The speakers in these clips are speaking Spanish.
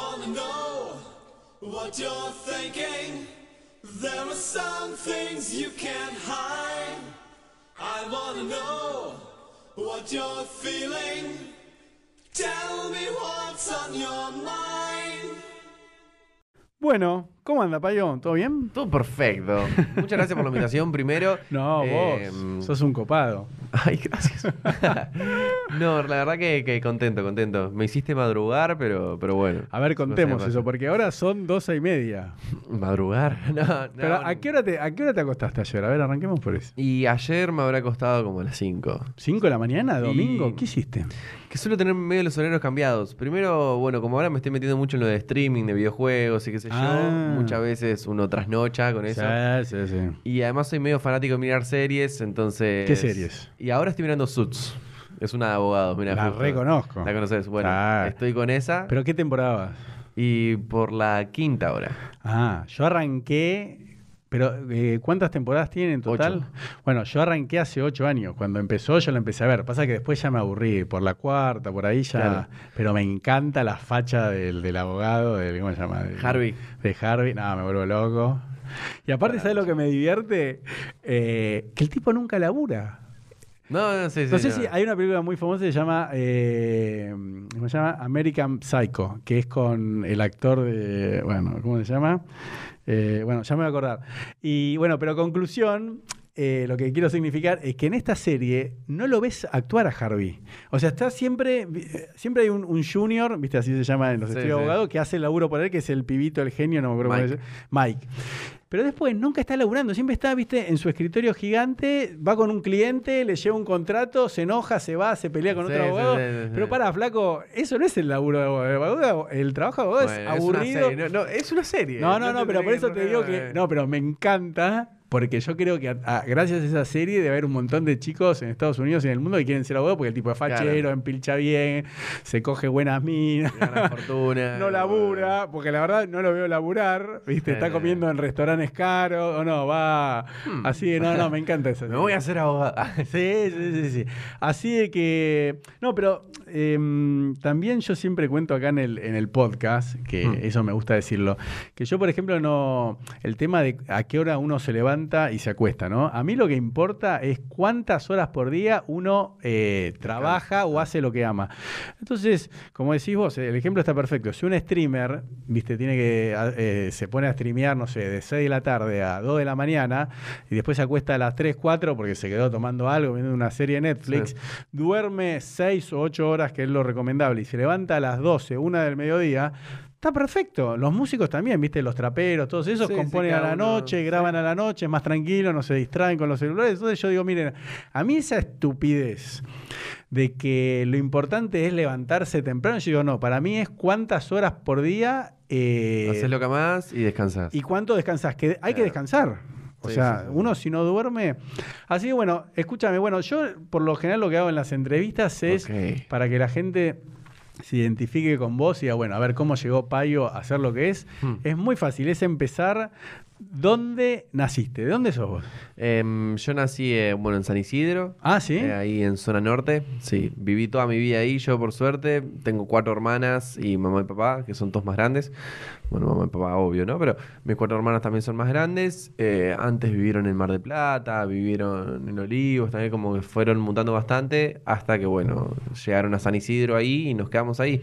wanna know what you're thinking. There are some things you can't hide. I wanna know what you're feeling. Tell me what's on your mind. Bueno, ¿cómo anda, Payo? ¿Todo bien? Todo perfecto. Muchas gracias por la invitación primero. No, Eh, vos sos un copado. Ay, gracias. no, la verdad que, que contento, contento. Me hiciste madrugar, pero, pero bueno. A ver, contemos eso, porque ahora son doce y media. ¿Madrugar? No, no. Pero, ¿a qué, hora te, ¿a qué hora te acostaste ayer? A ver, arranquemos por eso. Y ayer me habrá costado como a las 5. ¿Cinco de la mañana? ¿Domingo? Y- ¿Qué hiciste? Que suelo tener medio los horarios cambiados. Primero, bueno, como ahora me estoy metiendo mucho en lo de streaming, de videojuegos y qué sé Ah. yo, muchas veces uno trasnocha con eso. Sí, sí, sí. Y además soy medio fanático de mirar series, entonces... ¿Qué series? Y ahora estoy mirando Suits. Es una de abogados, mira. La justo. reconozco. La conoces. Bueno, Ah. estoy con esa. ¿Pero qué temporada vas? Y por la quinta ahora. Ah, yo arranqué. Pero, eh, ¿cuántas temporadas tiene en total? Ocho. Bueno, yo arranqué hace ocho años. Cuando empezó, yo la empecé a ver. Pasa que después ya me aburrí. Por la cuarta, por ahí ya. Claro. Pero me encanta la facha del, del abogado, del, ¿cómo se llama? Del- Harvey. De Harvey. No, me vuelvo loco. Y aparte, ¿sabes lo que me divierte? Eh, que el tipo nunca labura. No, no sé No sé si hay una película muy famosa que se llama, eh, ¿cómo se llama? American Psycho, que es con el actor de, bueno, ¿cómo se llama? Eh, bueno, ya me voy a acordar. Y bueno, pero conclusión, eh, lo que quiero significar es que en esta serie no lo ves actuar a Harvey. O sea, está siempre, eh, siempre hay un, un junior, viste, así se llama en los Sí, estudios de sí. abogado, que hace el laburo por él, que es el pibito, el genio, no me acuerdo cómo Mike. se llama. Mike. Pero después nunca está laburando, siempre está, viste, en su escritorio gigante, va con un cliente, le lleva un contrato, se enoja, se va, se pelea con Sí, otro abogado. sí, sí, sí. Pero para, flaco, eso no es el laburo de abogado. El, trabajo de abogado Bueno, es aburrido. es una serie. No, no, no, pero por eso te digo que. eh. No, pero me encanta. Porque yo creo que a- a- gracias a esa serie debe haber un montón de chicos en Estados Unidos y en el mundo que quieren ser abogados porque el tipo es fachero, Claro. empilcha bien, se coge buenas minas. Gana fortuna. No labura, porque la verdad no lo veo laburar, ¿viste? Está comiendo en restaurantes caros, o no, va así, de, no, no, me encanta esa Me voy a hacer abogado. Sí, sí, sí, sí. Así de que. No, pero em, también yo siempre cuento acá en el, en el podcast, que Mm. eso me gusta decirlo, que yo, por ejemplo, no. El tema de a qué hora uno se levanta y se acuesta, ¿no? A mí lo que importa es cuántas horas por día uno eh, trabaja o hace lo que ama. Entonces, como decís vos, el ejemplo está perfecto. Si un streamer, viste, tiene que. eh, se pone a streamear, no sé, de 6 de la tarde a 2 de la mañana y después se acuesta a las 3, 4 porque se quedó tomando algo, viendo una serie de Netflix, Sí. duerme 6 o 8 horas, que es lo recomendable, y se levanta a las 12, 1 del mediodía. Está perfecto. Los músicos también, ¿viste? Los traperos, todos esos Sí, sí, componen a la uno, noche, sí. graban a la noche, más tranquilo, no se distraen con los celulares. Entonces yo digo, miren, a mí esa estupidez de que lo importante es levantarse temprano, yo digo, no, para mí es cuántas horas por día eh, Haces lo que más y descansas. y cuánto descansas. Que hay que descansar. O Sí, sea, sí, sí. uno si no duerme. Así que bueno, escúchame, bueno, yo por lo general lo que hago en las entrevistas es para que la gente se identifique con vos y diga, bueno, a ver cómo llegó Payo a hacer lo que es. Hmm. Es muy fácil, es empezar dónde naciste, ¿de dónde sos vos? Em, yo nací eh, bueno, en San Isidro. Ah, sí. eh, ahí en zona norte. Sí, viví toda mi vida ahí. Yo, por suerte, tengo cuatro hermanas y mamá y papá, que son todos más grandes. Bueno, mamá y papá, obvio, ¿no? Pero mis cuatro hermanas también son más grandes. Eh, antes vivieron en Mar del Plata, vivieron en Olivos, también como que fueron mutando bastante hasta que, bueno, llegaron a San Isidro ahí y nos quedamos ahí.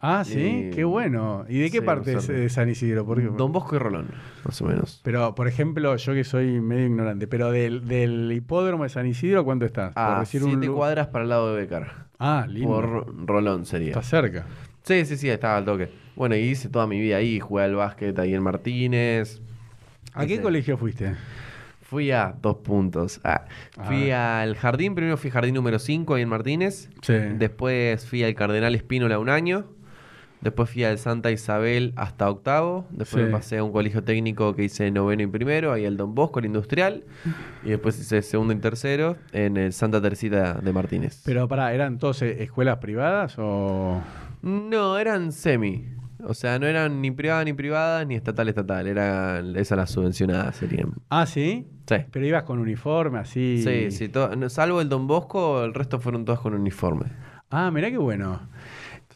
Ah, sí, qué bueno. ¿Y de qué sí, parte por es de San Isidro? Porque, Don Bosco y Rolón, más o menos. pero, por ejemplo, yo que soy medio ignorante, pero del, del hipódromo de San Isidro, ¿cuánto estás? Por A decir un siete cuadras para el lado de Becar. Ah, lindo. Por Rolón sería. Está cerca. Sí, sí, sí, estaba al toque. Bueno, y hice toda mi vida ahí, jugué al básquet ahí en Martínez. ¿A qué colegio fuiste? Fui a dos puntos. Ah, fui al jardín, primero fui jardín número 5 ahí en Martínez. Sí. Después fui al Cardenal Espínola un año. Después fui al Santa Isabel hasta octavo. Después Sí. me pasé a un colegio técnico que hice noveno y primero, ahí el Don Bosco, el industrial. Y después hice segundo y tercero en el Santa Teresita de Martínez. Pero pará, ¿eran todas eh, escuelas privadas o...? No, eran semi. O sea, no eran ni privadas ni privadas, ni estatal estatal. Eran esas las subvencionadas serían. Ah, ¿sí? Sí. Pero ibas con uniforme, así... Sí, sí. to- no, salvo el Don Bosco, el resto fueron todas con uniforme. Ah, mirá qué bueno.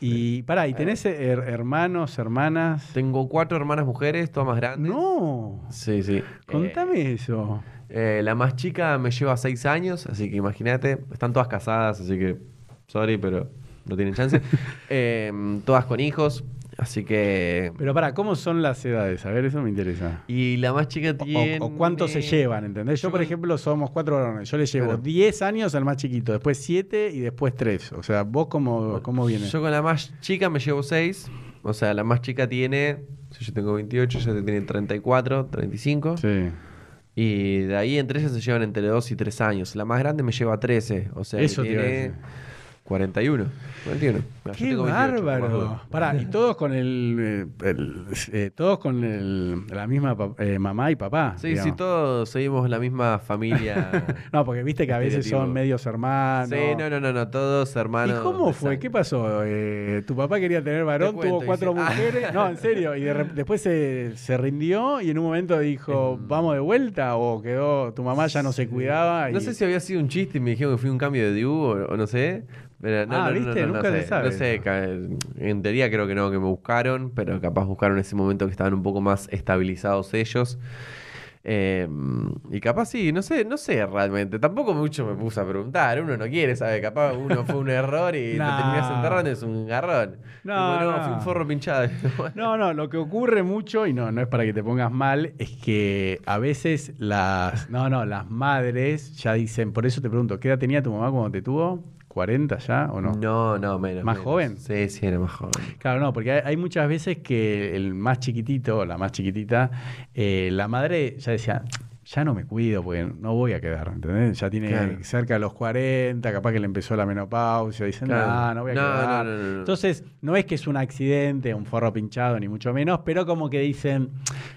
Y pará, ¿y tenés her- hermanos, hermanas? Tengo cuatro hermanas mujeres, todas más grandes. No. Sí, sí. Contame eso. Eh, la más chica me lleva seis años, así que imagínate. Están todas casadas, así que. Sorry, pero no tienen chance. Eh, todas con hijos, así que. Pero pará, ¿cómo son las edades? A ver, eso me interesa. Y la más chica tiene. O, o cuánto se llevan, ¿entendés? Yo, por ejemplo, somos cuatro varones. Yo le llevo Claro. 10 años al más chiquito, después 7 y después 3. O sea, ¿vos cómo, cómo viene? Yo con la más chica me llevo seis. O sea, la más chica tiene. Si yo tengo 28, ella tiene 34, 35. Sí. Y de ahí entre ellas se llevan entre 2 y 3 años. La más grande me lleva 13. O sea, Eso tiene. 41. 41. Yo ¡Qué tengo 28, por las bárbaro! Pará, y todos con el, eh, el- eh, todos con el- la misma eh, mamá y papá. Sí, sí, todos seguimos la misma familia. No, porque viste que a veces son medios hermanos. sí, no, no, no, no, todos ¿Y hermanos. cómo de fue? ¿Qué pasó? Eh, ¿Tu papá quería tener varón, cuento, tuvo cuatro dice- Ah. mujeres? No, en serio. Y de después se, se rindió y en un momento dijo. ¿vamos de vuelta? ¿O quedó, tu mamá ya no se cuidaba? y- No sé si había sido un chiste y me dijeron que fui un cambio de Dibu o, o no sé. Pero no, Ah, no, ¿viste? no, Nunca se sé. sabe. No sé, en teoría creo que no, que me buscaron, pero capaz buscaron ese momento que estaban un poco más estabilizados ellos. Eh, y capaz sí, no sé, no sé realmente. Tampoco mucho me puse a preguntar. Uno no quiere, ¿sabe? Capaz uno fue un error y No. te terminas enterrando, es un garrón. No, Tipo, no. fui un forro pinchado. No, no, lo que ocurre mucho, y no, no es para que te pongas mal, es que a veces las, no, no, las madres ya dicen, por eso te pregunto, ¿qué edad tenía tu mamá cuando te tuvo? ¿40 ya o no? No, no, menos. ¿Más menos. joven? Sí, sí, era más joven. Claro, no, porque hay, hay muchas veces que el más chiquitito o la más chiquitita, eh, la madre ya decía, ya no me cuido porque no voy a quedar, ¿entendés? Ya tiene Claro. cerca de los 40, capaz que le empezó la menopausia, dicen, Claro. no, no voy a No, quedar. no. Entonces, no es que es un accidente, un forro pinchado, ni mucho menos, pero como que dicen,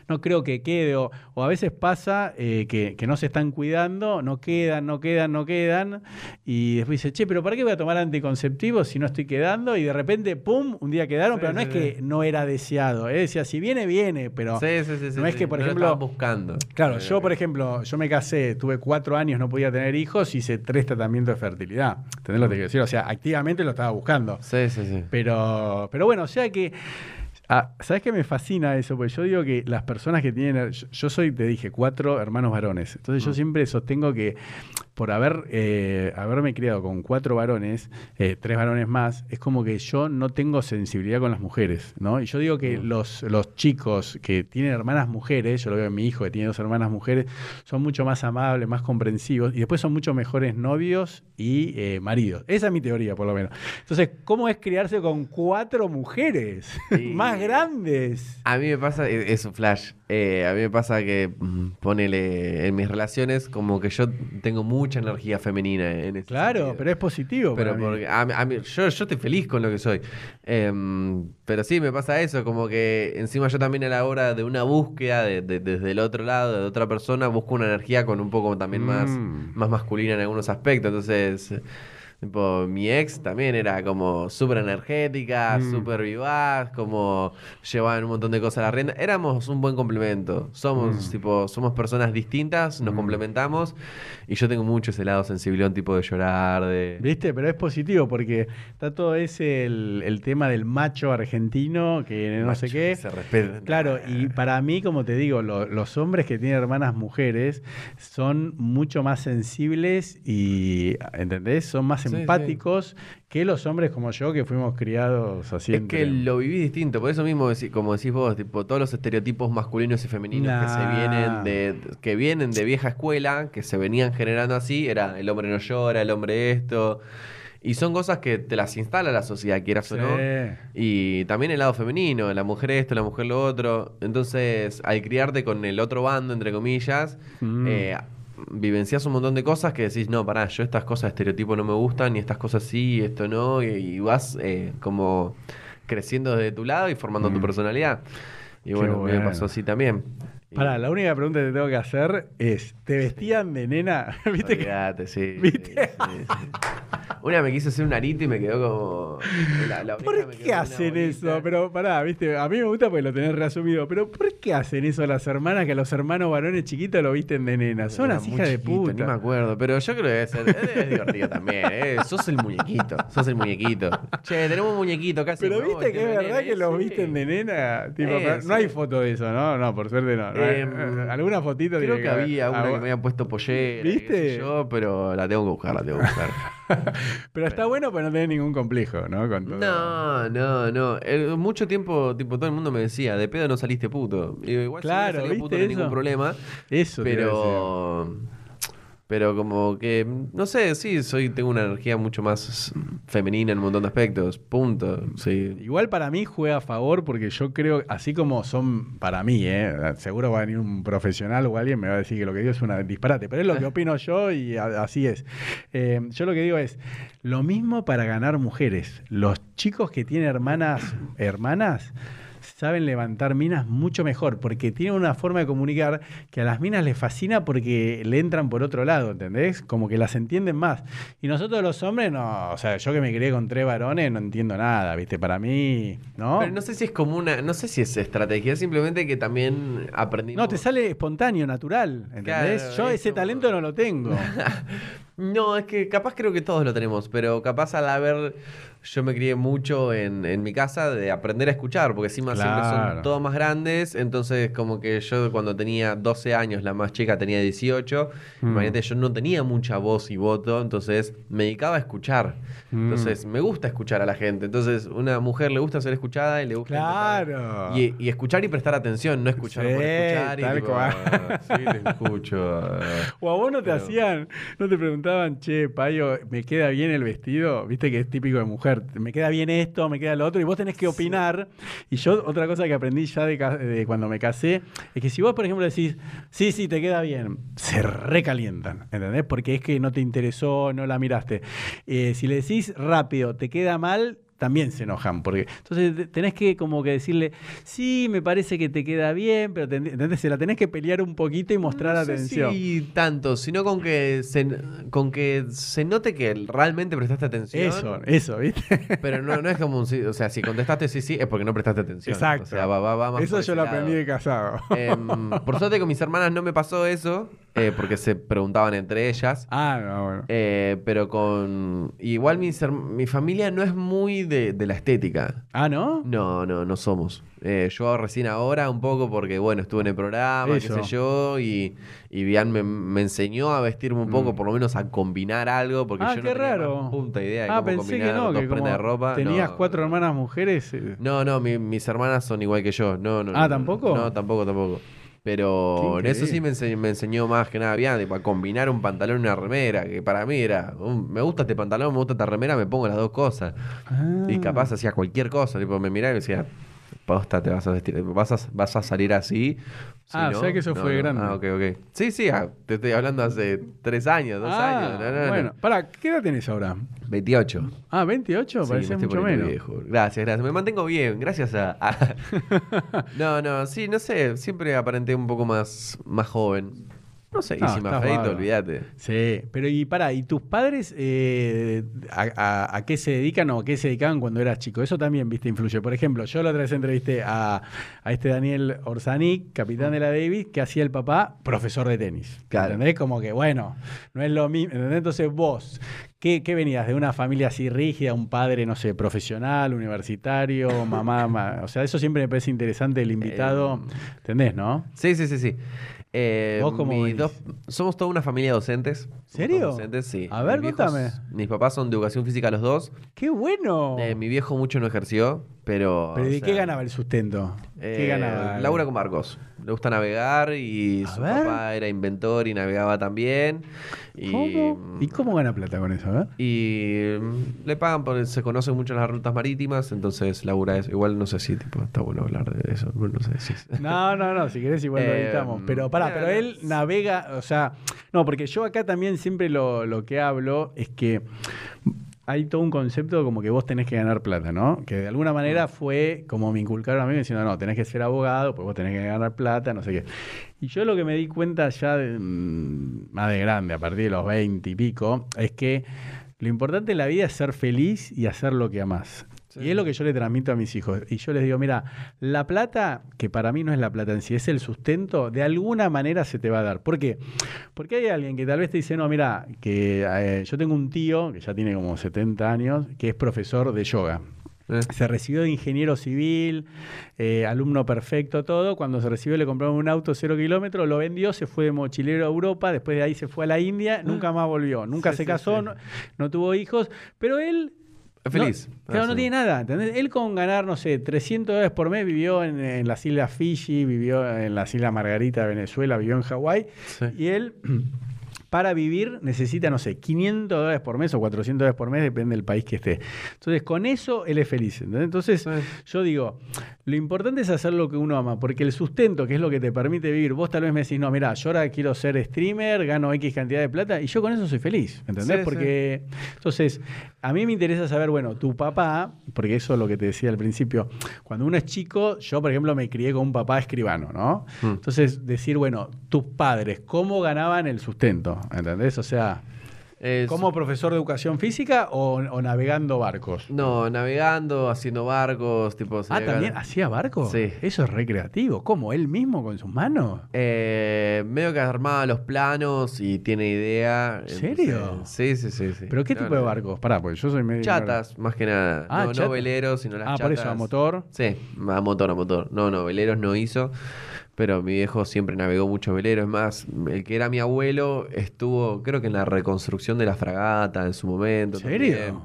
no creo que quede, o, o a veces pasa eh, que, que no se están cuidando, no quedan, no quedan, no quedan, y después dice, che, pero ¿para qué voy a tomar anticonceptivos si no estoy quedando? Y de repente, ¡pum!, un día quedaron, Sí, pero no sí, es sí. que no era deseado, ¿eh? decía, si viene, viene, pero... No es que, por No lo ejemplo, estaban buscando. Claro, yo, por ejemplo, yo me casé, tuve cuatro años, no podía tener hijos, hice tres tratamientos de fertilidad. ¿Entendés lo que quiero decir? O sea, activamente lo estaba buscando. Sí, sí, sí. Pero, pero bueno, o sea que. Ah, ¿Sabes qué me fascina eso? Porque yo digo que las personas que tienen. Yo, yo soy, te dije, cuatro hermanos varones. Entonces yo Mm. siempre sostengo que por haber eh, haberme criado con cuatro varones, eh, tres varones más, es como que yo no tengo sensibilidad con las mujeres, ¿no? Y yo digo que Mm. los, los chicos que tienen hermanas mujeres, yo lo veo en mi hijo que tiene dos hermanas mujeres, son mucho más amables, más comprensivos y después son mucho mejores novios y eh, maridos. Esa es mi teoría, por lo menos. Entonces, ¿cómo es criarse con cuatro mujeres más grandes? A mí me pasa, es, es un flash. Eh, a mí me pasa que, mm, ponele, en mis relaciones, como que yo tengo mucha energía femenina en ese Claro, sentido. pero es positivo. Pero para mí. porque a mí- a mí- yo, yo estoy feliz con lo que soy. Em, pero sí, me pasa eso, como que encima yo también a la hora de una búsqueda de- de- desde el otro lado, de otra persona, busco una energía con un poco también más, Mm. más masculina en algunos aspectos. Entonces, tipo, mi ex también era como súper energética, Mm. súper vivaz, como llevaban un montón de cosas a la rienda. Éramos un buen complemento. Somos, Mm. tipo, somos personas distintas, nos Mm. complementamos. Y yo tengo mucho ese lado sensibilón, tipo de llorar, de... ¿Viste? Pero es positivo porque está todo ese el, el tema del macho argentino que no sé qué. Se respeta. Claro, y para mí, como te digo, lo- los hombres que tienen hermanas mujeres son mucho más sensibles y, ¿entendés? Son más Sí. empáticos que los hombres como yo que fuimos criados así. Es que lo viví distinto, por eso mismo, como decís vos, tipo, todos los estereotipos masculinos y femeninos que se vienen de que vienen de vieja escuela, que se venían generando así, era el hombre no llora, el hombre esto, y son cosas que te las instala la sociedad, quieras o no. Y también el lado femenino, la mujer esto, la mujer lo otro. Entonces, al criarte con el otro bando, entre comillas, Mm. eh, vivencias un montón de cosas que decís, no, pará, yo estas cosas de estereotipo no me gustan, y estas cosas sí, y esto no, y, y vas eh, como creciendo desde tu lado y formando tu Mm. personalidad. Y bueno, mí me bueno. pasó así también. Pará, la única pregunta que te tengo que hacer es, ¿te vestían de nena? ¿Viste que Olvídate, sí. ¿Viste? sí, sí. Una me quiso hacer un arito y me quedó como. la- la oreja ¿Por qué hacen eso? Pero pará, viste, a mí me gusta porque lo tenés reasumido, pero ¿por qué hacen eso las hermanas que a los hermanos varones chiquitos lo visten de nena? Son muy hijas de chiquito, Ni me puta. acuerdo, pero yo creo que debe ser. Es divertido también, ¿eh? Sos el muñequito. Sos el muñequito. Che, tenemos un muñequito casi. Pero ¿no? viste que es verdad que los visten de nena. Tipo, Eh, no hay foto de eso, ¿no? No, por suerte no. No eh, ¿Alguna fotito? Creo que había una Ah, que me había puesto pollera. ¿Viste? yo, pero la tengo que buscar, la tengo que buscar. Pero está bueno para no tener ningún complejo, ¿no? Con todo. No, no, no. Mucho tiempo, tipo, todo el mundo me decía, de pedo no saliste puto. Y igual si Claro, hubiera salido puto ¿viste no hay eso? ningún problema. Eso. Pero. Pero como que, no sé, sí, soy, tengo una energía mucho más femenina en un montón de aspectos. Punto. Sí. Igual para mí juega a favor porque yo creo, así como son para mí, ¿eh? seguro va a venir un profesional o alguien me va a decir que lo que digo es una disparate, pero es lo que opino yo y a- así es. Eh, yo lo que digo es, lo mismo para ganar mujeres. Los chicos que tienen hermanas, hermanas, saben levantar minas mucho mejor porque tienen una forma de comunicar que a las minas les fascina porque le entran por otro lado, ¿entendés? Como que las entienden más. Y nosotros los hombres, no, o sea, yo que me crié con tres varones no entiendo nada, ¿viste? Para mí, ¿no? Pero no sé si es como una, no sé si es estrategia, simplemente que también aprendí. No, te sale espontáneo, natural, ¿entendés? Claro, yo es ese como- talento no lo tengo. No, es que capaz creo que todos lo tenemos, pero capaz al haber. Yo me crié mucho en, en mi casa de aprender a escuchar, porque encima siempre Claro. son todos más grandes. Entonces, como que yo cuando tenía 12 años, la más chica tenía 18. Mm. Imagínate, yo no tenía mucha voz y voto, entonces me dedicaba a escuchar. Mm. Entonces, me gusta escuchar a la gente. Entonces, una mujer le gusta ser escuchada y le gusta. Claro. Y, y escuchar y prestar atención, no escuchar por Sí, escuchar y tipo. "Ah, sí, te escucho. ah". O a vos no te Pero- hacían, no te preguntaban, che, Payo, ¿me queda bien el vestido? Viste que es típico de mujer, ¿me queda bien esto? ¿Me queda lo otro? Y vos tenés que opinar. Y yo, otra cosa que aprendí ya de, de cuando me casé, es que si vos, por ejemplo, decís, sí, sí, te queda bien, se recalientan, ¿entendés? Porque es que no te interesó, no la miraste. Eh, si le decís rápido, te queda mal, también se enojan. Porque, entonces te- tenés que como que decirle, sí, me parece que te queda bien, pero ten- ¿entendés? se la tenés que pelear un poquito y mostrar No sé atención. si tanto, sino con que se, con que se note que realmente prestaste atención. Eso, eso, ¿viste? Pero no, no es como un sí, o sea, si contestaste sí, sí, es porque no prestaste atención. Exacto. O sea, va, va, va más Eso yo lo aprendí de casado. Em, por suerte con mis hermanas no me pasó eso, eh, porque se preguntaban entre ellas. ah, no, bueno. Eh, pero con. Igual mis her- mi familia no es muy de, de la estética. Ah, ¿no? No, no, no somos. Eh, yo recién ahora un poco porque, bueno, estuve en el programa, Eso. qué sé yo, y, y Bian me, me enseñó a vestirme un poco, Mm. por lo menos a combinar algo, porque Ah, yo qué no tenía raro. idea de ah, cómo pensé que no, que como prendas de ropa. tenías No, cuatro hermanas mujeres. eh. No, no, mi- mis hermanas son igual que yo. No, no, Ah, ¿tampoco? No, tampoco, tampoco. Pero en eso sí me enseñó, me enseñó más que nada bien, tipo, a combinar un pantalón y una remera, que para mí era, un- me gusta este pantalón, me gusta esta remera, me pongo las dos cosas. Ah. Y capaz hacía cualquier cosa, tipo, me miraba y me decía, posta, te vas a vestir, vas a, vas a salir así. Si Ah, o no, sea que eso no, fue no". grande. Ah, ok, ok. Sí, sí, ah, te estoy hablando hace tres años, dos Ah, años. No, no, no. bueno, para, ¿qué edad tenés ahora? 28. Ah, 28, Sí, parece me estoy mucho menos. viejo. Gracias, gracias. Me mantengo bien, gracias a. a- no, no, sí, no sé. Siempre aparenté un poco más, más joven. No sé, y No, si me estás afeito, bárbaro. olvídate. Sí, pero y para, ¿y tus padres eh, a, a- a qué se dedican o a qué se dedicaban cuando eras chico? Eso también, viste, influye. Por ejemplo, yo la otra vez entrevisté a, a este Daniel Orsanic, capitán de la Davis, que hacía el papá profesor de tenis. Claro. ¿Entendés? Como que, bueno, no es lo mismo. ¿entendés? Entonces vos, ¿qué, qué venías? ¿De una familia así rígida, un padre, no sé, profesional, universitario, mamá? ma- O sea, eso siempre me parece interesante el invitado. Em, ¿Entendés, no? Sí, sí, sí, sí. Eh, ¿Vos cómo mis dos- somos toda una familia de docentes. ¿Serio? Docentes, sí. A ver, Mis viejos- contame. Mis papás son de educación física los dos. ¡Qué bueno! Eh, mi viejo mucho no ejerció, pero. ¿Pero de sea, qué ganaba el sustento? ¿Qué eh, ganaba? Laura con Marcos. Le gusta navegar y A su ver. papá era inventor y navegaba también. Y, ¿Cómo? ¿Y cómo gana plata con eso? eh? Y mm, le pagan porque se conocen mucho las rutas marítimas, entonces Laura es. Igual no sé si tipo, está bueno hablar de eso. No sé si. No, no, no, si querés igual lo Eh, editamos. Pero pará, no, pero él es- navega, o sea, no, porque yo acá también siempre lo, lo que hablo es que hay todo un concepto como que vos tenés que ganar plata, ¿no? Que de alguna manera fue como me inculcaron a mí diciendo, no, tenés que ser abogado, pues vos tenés que ganar plata, no sé qué. Y yo lo que me di cuenta ya de, mm, más de grande, a partir de los 20 y pico, es que Lo importante en la vida es ser feliz y hacer lo que amás. Sí. Y es lo que yo le transmito a mis hijos. Y yo les digo, mira, la plata, que para mí no es la plata en sí, es el sustento, de alguna manera se te va a dar. ¿Por qué? Porque hay alguien que tal vez te dice, no, mira, que eh, yo tengo un tío que ya tiene como 70 años, que es profesor de yoga. Eh, Se recibió de ingeniero civil, eh, alumno perfecto, todo. Cuando se recibió le compraron un auto cero kilómetros, lo vendió, se fue de mochilero a Europa, después de ahí se fue a la India, nunca más volvió, nunca Sí, se sí, casó, sí. No, no tuvo hijos, pero él... Es feliz. No, claro, no tiene nada, ¿entendés? Él con ganar, no sé, 300 dólares por mes vivió en, en las Islas Fiji, vivió en las Islas Margarita de Venezuela, vivió en Hawái, Sí. y él... Para vivir necesita, no sé, 500 dólares por mes o 400 dólares por mes, depende del país que esté. Entonces, con eso él es feliz. ¿entendés? Entonces, Sí. yo digo, lo importante es hacer lo que uno ama, porque el sustento, que es lo que te permite vivir, vos tal vez me decís, no, mira, yo ahora quiero ser streamer, gano X cantidad de plata, y yo con eso soy feliz, ¿entendés? Sí, porque, entonces, a mí me interesa saber, bueno, tu papá, porque eso es lo que te decía al principio, cuando uno es chico, yo, por ejemplo, me crié con un papá escribano, ¿no? Mm. Entonces, decir, bueno, tus padres, ¿cómo ganaban el sustento? ¿Entendés? O sea, Es- ¿como profesor de educación física o, o navegando barcos? No, navegando, haciendo barcos, tipo... Ah, ¿también hacía barcos? Sí. Eso es recreativo. ¿Cómo? ¿Él mismo con sus manos? Eh, medio que armaba los planos y tiene idea. ¿En serio? Sí, sí, sí, sí. ¿Pero qué No, tipo de barcos? Pará, porque yo soy medio... Chatas, más que nada. Ah, no, no veleros, sino las Ah, chatas. por eso, a motor. Sí, a motor, a motor. No, no, veleros no hizo. Pero mi viejo siempre navegó mucho velero. Es más, el que era mi abuelo estuvo, creo que en la reconstrucción de la fragata en su momento. ¿En serio? también.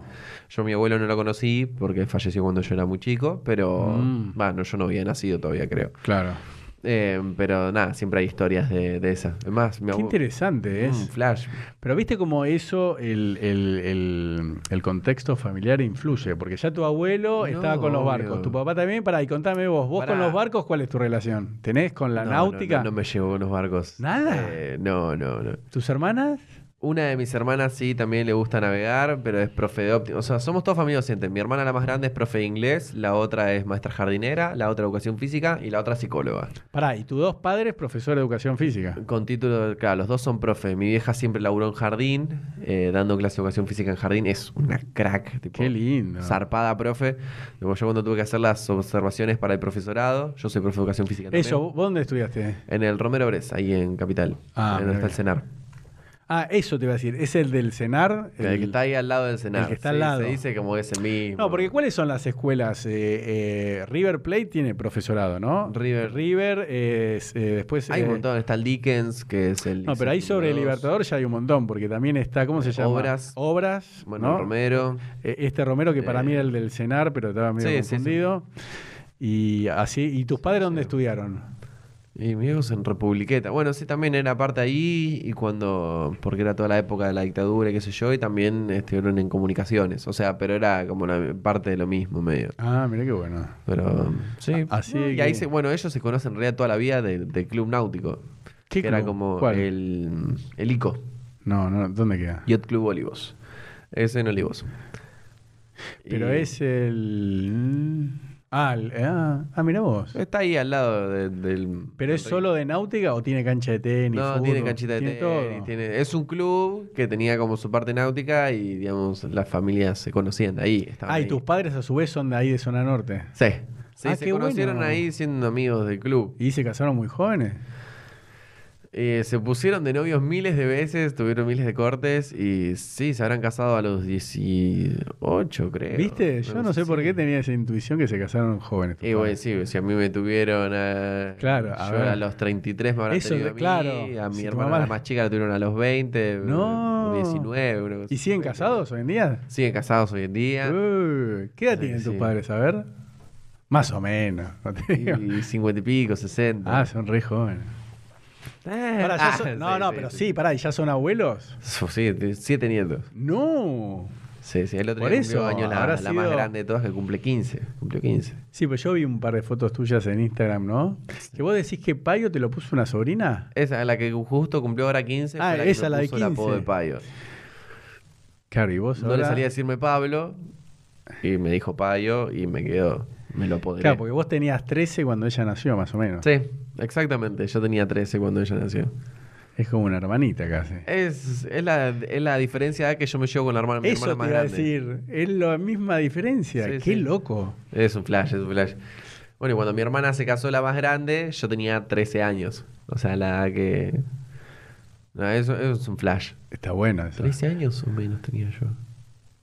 Yo a mi abuelo no lo conocí porque falleció cuando yo era muy chico, pero Mm. bueno, yo no había nacido todavía, creo. Claro. Eh, pero nada, siempre hay historias de, de esas. Es más, mi Qué interesante es. Mm, flash. Pero viste cómo eso, el, el- el- el contexto familiar influye. Porque ya tu abuelo No, estaba con los obvio. barcos, tu papá también. Pará, y contame vos, vos Pará. con los barcos, ¿cuál es tu relación? ¿Tenés con la No, náutica? No, me llevó con los barcos. ¿Nada? Eh, no, no, no. ¿Tus hermanas? Una de mis hermanas sí también le gusta navegar, pero es profe de óptica. O sea, somos todos familia docentes. Mi hermana la más grande es profe de inglés, la otra es maestra jardinera, la otra educación física y la otra psicóloga. Pará, y tus dos padres, profesor de educación física. Con título, claro, los dos son profe. Mi vieja siempre laburó en jardín, eh, dando clase de educación física en jardín. Es una crack, tipo. Qué lindo. Zarpada profe. Luego yo cuando tuve que hacer las observaciones para el profesorado, yo soy profe de educación física también. Eso, ¿vos dónde estudiaste? En el Romero Bres, ahí en Capital. Ah, en donde está el. Cenar. Ah, eso te iba a decir. ¿Es el del CENAR? El, que está ahí al lado del Cenar. el que está al lado. Se dice como que es el mismo. No, porque ¿cuáles son las escuelas? Eh, eh, River Plate tiene profesorado, ¿no? River. River, es, eh, después... Hay un eh, montón. Está el Dickens, que es el. No, pero ahí sobre el. Libertador ya hay un montón, porque también está, ¿cómo se llama? Obras. Obras, Bueno, ¿no? Romero. Eh, Este Romero que para Eh, mí era el del CENAR, pero estaba medio sí, sí, sí. confundido. Y así, ¿y tus padres dónde estudiaron? Y mi viejo en Republiqueta. Bueno, sí, también era parte ahí. Y cuando. Porque era toda la época de la dictadura y qué sé yo. Y también estuvieron en comunicaciones. O sea, pero era como la parte de lo mismo, medio. Ah, mira qué bueno. Pero. Sí. Así No, y que- ahí se, bueno, ellos se conocen en realidad toda la vida del, Club Náutico. ¿Qué que era como ¿Cuál? el. El ICO. No, no, ¿dónde queda? Yacht Club Olivos. Es en Olivos. Pero Y- es el... Ah, el- ah, ah, mira vos. Está ahí al lado de- del. ¿Pero es del- solo de náutica o tiene cancha de tenis? No, fútbol? tiene canchita de Tiene tenis. todo. tiene- Es un club que tenía como su parte náutica y, digamos, las familias se conocían de ahí. estaban Ah, y ahí. tus padres a su vez son de ahí de zona norte. Sí. Sí, Ah, se qué conocieron bueno. ahí siendo amigos del club. ¿Y se casaron muy jóvenes? Eh, se pusieron de novios miles de veces, tuvieron miles de cortes y sí, se habrán casado a los 18, creo. ¿Viste? Yo no sé por qué tenía esa intuición que se casaron jóvenes. Y bueno, sí, si a mí me tuvieron a... Claro, a yo ver. a los 33 me habrán Eso, tenido a mí, claro. a mi Si hermana mamá- la más chica la tuvieron a los 20, No. 19, una cosa ¿Y siguen casados hoy en día? Siguen casados hoy en día. Uh, ¿Qué edad Sí, tienen tus padres? A ver. Más o menos. no te digo. Y 50 y pico, 60. Ah, son re jóvenes. Eh, Pará, ya ah, no, sí, no, sí, pero sí. sí, pará, ¿y ya son abuelos? Sí, siete nietos. No. Sí, sí, el otro Por día eso, cumplió años la, habrá la más sido- grande de todas que cumple 15. Cumplió 15. Sí, pues yo vi un par de fotos tuyas en Instagram, ¿no? Que vos decís que Payo te lo puso una sobrina. Esa, la que justo cumplió ahora 15. Ah, fue la que esa, me la de puso el apodo 15. de Payo. Claro, y vos No le ahora- salía a decirme Pablo y me dijo Payo y me quedó. Me lo apoderé. Claro, porque vos tenías 13 cuando ella nació, más o menos. Sí, exactamente. Yo tenía 13 cuando ella nació. Es como una hermanita casi. Es, es, la, es la diferencia que yo me llevo con la hermana, mi Eso hermana te más iba a grande. decir. Es la misma diferencia. Sí, Qué sí. loco. Es un flash, es un flash. Bueno, y cuando mi hermana se casó la más grande, yo tenía 13 años. O sea, la edad que... No, eso, eso es un flash. Está bueno eso. 13 años o menos tenía yo.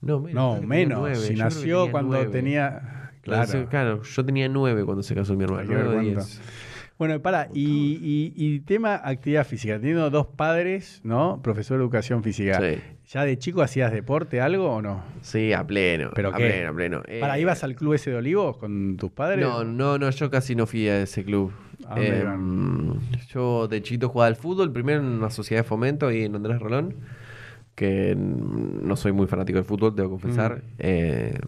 No, menos. No, menos. Si Yo nació cuando tenía. Claro. Claro. claro, yo tenía 9 cuando se casó mi ver nueve. 10. Bueno, para, y, y, y tema actividad física. Teniendo dos padres, ¿no? Profesor de educación física. Sí. ¿Ya de chico hacías deporte, algo o no? Sí, a pleno. ¿Pero a qué? pleno, a pleno. ¿Para, Eh, ibas al club ese de Olivos con tus padres? No, no, no, yo casi no fui a ese club. ¿A dónde Eh, yo de chito jugaba al fútbol, primero en una sociedad de fomento ahí en Andrés Rolón, que no soy muy fanático del fútbol, debo confesar. Mm. Eh,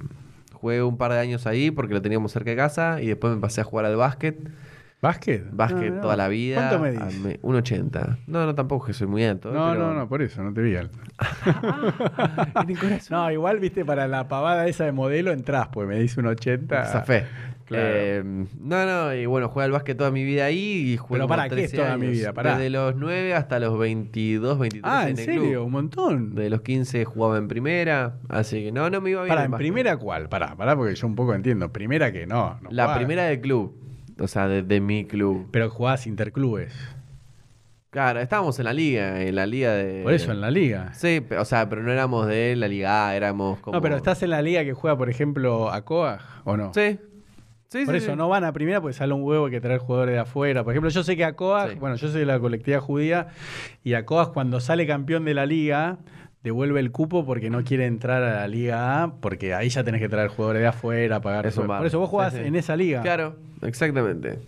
jugué un par de años ahí porque lo teníamos cerca de casa y después me pasé a jugar al básquet. ¿Básquet? Básquet Ah, toda la vida. ¿Cuánto medís? me- 1,80. No, no, tampoco que soy muy alto. ¿eh? No, pero- no, no, por eso, no te vi alto. Corazón. No, igual, viste, para la pavada esa de modelo entrás, pues me dice un 80. Zafé. Claro. Eh, no, no, y bueno, jugué al básquet toda mi vida ahí y jugué Pero pará, ¿qué es 13 toda mi vida? Pará. Desde los 9 hasta los 22, 23 ah, en ¿en el serio? club. Un montón. De los 15 jugaba en primera, así que no, no me iba bien. Pará, el ¿en primera cuál? Pará, pará, porque yo un poco entiendo. Primera que no. no La primera del club, o sea, de, de mi club. Pero jugás interclubes. Claro, estábamos en la liga, en la liga de... Por eso, en la liga. Sí, o sea, pero no éramos de la liga A, éramos como... No, pero estás en la liga que juega, por ejemplo, a Coag, ¿o no? Sí. Sí, Por sí, eso sí. no van a primera porque sale un huevo hay que traer jugadores de afuera. Por ejemplo, yo sé que a Coag, Sí. bueno, yo soy de la colectividad judía, y a Coag cuando sale campeón de la liga, devuelve el cupo porque no quiere entrar a la liga A, porque ahí ya tenés que traer jugadores de afuera, pagar. Es un sueldo. bar. Por eso vos jugás Sí, sí. en esa liga. Claro, exactamente.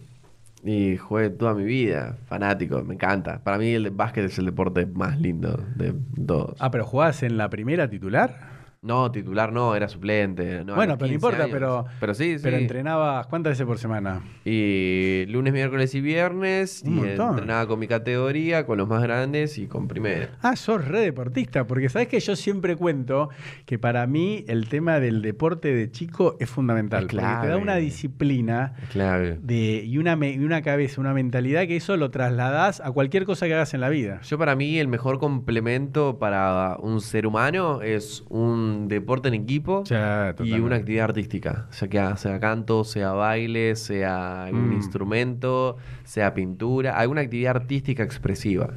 Y jugué toda mi vida, fanático, me encanta. Para mí el básquet es el deporte más lindo de todos. Ah, pero jugás en la primera titular. No, titular no, era suplente. no, bueno, pero no 15 importa, años. pero. Pero sí, sí. Pero entrenabas, ¿cuántas veces por semana? Y lunes, miércoles y viernes. Un y montón. entrenaba con mi categoría, con los más grandes y con primera. Ah, sos re deportista, porque sabes que yo siempre cuento que para mí el tema del deporte de chico es fundamental. Es Porque te da clave. una disciplina Es clave. de, y, una, me- y una cabeza, una mentalidad que eso lo trasladás a cualquier cosa que hagas en la vida. Yo para mí el mejor complemento para un ser humano es un deporte en equipo Ya, y una actividad artística. O sea, que sea canto, sea baile, sea algún Mm. instrumento, sea pintura, alguna actividad artística expresiva.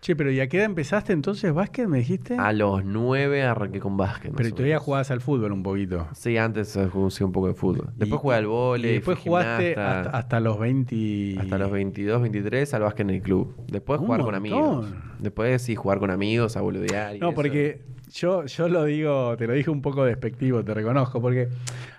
Che, pero ¿y a qué edad empezaste entonces básquet, me dijiste? A los nueve arranqué con básquet. pero todavía jugabas al fútbol un poquito. Sí, antes eh, jugué un poco de fútbol. Después jugué al vóley, Y después jugaste gimnasta. hasta, hasta los 20. Hasta los 22, 23 al básquet en el club. Después Un jugar con amigos. Después sí, jugar con amigos, a boludear. y No, eso. porque yo, yo lo digo, te lo dije un poco despectivo, te reconozco, porque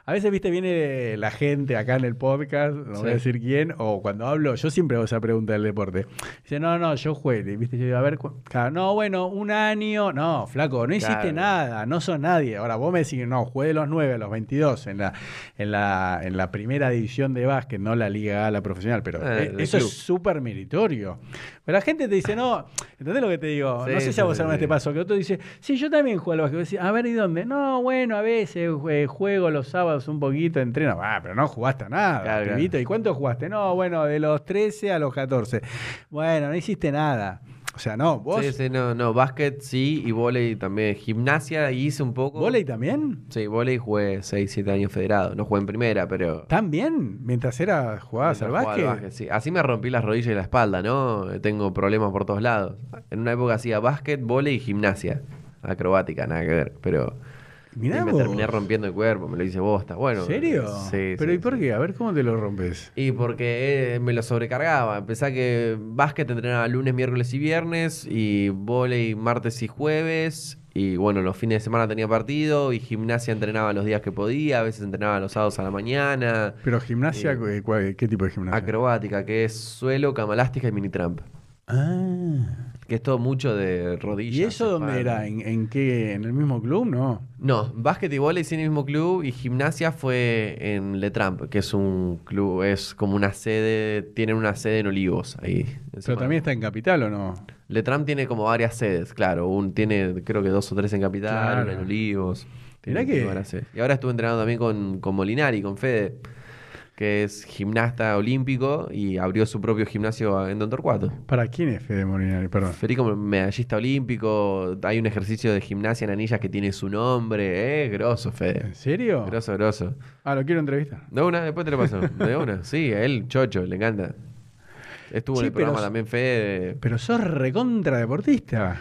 a veces, viste, viene la gente acá en el podcast, no voy a decir quién, o cuando hablo, yo siempre hago esa pregunta del deporte. Dice, no, no, yo jugué, viste, yo digo, a ver, claro, no, bueno, un año, no, flaco, no hiciste Claro. nada, no sos nadie. Ahora vos me decís, no, jugué de los 9 a los 22 en la, en la, en la primera división de básquet, no la Liga A, la profesional, pero Eh, eh, eso club. es súper meritorio. Pero la gente te dice, no, ¿entendés lo que te digo? Sí, no sé si a vos sí, alguna vez sí. te pasó, que otro dice, sí, yo también juego al básquet. A ver, ¿y dónde? No, bueno, a veces eh, juego los sábados un poquito, entreno. Ah, pero no jugaste a nada, Claro. ¿Y cuánto jugaste? No, bueno, de los 13 a los 14. Bueno, no hiciste nada. O sea, no, vos, Sí, sí, no, no, básquet sí y vóley también. Gimnasia hice un poco. ¿volei también? Sí, vóley jugué 6, 7 años federado. No jugué en primera, pero... ¿También? Mientras era jugabas al jugaba básquet. al sí. Así me rompí las rodillas y la espalda, ¿no? Tengo problemas por todos lados. En una época hacía básquet, vóley y gimnasia. Acrobática, nada que ver. Pero Mirá y me vos. terminé rompiendo el cuerpo, me lo hice bosta. Bueno, ¿En serio? Sí, ¿Pero sí, y por qué? A ver, ¿cómo te lo rompes? Y porque eh, me lo sobrecargaba. Empecé a que básquet entrenaba lunes, miércoles y viernes, y vóley martes y jueves. Y bueno, los fines de semana tenía partido, y gimnasia entrenaba los días que podía, a veces entrenaba los sábados a la mañana. Pero gimnasia. ¿qué, cuál- qué tipo de gimnasia? Acrobática, que es suelo, cama elástica y mini tramp. Ah. Que es todo mucho de rodillas. ¿Y eso dónde era? ¿En, en qué? ¿En el mismo club? No. No, básquet y sí en el mismo club y gimnasia fue en Le Tramp, que es un club, es como una sede, tienen una sede en Olivos ahí. Pero también está en Capital o no? Le Tramp tiene como varias sedes, claro, un tiene creo que dos o tres en Capital, Claro. una en Olivos. Mirá que-. Y ahora estuve entrenando también con, con Molinari, con Fede. Que es gimnasta olímpico y abrió su propio gimnasio en Don Torcuato. ¿Para quién es Fede Molinari? Perdón. Federico medallista olímpico, hay un ejercicio de gimnasia en anillas que tiene su nombre, eh, grosso, Fede. ¿En serio? Grosso, grosso. Ah, lo quiero entrevistar. De una, después te lo paso. De una, sí, a él, chocho, le encanta. Estuvo Sí, en el programa pero- también, Fede. Pero sos recontra deportista.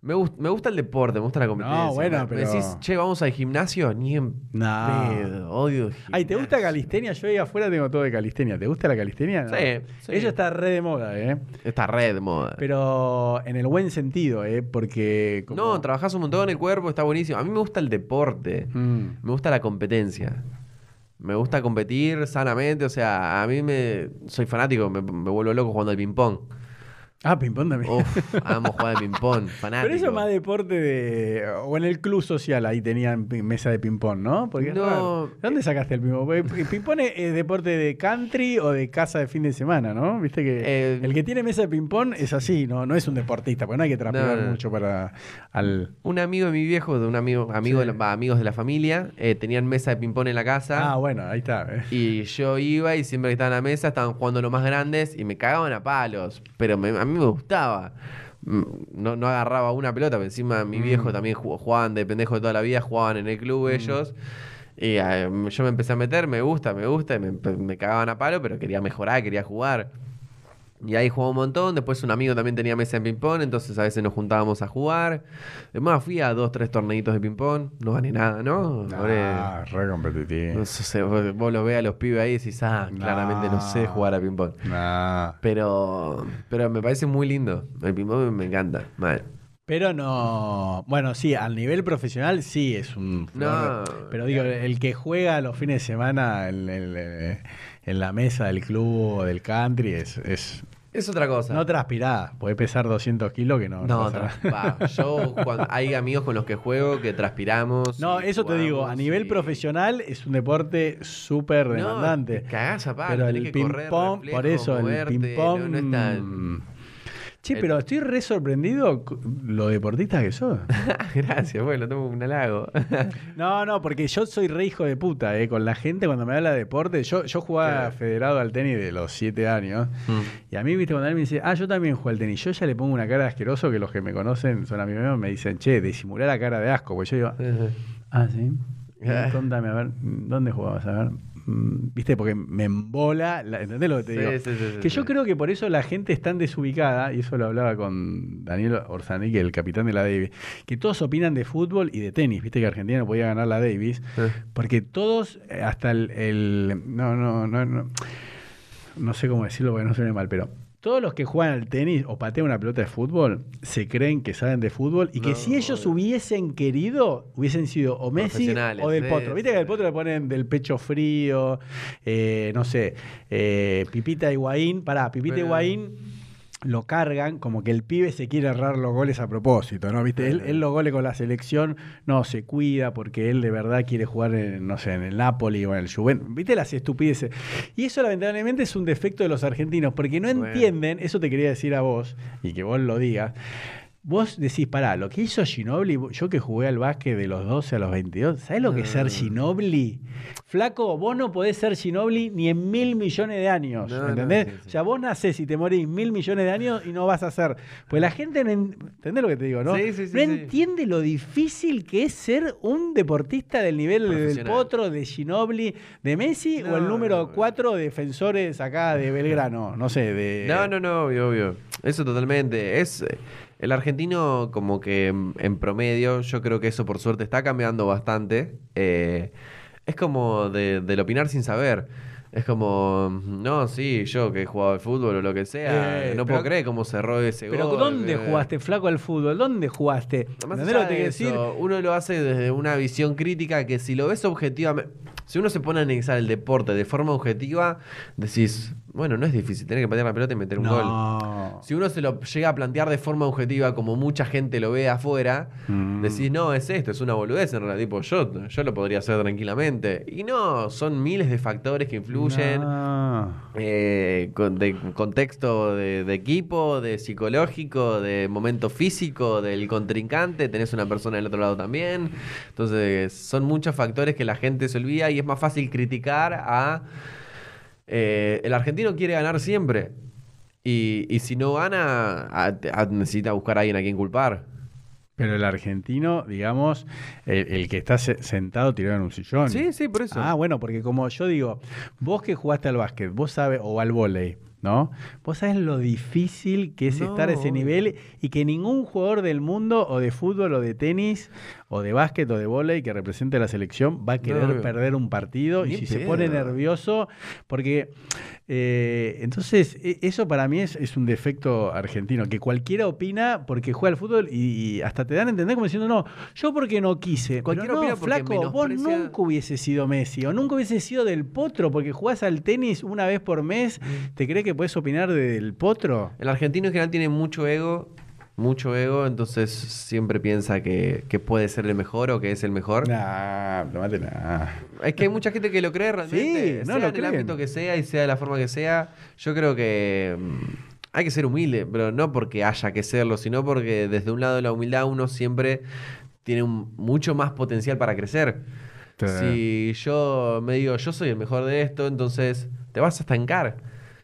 Me, gust- me gusta el deporte, me gusta la competencia. bueno, Me- me pero- decís, che, vamos al gimnasio, ni en No. pedo, odio el Ay, ¿te gusta calistenia? Yo ahí afuera tengo todo de calistenia. ¿Te gusta la calistenia? No. Sí, sí. Ella está re de moda, ¿eh? Esta red de moda. Pero en el buen sentido, ¿eh? Porque... como- No, trabajás un montón el cuerpo, está buenísimo. A mí me gusta el deporte, Mm. me gusta la competencia. Me gusta competir sanamente, o sea, a mí me soy fanático, me, me vuelvo loco jugando al ping-pong. Ah, ping-pong también. Uf, amo jugar al ping-pong, fanático. Pero eso es más deporte de... O en el club social ahí tenían mesa de ping-pong, ¿no? Porque No. ¿De dónde sacaste el ping-pong? El ping-pong es, es deporte de country o de casa de fin de semana, ¿no? Viste que Eh, el que tiene mesa de ping-pong es así, ¿no? No es un deportista, porque no hay que No, no. mucho para... Al... Un amigo de mi viejo, de un amigo, amigo Sí. de la- amigos de la familia, eh, tenían mesa de ping-pong en la casa. Ah, bueno, ahí está. ¿eh? Y yo iba y siempre que estaba en la mesa estaban jugando los más grandes y me cagaban a palos. Pero me- a mí me gustaba. Mm, No, no agarraba una pelota, pero encima mi viejo también jugó- jugaban de pendejo de toda la vida, jugaban en el club ellos. Y eh, yo me empecé a meter, me gusta, me gusta, y me, me cagaban a palo, pero quería mejorar, quería jugar. Y ahí jugaba un montón. Después un amigo también tenía mesa en ping-pong, entonces a veces nos juntábamos a jugar. Además fui a dos, tres torneitos de ping-pong. No gané nada, ¿no? Ah, re competitivo. no sé, vos, vos los ves a los pibes ahí y decís, ah, claramente no sé jugar a ping-pong. Nah. Pero, pero me parece muy lindo. El ping-pong me, me encanta. Mal. Pero no. Bueno, sí, al nivel profesional sí es un. No. Pero digo, el que juega los fines de semana en, en- en- en la mesa del club o del country es. es Es otra cosa. no transpirá. Puede pesar 200 kilos que no. No, va, yo cuando hay amigos con los que juego que transpiramos. No, eso te digo, a nivel profesional es un deporte súper demandante. te cagás a pero tenés el que correr, ping-pong, reflejo, por eso, moverte, el ping-pong. no- no es tan- Che, El- pero estoy re sorprendido lo deportista que sos. Gracias, bueno, tomo un halago. No, no, porque yo soy re hijo de puta, eh, con la gente cuando me habla de deporte. Yo, yo jugaba Claro. federado al tenis de los 7 años. Mm. Y a mí, viste, cuando él me dice, ah, yo también juego al tenis. Yo ya le pongo una cara de asqueroso que los que me conocen son amigos míos me dicen, che, disimular la cara de asco. Pues yo digo, ah, sí. Ah. Contame, a ver, ¿dónde jugabas? A ver. Mm, Viste, porque me embola, la- ¿entendés lo que te Sí, digo? sí, sí, sí, que yo creo que por eso la gente es tan desubicada, y eso lo hablaba con Daniel Orzanic, el capitán de la Davis, que todos opinan de fútbol y de tenis. Viste que Argentina no podía ganar la Davis, porque todos, eh, hasta el, el- no, no, no, no, no sé cómo decirlo porque no suene mal, pero todos los que juegan al tenis o patean una pelota de fútbol se creen que saben de fútbol y que No, si ellos obvio. hubiesen querido, hubiesen sido o Messi o del Potro. Viste que al Potro le ponen del pecho frío, eh, no sé, eh, Pipita Higuaín, pará, Pipita Pero- Higuaín lo cargan como que el pibe se quiere errar los goles a propósito, ¿no? ¿Viste? Él, los goles con la selección no se cuida porque él de verdad quiere jugar en, no sé, en el Napoli o en el Juventus. ¿Viste las estupideces? Y eso lamentablemente es un defecto de los argentinos porque no Bueno. entienden, eso te quería decir a vos y que vos lo digas. Vos decís, pará, lo que hizo Ginobili, yo que jugué al básquet de los 12 a los 22, ¿sabés lo que es ser No. Ginobili? Flaco, vos no podés ser Ginobili ni en mil millones de años, No, no, ¿entendés? sí, sí. O sea, vos nacés y te morís mil millones de años y no vas a ser. Pues la gente no en- ¿entendés lo que te digo, no? Sí, sí, sí, no entiende lo difícil que es ser un deportista del nivel del. Potro, de Ginobili, de Messi o el número no. cuatro defensores acá de Belgrano, no sé, de... No, no, no, obvio, obvio. Eso totalmente. Es eh, el argentino como que en, en promedio, yo creo que eso por suerte está cambiando bastante. Eh, es como de, del opinar sin saber. Es como, no, sí, yo que he jugado al fútbol o lo que sea, Eh, no pero- puedo creer cómo cerró ese Pero gol. ¿dónde eh. jugaste, flaco, al fútbol? ¿Dónde jugaste? Más ¿Entendés allá lo que decir? uno lo hace desde una visión crítica que si lo ves objetivamente, si uno se pone a analizar el deporte de forma objetiva, decís, bueno, no es difícil, tener que patear la pelota y meter un gol. No. Si uno se lo llega a plantear de forma objetiva, como mucha gente lo ve afuera, Mm. decís, no, es esto, es una boludez en realidad. Tipo, yo, yo lo podría hacer tranquilamente. Y no, son miles de factores que influyen. No. eh, con- de contexto de, de equipo, de psicológico, de momento físico, del contrincante, tenés una persona del otro lado también. Entonces, son muchos factores que la gente se olvida y es más fácil criticar a eh, el argentino quiere ganar siempre. Y, y si no gana, a- a- necesita buscar a alguien a quien culpar. Pero el argentino, digamos, el, el que está se- sentado tirado en un sillón. Sí, sí, por eso. Ah, bueno, porque como yo digo, vos que jugaste al básquet, vos sabes, o al vóley, ¿no? Vos sabés lo difícil que es No, estar a ese nivel y que ningún jugador del mundo, o de fútbol, o de tenis, o de básquet, o de vóley que represente a la selección, va a querer perder un partido y si se pone nervioso, porque eh, entonces e- eso para mí es, es un defecto argentino, que cualquiera opina porque juega al fútbol y, y hasta te dan a entender como diciendo, no, yo porque no quise. Cualquiera Pero no, flaco, vos nunca hubiese sido Messi o nunca hubiese sido del potro porque jugás al tenis una vez por mes. Mm. ¿Te crees que puedes opinar del potro? El argentino en general tiene mucho ego, mucho ego, entonces siempre piensa que, que puede ser el mejor o que es el mejor. Nah, no mate nada. Es que hay mucha gente que lo cree realmente, Sí, no sea lo en el ámbito que sea y sea de la forma que sea. Yo creo que mm, hay que ser humilde, pero no porque haya que serlo, sino porque desde un lado de la humildad uno siempre tiene un- mucho más potencial para crecer. Si yo me digo, yo soy el mejor de esto, entonces te vas a estancar.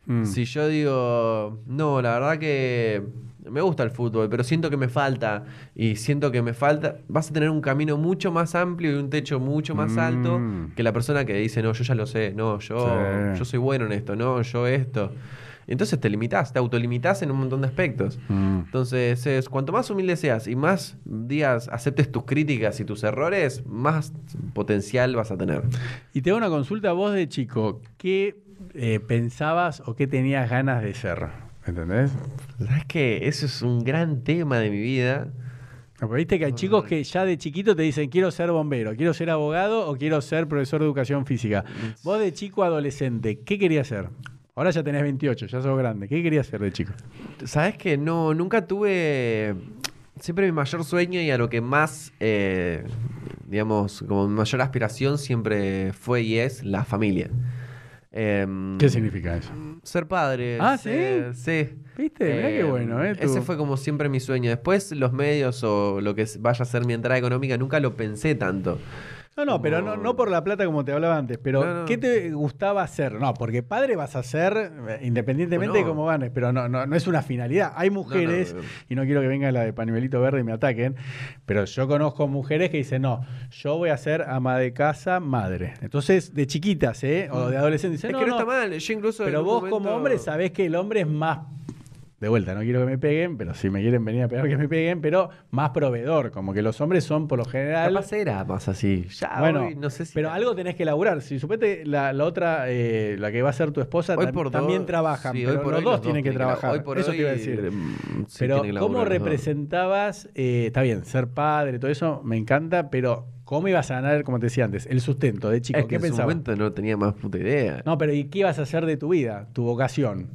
Mm. Si yo digo, no, la verdad que me gusta el fútbol, pero siento que me falta y siento que me falta, vas a tener un camino mucho más amplio y un techo mucho más alto Mm. que la persona que dice, no, yo ya lo sé, no, yo, Sí. yo soy bueno en esto, no, yo esto. Entonces te limitas, te autolimitas en un montón de aspectos. Mm. Entonces, es, cuanto más humilde seas y más días aceptes tus críticas y tus errores, más potencial vas a tener. Y te hago una consulta, vos de chico, ¿qué eh, pensabas o qué tenías ganas de ser? ¿Entendés? ¿Sabes que Eso es un gran tema de mi vida. Porque Viste que hay chicos que ya de chiquito te dicen quiero ser bombero, quiero ser abogado o quiero ser profesor de educación física. Vos de chico adolescente, ¿qué querías ser? Ahora ya tenés 28, ya sos grande. ¿Qué querías ser de chico? ¿Sabes que No, nunca tuve. Siempre mi mayor sueño y a lo que más, eh, digamos, como mi mayor aspiración siempre fue y es la familia. Em, ¿Qué significa eso? Ser padre. Ah, ser- Sí. ¿Viste? Mirá qué Em, bueno, ¿eh? Ese fue como siempre mi sueño. Después los medios o lo que vaya a ser mi entrada económica nunca lo pensé tanto. No, no, pero no, no por la plata como te hablaba antes, pero No, no. ¿qué te gustaba hacer? No, porque padre vas a ser eh, independientemente de cómo ganes, pero no, no, no es una finalidad. Hay mujeres, y no quiero que venga la de pañuelito verde y me ataquen, pero yo conozco mujeres que dicen, no, yo voy a ser ama de casa, madre. Entonces, de chiquitas, ¿eh? O de adolescentes, dicen, es no, que no, está mal. Yo incluso. pero vos como hombre sabés que el hombre es más... De vuelta, no quiero que me peguen, pero si me quieren venir a pegar que me peguen, pero más proveedor, como que los hombres son por lo general... Capaz era más así. Ya, Bueno, hoy no sé si. pero era. algo tenés que laburar. Si supete la, la otra, eh, la que va a ser tu esposa, tam- también dos- trabajan. sí, pero hoy por los hoy dos tienen que trabajar. Hoy por eso te iba a decir. mm, sí pero, ¿cómo los dos. representabas? eh, está bien, ser padre, todo eso me encanta, pero ¿cómo ibas a ganar, como te decía antes, el sustento de chico? Es que ¿Qué en su momento no tenía más puta idea. No, pero ¿y qué ibas a hacer de tu vida? Tu vocación.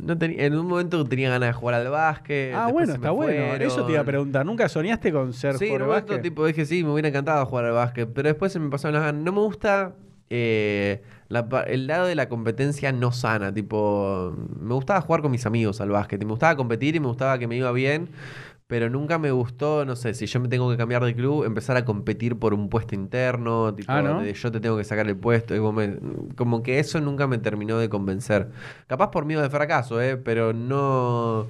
No tenía- en un momento tenía ganas de jugar al básquet. ah, bueno, está bueno. Eso te iba a preguntar. ¿Nunca soñaste con ser Sí, jugador de básquet? tipo dije, sí, me hubiera encantado jugar al básquet. Pero después se me pasaron las ganas. No me gusta eh, la el lado de la competencia no sana. Tipo, me gustaba jugar con mis amigos al básquet. Me gustaba competir y me gustaba que me iba bien. Pero nunca me gustó, no sé, si yo me tengo que cambiar de club, empezar a competir por un puesto interno, tipo, Ah, ¿no? de yo te tengo que sacar el puesto. me- como que eso nunca me terminó de convencer. Capaz por miedo de fracaso, ¿eh? Pero no,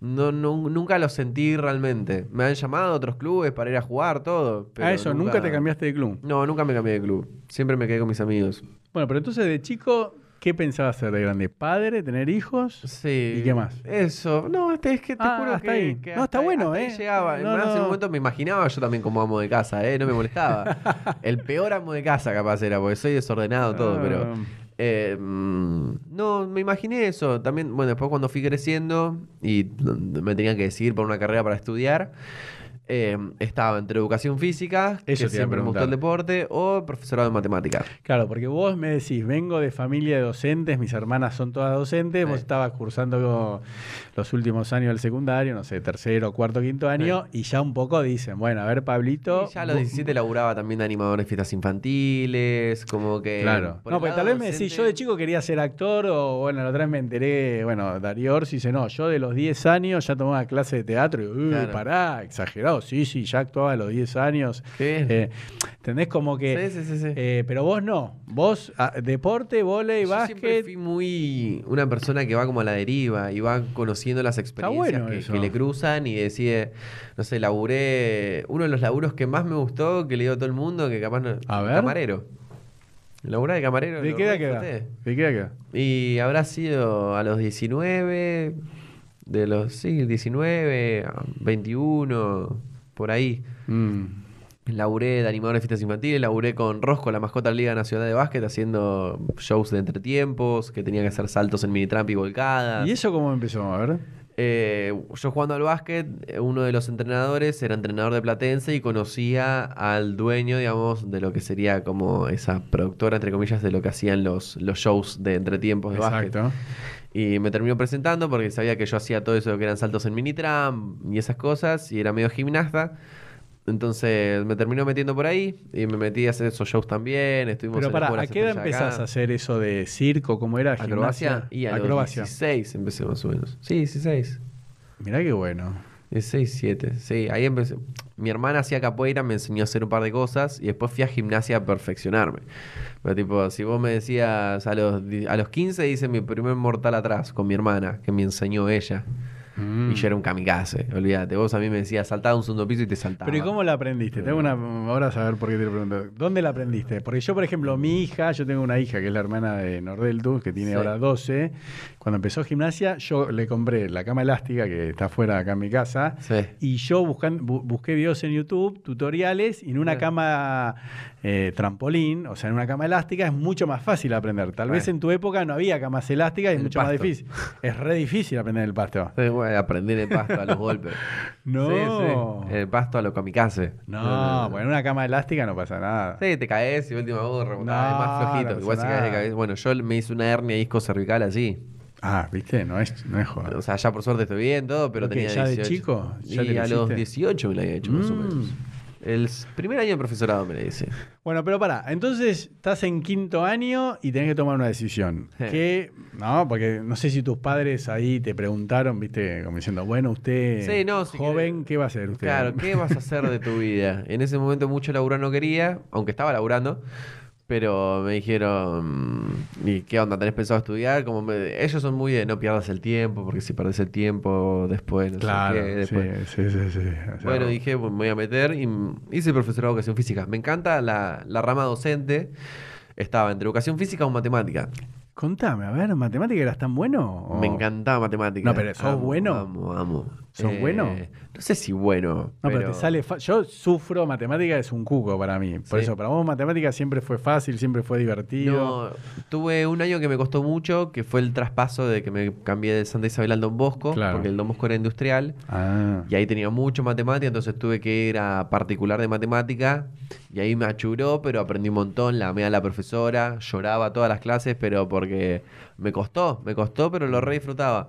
no, no- nunca lo sentí realmente. Me han llamado a otros clubes para ir a jugar, todo. pero ah, eso, nunca... te cambiaste de club. No, nunca me cambié de club. Siempre me quedé con mis amigos. Bueno, pero entonces de chico, ¿qué pensabas ser de grande? ¿Padre? ¿Tener hijos? Sí. ¿Y qué más? Eso. No, este es que te Ah, juro hasta que, ahí. que No, está ahí- bueno, hasta ahí ¿eh? llegaba. No, en no. un momento me imaginaba yo también como amo de casa, ¿eh? No me molestaba. El peor amo de casa capaz era, porque soy desordenado todo, pero... Ah. eh, mm, no, me imaginé eso. También, bueno, después cuando fui creciendo y me tenía que decidir por una carrera para estudiar, eh, estaba entre educación física, Eso que siempre me gustó el deporte, o profesorado de matemáticas. Claro, porque vos me decís, vengo de familia de docentes, mis hermanas son todas docentes, vos estabas cursando los últimos años del secundario, no sé, tercero, cuarto, quinto año, y ya un poco dicen, bueno, a ver, Pablito. Y ya a los vos- 17 laburaba también de animador de fiestas infantiles, como que... Claro. No, porque tal vez me decís, yo de chico quería ser actor, o bueno, la otra vez me enteré, bueno, Darío Orsi dice, no, yo de los 10 años ya tomaba clase de teatro, y, uy, Claro. pará, exagerado, sí, sí, ya actuaba a los 10 años. Eh, ¿Entendés? Como que... Sí, sí, sí, sí. eh, pero vos no. Vos, ah, deporte, volei, Yo siempre básquet... fui muy una persona que va como a la deriva y va conociendo las experiencias bueno que, le cruzan y decide, no sé, laburé, uno de los laburos que más me gustó, que le digo a todo el mundo, que capaz no, A ver. camarero. Laburé de camarero. ¿De qué edad queda? ¿De qué edad queda? Y habrá sido a los 19, de los, sí, 19, a 21, por ahí. Mm. Laburé de animador de fiestas infantiles, laburé con Rosco, la mascota de la Liga Nacional de Básquet, haciendo shows de entretiempos, que tenía que hacer saltos en mini tramp y volcadas. ¿Y eso cómo empezó? A ver. Eh, yo jugando al básquet, eh, uno de los entrenadores era entrenador de Platense y conocía al dueño, digamos, de lo que sería como esa productora, entre comillas, de lo que hacían los, los shows de entretiempos de básquet. Y me terminó presentando porque sabía que yo hacía todo eso que eran saltos en mini tram y esas cosas, y era medio gimnasta. Entonces me terminó metiendo por ahí y me metí a hacer esos shows también. Estuvimos Pero para, ¿a qué edad empezás acá. a hacer eso de circo? ¿Cómo era? Acrobacia y a los Acrobacia. 16 empecé más o menos. Sí, 16. Mirá qué bueno. 16, 7. Sí, ahí empecé. Mi hermana hacía capoeira, me enseñó a hacer un par de cosas y después fui a gimnasia a perfeccionarme. Pero tipo, si vos me decías a los, a los 15 hice mi primer mortal atrás con mi hermana, que me enseñó ella. Mm. Y yo era un kamikaze, olvídate. Vos a mí me decías saltaba un segundo piso y te saltaba. Pero ¿y cómo la aprendiste? Tengo una ahora a saber por qué te lo pregunto. ¿Dónde la aprendiste? Porque yo, por ejemplo, mi hija, yo tengo una hija que es la hermana de Nordeltu, que tiene Sí. ahora 12. Cuando empezó gimnasia, yo le compré la cama elástica que está afuera acá en mi casa. Sí. Y yo buscan- bu- busqué videos en YouTube, tutoriales, y en una Sí. cama eh, trampolín, o sea, en una cama elástica, es mucho más fácil aprender. Tal vez en tu época no había camas elásticas y es El mucho más difícil. Es re difícil aprender el pasto. Sí, bueno, aprendí en el pasto a los golpes. No. Sí, sí. En el pasto a los kamikaze. No, bueno, en una cama elástica no pasa nada. Sí, te caes y última vos rebotás, No, es más flojito. no Igual si caes de cabeza. Bueno, yo me hice una hernia disco cervical así. Ah, viste, no es, no es joda. O sea, ya por suerte estoy bien, todo, pero ¿Pero qué, tenía ya de 18. chico? ¿Ya y lo a los hiciste? 18 me la había hecho, más o Mm. menos. El primer año de profesorado me la hice. Bueno, pero pará, entonces estás en quinto año y tenés que tomar una decisión. Que, no, porque no sé si tus padres ahí te preguntaron, viste, como diciendo, bueno, usted, Sí, no, si joven, ¿qué va a hacer usted? Claro, ¿qué vas a hacer de tu vida? En ese momento mucho laburar no quería, aunque estaba laburando. Pero me dijeron, ¿y qué onda? ¿Tenés pensado estudiar? Como me- ellos son muy de no pierdas el tiempo, porque si perdés el tiempo después, no Claro, sé qué, después. sí, sí, sí, sí. O sea, Bueno, dije, pues me voy a meter y m- hice profesorado de educación física. Me encanta la, la rama docente. Estaba entre educación física o matemática. Contame, a ver, ¿matemática eras tan bueno? o- Me encantaba matemática. No, pero ¿sos bueno? Amo, amo. ¿Sos bueno? No sé si bueno. No, pero, te sale Yo sufro, matemática es un cuco para mí. Por Sí. eso, para vos matemática siempre fue fácil, siempre fue divertido. No, tuve un año que me costó mucho, que fue el traspaso de que me cambié de Santa Isabel al Don Bosco, Claro. porque el Don Bosco era industrial. Ah. Y ahí tenía mucho matemática, entonces tuve que ir a particular de matemática. Y ahí me achuró, pero aprendí un montón. La amé a la profesora, lloraba todas las clases, pero porque me costó, me costó, pero lo re disfrutaba.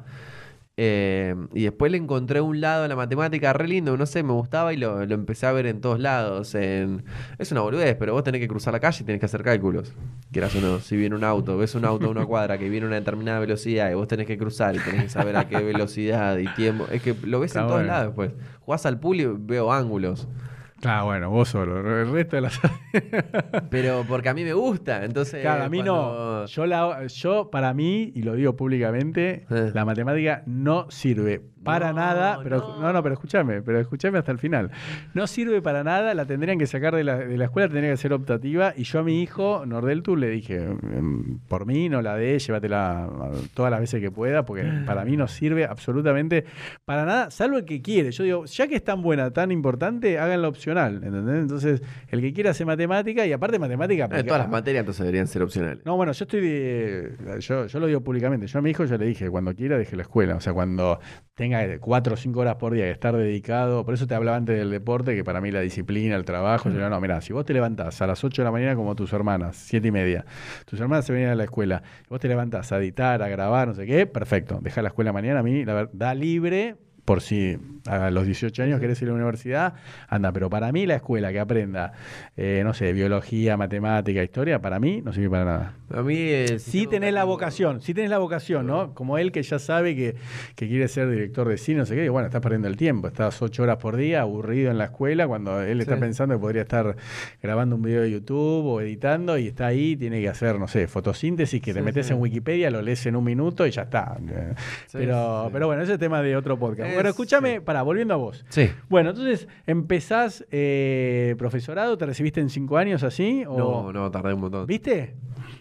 Eh, y después le encontré un lado a la matemática re lindo, no sé, me gustaba y lo, lo empecé a ver en todos lados. En... Es una boludez, pero vos tenés que cruzar la calle y tenés que hacer cálculos. Quieras o no, si viene un auto, ves un auto a una cuadra que viene a una determinada velocidad y vos tenés que cruzar y tenés que saber a qué velocidad y tiempo. Es que lo ves Está en todos lados después. Jugás al pool y veo ángulos. Claro, bueno, vos solo. El resto de las. Pero porque a mí me gusta, entonces. Claro, a mí no. Yo, la, yo, para mí, y lo digo públicamente, Eh. la matemática no sirve para No, nada. Pero, no. no. no, pero escúchame, pero escúchame hasta el final. No sirve para nada, la tendrían que sacar de la, de la escuela, tendría que ser optativa. Y yo a mi hijo, Nordeltu, le dije, "Em, por mí no la dé, llévatela todas las veces que pueda, porque para mí no sirve absolutamente para nada, salvo el que quiere. Yo digo, ya que es tan buena, tan importante, háganla opcional, ¿entendés? Entonces, el que quiera hacer matemática, y aparte matemática... Eh, porque- todas las materias entonces deberían ser opcionales. no, bueno, yo estoy de, yo, yo lo digo públicamente. Yo a mi hijo ya le dije, cuando quiera deje la escuela. O sea, cuando tenga cuatro o cinco horas por día que estar dedicado. Por eso te hablaba antes del deporte, que para mí la disciplina, el trabajo. Yo no, mira, si vos te levantás a las 8 de la mañana como tus hermanas, siete y media, tus hermanas se venían a la escuela, vos te levantás a editar, a grabar, no sé qué, perfecto. Deja la escuela mañana a mí, la verdad, da libre. Por si a los 18 años querés ir a la universidad, anda, pero para mí la escuela que aprenda, eh, no sé, biología, matemática, historia, para mí no sirve para nada. A mí eh, Sí tenés la vocación, sí tenés la vocación, ¿no? Como él que ya sabe que, que quiere ser director de cine, no sé qué, y bueno, estás perdiendo el tiempo, estás ocho horas por día aburrido en la escuela cuando él está Sí. pensando que podría estar grabando un video de YouTube o editando y está ahí, tiene que hacer, no sé, fotosíntesis, que te Sí, metes sí. en Wikipedia, lo lees en un minuto y ya está. Pero, pero bueno, ese es tema de otro podcast. Es- bueno, escúchame, sí. para, volviendo a vos. Sí. Bueno, entonces, ¿empezás eh, profesorado? ¿Te recibiste en cinco años así? O... No, no, tardé un montón. ¿Viste?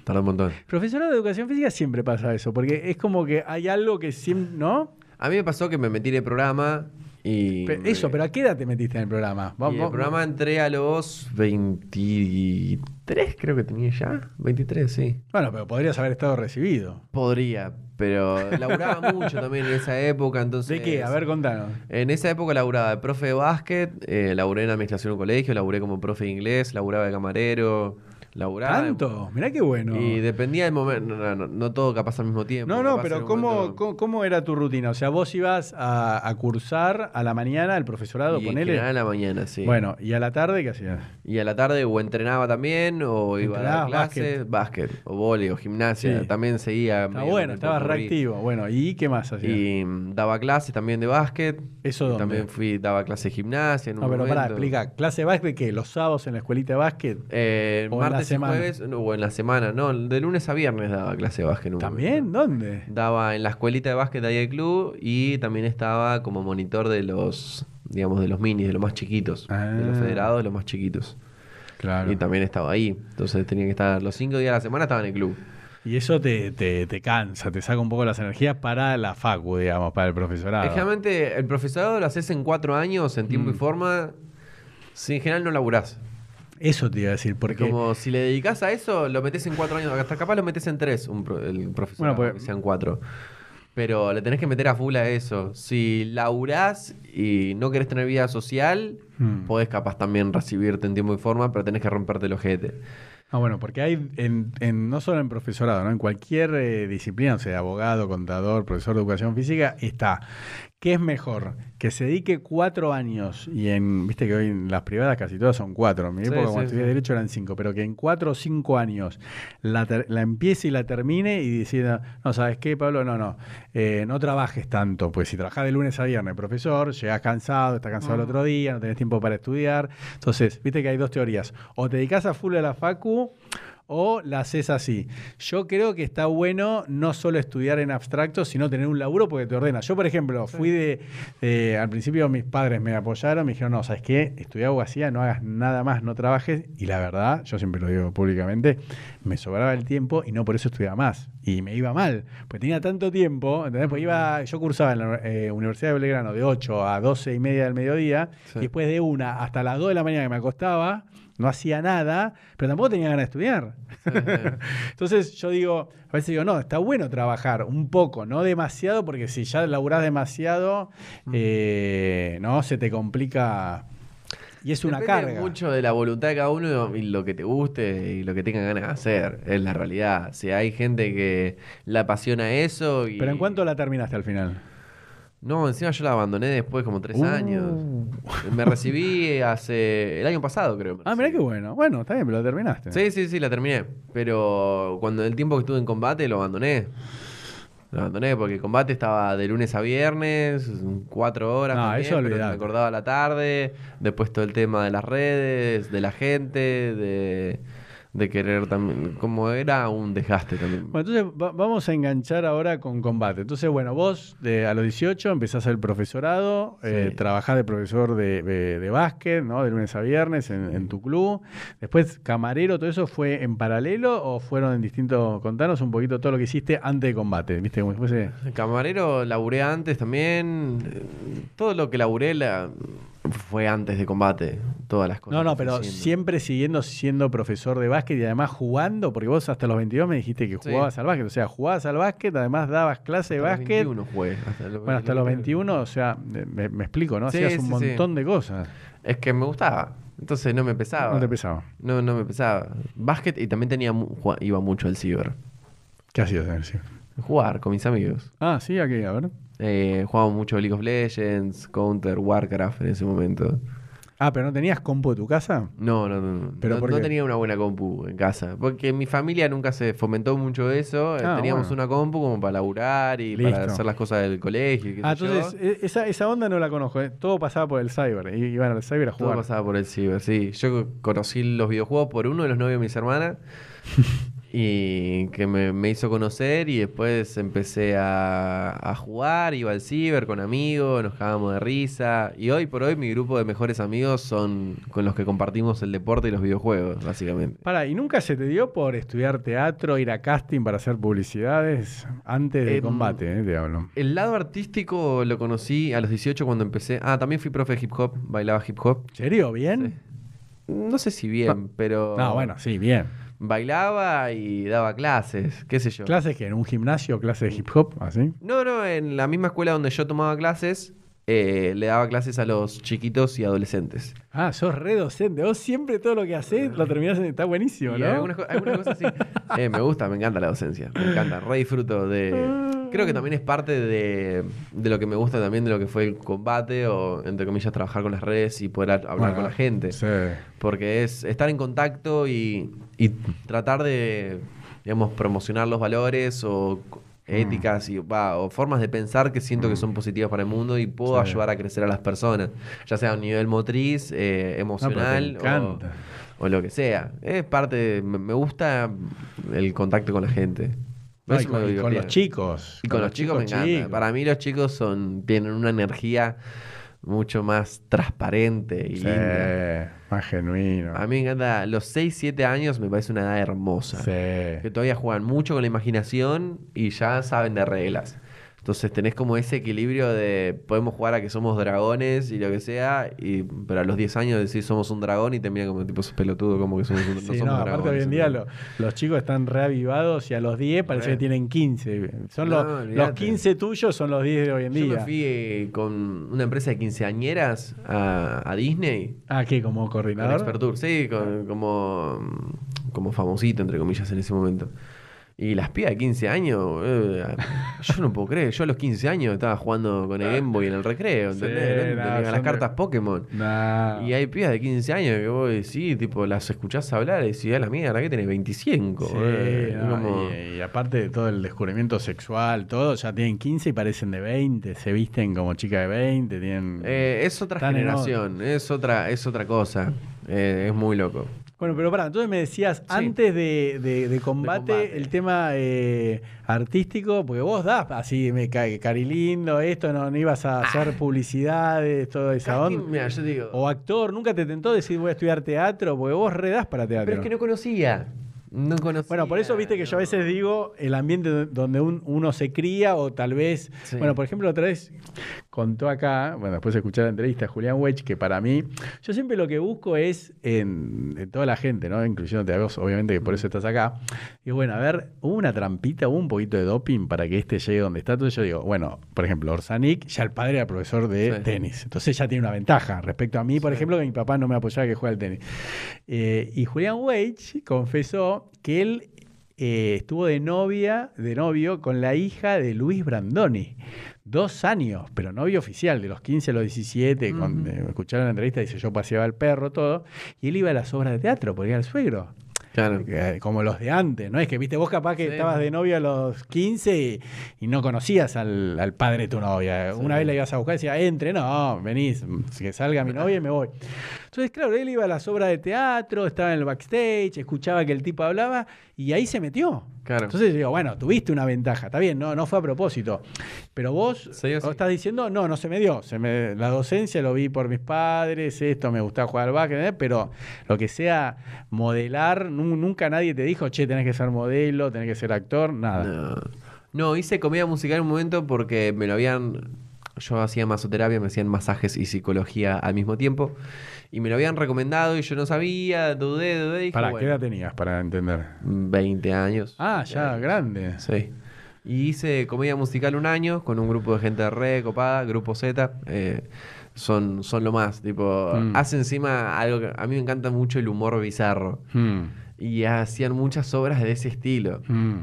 Tardé un montón. Profesorado de educación física siempre pasa eso, porque es como que hay algo que siempre, ¿no? A mí me pasó que me metí en el programa y... Eso, pero ¿a qué edad te metiste en el programa? Y en el programa entré a los 23, creo que tenía ya. 23, sí. Bueno, pero podrías haber estado recibido. Podría, pero laburaba mucho también en esa época, entonces... ¿De qué? A ver, contanos. En esa época laburaba de profe de básquet, eh, laburé en administración de un colegio, laburé como profe de inglés, laburaba de camarero, laburaba... ¿Tanto? Mirá qué bueno. Y dependía del momento, no, no, no todo capaz al mismo tiempo. No, no, pero ¿cómo, momento- cómo, cómo era tu rutina? O sea, vos ibas a, a cursar a la mañana el profesorado, Y ponele. a la mañana, sí. Bueno, ¿y a la tarde qué hacías? Y a la tarde o entrenaba también, o iba a dar clases, básquet, o vóley, o gimnasia. Sí. También seguía. Está bueno, estabas reactivo. Bueno, ¿y qué más hacías? Y mm, daba clases también de básquet. ¿Eso dónde? También fui, daba clases de gimnasia en un no, pero pará, momento. explica. ¿Clase de básquet qué? ¿Los sábados en la escuelita de básquet? Eh, O la martes y semana. jueves, no, o en la semana, no, de lunes a viernes daba clase de básquet. un ¿También? ¿Dónde? Daba en la escuelita de básquet de ahí del club y también estaba como monitor de los, digamos, de los minis, de los más chiquitos. De los Ah. federados, de los más chiquitos. Claro. Y también estaba ahí. Entonces tenía que estar los cinco días de la semana estaba en el club. Y eso te, te, te cansa, te saca un poco las energías para la facu, digamos, para el profesorado. Generalmente el profesorado lo haces en cuatro años, en tiempo y Mm. forma. Si en general no laburás. Eso te iba a decir, porque... Como si le dedicas a eso, lo metes en cuatro años. Hasta capaz lo metes en tres, un pro- el profesorado, Bueno, pues- que sean cuatro. Pero le tenés que meter a full a eso. Si laburás y no querés tener vida social, Mm. podés capaz también recibirte en tiempo y forma, pero tenés que romperte el ojete. Ah, bueno, porque hay, en, en- no solo en profesorado, ¿no? en cualquier eh, disciplina, o sea, abogado, contador, profesor de educación física, está. ¿Qué es mejor? Que se dedique cuatro años, y en, viste que hoy en las privadas casi todas son cuatro, en mi Sí, época sí, cuando estudié sí. Derecho eran cinco, pero que en cuatro o cinco años la, ter- la empiece y la termine y decida, no, ¿sabes qué, Pablo? No, no, eh, no trabajes tanto, pues si trabajás de lunes a viernes, profesor, llegás cansado, estás cansado el otro día, no tenés tiempo para estudiar. Entonces, viste que hay dos teorías. O te dedicas a full a la facu o la haces así. Yo creo que está bueno no solo estudiar en abstracto, sino tener un laburo porque te ordena. Yo, por ejemplo, fui de, de- Al principio mis padres me apoyaron, me dijeron, no, ¿sabes qué? Estudia abogacía, no hagas nada más, no trabajes. Y la verdad, yo siempre lo digo públicamente, me sobraba el tiempo y no por eso estudiaba más. Y me iba mal, porque tenía tanto tiempo, ¿entendés? Porque iba, yo cursaba en la eh, Universidad de Belgrano de 8 a 12 y media del mediodía, Sí. y después de una hasta las 2 de la mañana que me acostaba, no hacía nada, pero tampoco tenía ganas de estudiar. Entonces yo digo, a veces digo, no, está bueno trabajar un poco, no demasiado, porque si ya laburás demasiado, eh, no, se te complica y es una Depende carga. mucho de la voluntad de cada uno y lo que te guste y lo que tenga ganas de hacer. Es la realidad. Si hay gente que la apasiona eso y... Pero ¿en cuánto la terminaste al final? No, encima yo la abandoné después como tres Uh. años. Me recibí hace... el año pasado creo. me Ah, mirá recibí. qué bueno. Bueno, está bien, pero la terminaste. Sí, sí, sí, la terminé. Pero cuando el tiempo que estuve en combate lo abandoné. Lo abandoné porque el combate estaba de lunes a viernes, cuatro horas. No, también, eso pero olvidate. Me acordaba a la tarde. Después todo el tema de las redes, de la gente, de, de querer también. Como era un desgaste también. Bueno, entonces va- vamos a enganchar ahora con combate. Entonces, bueno, vos de, a los 18 empezás el profesorado, eh, trabajás de profesor de, de- de básquet, ¿no? De lunes a viernes en, en tu club. Después, camarero, ¿todo eso fue en paralelo o fueron en distintos... Contanos un poquito todo lo que hiciste antes de combate, ¿viste? Como si fuese... Camarero laburé antes también. Todo lo que laburé la- fue antes de combate. Todas las cosas. No, no, pero siempre siguiendo siendo profesor de básquet y además jugando, porque vos hasta los 22 me dijiste que Sí. jugabas al básquet, o sea, jugabas al básquet, además dabas clase de Hasta los básquet. 21 jugué, hasta los Bueno, hasta los 21. 21, o sea, me, me explico, ¿no? Sí, Hacías un sí, montón de cosas. Es que me gustaba. Entonces no me pesaba. No te pesaba. No, no me pesaba. Básquet y también tenía iba mucho al ciber. ¿Qué hacías en el ciber? Jugar con mis amigos. Ah, sí, aquí, a ver. Eh, jugábamos mucho League of Legends, Counter, Warcraft en ese momento. Ah, pero no tenías compu de tu casa. No, no, no. ¿Pero no, por no qué? tenía una buena compu en casa. Porque en mi familia nunca se fomentó mucho eso. Eh, Ah, Teníamos bueno. una compu como para laburar y para hacer las cosas del colegio. y qué Ah, sé entonces, e- esa, esa onda no la conozco. ¿eh? Todo pasaba por el cyber. i- Iban al cyber a Todo jugar. pasaba por el ciber, sí. Yo conocí los videojuegos por uno de los novios de mis hermanas. y que me, me hizo conocer y después empecé a, a jugar, iba al ciber con amigos, nos cagábamos de risa. Y hoy por hoy mi grupo de mejores amigos son con los que compartimos el deporte y los videojuegos, básicamente. Para, ¿y nunca se te dio por estudiar teatro, ir a casting para hacer publicidades antes de Em, combate, eh, te hablo? El lado artístico lo conocí a los 18 cuando empecé. Ah, también fui profe de hip hop, bailaba hip hop. ¿En serio? ¿Bien? No sé si bien, pero... No, bueno, sí, bien. Bailaba y daba clases, qué sé yo. ¿Clases que en un gimnasio, clases de hip hop, así? No, no, en la misma escuela donde yo tomaba clases, eh, le daba clases a los chiquitos y adolescentes. Ah, sos re docente. Vos siempre todo lo que haces lo terminás en... Está buenísimo, Y ¿no? algunas, co- algunas cosas así. Eh, me gusta, me encanta la docencia. Me encanta, re disfruto de... Creo que también es parte de, de lo que me gusta también de lo que fue el combate o, entre comillas, trabajar con las redes y poder hablar Bueno, con la gente. Sí. Porque es estar en contacto y, y tratar de, digamos, promocionar los valores o éticas y, o formas de pensar que siento que son positivas para el mundo y puedo Sí. ayudar a crecer a las personas, ya sea a un nivel motriz, eh, No, emocional o, lo que sea. Es parte, de- me gusta el contacto con la gente. No, y Eso con, y los chicos. Y con los chicos me encanta. chicos. Para mí los chicos son tienen una energía mucho más transparente y Sí, linda. más genuino. A mí me encanta. Los 6, 7 años me parece una edad hermosa. Sí. Que todavía juegan mucho con la imaginación y ya saben de reglas. Entonces tenés como ese equilibrio de podemos jugar a que somos dragones y lo que sea, y, pero a los 10 años decís somos un dragón y te miran como tipo sos pelotudo, como que somos un, no Sí, somos no, aparte hoy en día los chicos están reavivados y a los 10 parece Re. que tienen 15. Son No, los, los olvídate. 15 tuyos son los 10 de hoy en Yo día. me fui eh, con una empresa de quinceañeras a, a Disney Ah, ¿qué? ¿Como Con coordinador? Expert Tour, sí, con- como, como famosito, entre comillas, en ese momento. Y las pibas de 15 años, eh, yo no puedo creer. Yo a los 15 años estaba jugando con el Game Boy en el recreo, Sí, ¿entendés? No, entendía son las cartas Pokémon. Nah. Y hay pibas de 15 años que vos decís, tipo, las escuchás hablar y decís, a la mierda, que tenés 25. Sí, eh". no, Como- y, y aparte de todo el descubrimiento sexual, todo, ya tienen 15 y parecen de 20, se visten como chica de 20, tienen... Eh, es otra generación, es otra, es otra cosa. Eh, es muy loco. Bueno, pero pará, entonces me decías, antes de, de- de combate, combate. el tema eh, artístico, porque vos das así, me cae carilindo, esto, no, no ibas a hacer publicidades, toda esa onda. mira, yo digo. O actor, nunca te tentó decir voy a estudiar teatro, porque vos redás para teatro. Pero es que no conocía. No conocía. Bueno, por eso viste que yo a veces digo el ambiente do- donde un- uno se cría o tal vez, Sí. bueno, por ejemplo, otra vez contó acá, bueno, después de escuchar la entrevista Julián Wedge, que para mí, yo siempre lo que busco es en, en toda la gente, ¿no? Incluyéndote a vos, obviamente que por eso estás acá. Y bueno, a ver, hubo una trampita, hubo un poquito de doping para que este llegue donde está. Entonces yo digo, bueno, por ejemplo, Orsanic, ya el padre era profesor de Sí. tenis. Entonces ya tiene una ventaja respecto a mí, por Sí. ejemplo, que mi papá no me apoyaba que juegue al tenis. Eh, y Julián Weich confesó que él eh, estuvo de novia, de novio con la hija de Luis Brandoni. Dos años, pero novio oficial, de los 15 a los 17, con, Ujú. eh, escucharon la entrevista, dice yo paseaba al perro, todo, y él iba a las obras de teatro, porque era el suegro. Claro. Eh, Como los de antes, ¿no? Es que, viste, vos capaz que Sí. estabas de novio a los 15 y, y no conocías al, al padre de tu novia. Sí. Una vez la ibas a buscar y decía, entre, no, venís, que salga mi novia y me voy. Entonces, claro, él iba a las obras de teatro, estaba en el backstage, escuchaba que el tipo hablaba y ahí se metió. Claro. Entonces digo, bueno, tuviste una ventaja, está bien, no, no fue a propósito. Pero vos, así. estás diciendo, no, no se me dio. Se me, la docencia lo vi por mis padres, esto me gustaba jugar al básquet, ¿eh? pero lo que sea modelar, nu- nunca nadie te dijo, che, tenés que ser modelo, tenés que ser actor, nada. No. No, hice comedia musical en un momento porque me lo habían. Yo hacía masoterapia, me hacían masajes y psicología al mismo tiempo. Y me lo habían recomendado y yo no sabía, dudé, dudé. Y dije, ¿Para qué edad tenías para entender? 20 años. Ah, ya, grande. Sí. Y hice comedia musical un año con un grupo de gente re copada, Grupo Z. eh, son, son lo más, tipo, Mm. hace encima algo que a mí me encanta mucho el humor bizarro. Hmm, Y hacían muchas obras de ese estilo. hmm.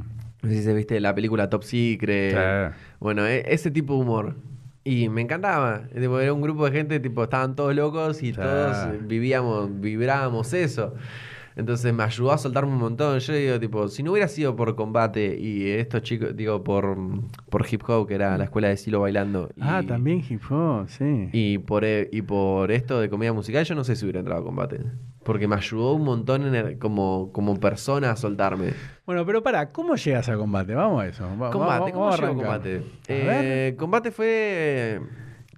No sé si se viste la película Top Secret. Sí. Bueno, e- ese tipo de humor. Y me encantaba. Tipo, era un grupo de gente, tipo, estaban todos locos y Claro. todos vivíamos, vibrábamos eso. Entonces me ayudó a soltarme un montón. Yo digo, tipo, si no hubiera sido por combate y estos chicos, digo, por, por hip hop, que era la escuela de Silo bailando. y- Ah, también hip hop, sí. Y por, e- y por esto de comedia musical, yo no sé si hubiera entrado a combate. Porque me ayudó un montón en el- como, como persona a soltarme. Bueno, pero para, ¿cómo llegas a combate? Vamos a eso. Va- Combate, vamos- ¿cómo llegó combate? Eh, combate fue.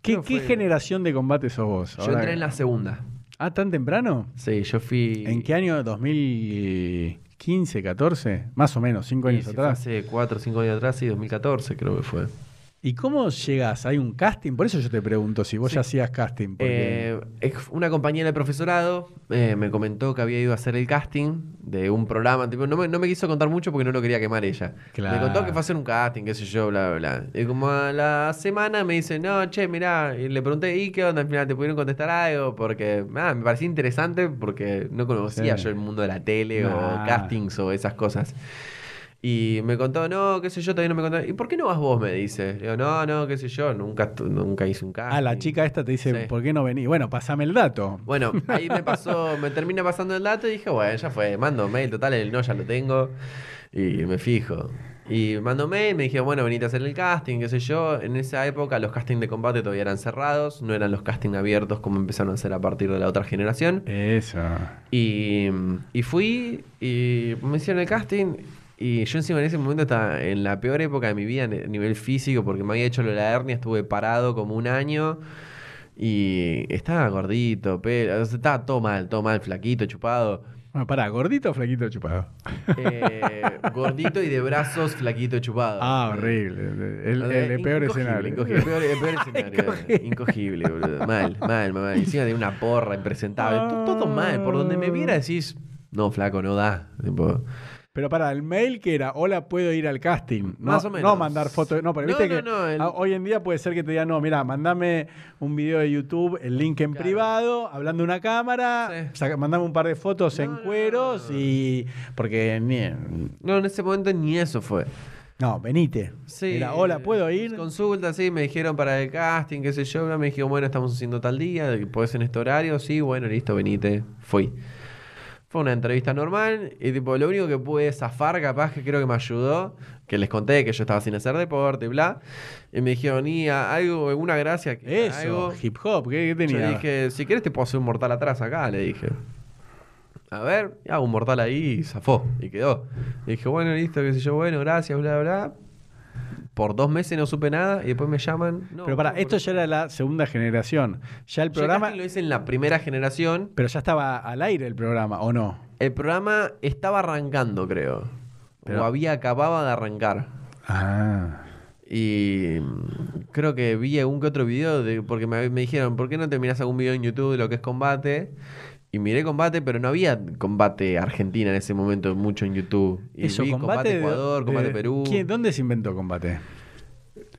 ¿Qué, qué fue- generación de combate sos vos? Yo entré en la segunda. Ah, ¿tan temprano? Sí, yo fui. ¿En qué año? ¿2015, 14? Más o menos, cinco Sí, años sí, atrás. hace 4 o 5 años atrás, sí, 2014 creo que fue. ¿Y cómo llegas? ¿Hay un casting? Por eso yo te pregunto si vos Sí. ya hacías casting. porque- Eh, una compañera de profesorado eh, me comentó que había ido a hacer el casting de un programa. tipo, no, me, no me quiso contar mucho porque no lo quería quemar ella. Claro. Me contó que fue a hacer un casting, qué sé yo, bla, bla, bla. Y como a la semana me dice, no, che, mirá. Y le pregunté, ¿y qué onda? Al final te pudieron contestar algo porque ah, me parecía interesante porque no conocía Sí. yo el mundo de la tele Nah. o castings o esas cosas. Y me contó, no, qué sé yo, todavía no me contó. ¿Y por qué no vas vos? Me dice. Le digo, no, no, qué sé yo, nunca, nunca hice un casting. Ah, la chica esta te dice, Sí. ¿por qué no venís? Bueno, pasame el dato. Bueno, ahí me pasó, me termina pasando el dato y dije, bueno, ya fue, mando mail, total, el no ya lo tengo y me fijo. Y mando mail, me dije, bueno, venite a hacer el casting, qué sé yo. En esa época los castings de combate todavía eran cerrados, no eran los castings abiertos como empezaron a hacer a partir de la otra generación. Eso. Y, y fui y me hicieron el casting. Y yo encima en ese momento estaba en la peor época de mi vida a nivel físico porque me había hecho lo de la hernia, estuve parado como un año y estaba gordito, pelo, o sea, estaba todo mal, todo mal, flaquito, chupado. Bueno, pará, gordito o flaquito chupado. Eh, gordito y de brazos, flaquito, chupado. Ah, horrible. El, el- el peor escenario. incogible, el peor, el peor escenario. incogible, boludo. Mal, mal, mal. Encima de una porra impresentable. to- Todo mal. Por donde me viera decís, no, flaco, no da. Tipo, Pero para el mail que era, hola, puedo ir al casting. No, Más o menos. No mandar fotos. No, pero No, viste no, que no, el- hoy en día puede ser que te digan, no, mira, mandame un video de YouTube, el link en Claro. privado, hablando de una cámara, Sí. mandame un par de fotos en cueros no, no. y. Porque. ni- no, en ese momento ni eso fue. no, venite. Sí. Era, hola, ¿puedo ir? Consulta, sí, me dijeron para el casting, qué sé yo. Me dijeron, bueno, estamos haciendo tal día, podés en este horario. Sí, bueno, listo, venite. Fui. Fue una entrevista normal y tipo, lo único que pude zafar, capaz que creo que me ayudó, que les conté que yo estaba sin hacer deporte y bla. Y me dijeron, y a- algo, alguna gracia que Eso, algo. hip hop, ¿qué, qué Yo tenía? le dije, si quieres te puedo hacer un mortal atrás acá, le dije. A ver, y hago un mortal ahí y zafó, y quedó. Le dije, bueno, listo, qué sé yo, bueno, gracias, bla, bla. Por dos meses no supe nada y después me llaman. No, pero para, no, esto ya era la segunda generación. Ya el Yo programa. casting lo hice en la primera generación. Pero ya estaba al aire el programa, ¿o no? El programa estaba arrancando, creo. Pero- O había acabado de arrancar. Ah. Y mm, creo que vi algún que otro video de, porque me, me dijeron, ¿por qué no te mirás algún video en YouTube de lo que es combate? Y miré combate, pero no había combate Argentina en ese momento mucho en YouTube. Y Eso, vi combate, de- Ecuador, de- combate Perú. ¿Quién- ¿Dónde se inventó combate?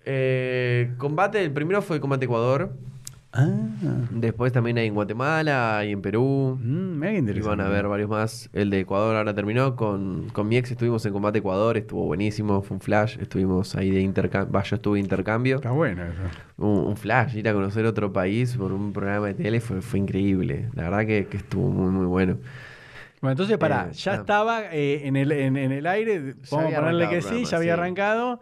Eh, combate, el primero fue combate Ecuador. Ah. Después también hay en Guatemala y en Perú. Mm, mira qué Y interesante. van a ver varios más. El de Ecuador ahora terminó. Con, con mi ex estuvimos en combate Ecuador. Estuvo buenísimo. Fue un flash. Estuvimos ahí de intercambio. Yo estuve de intercambio. Está bueno eso. Un, un flash. Ir a conocer otro país por un programa de tele fue, fue increíble. La verdad que, que estuvo muy, muy bueno. Bueno, entonces, pará, Eh, ya ah. estaba eh, en, el, en, en el aire, vamos a ponerle que sí, ya había sí. arrancado,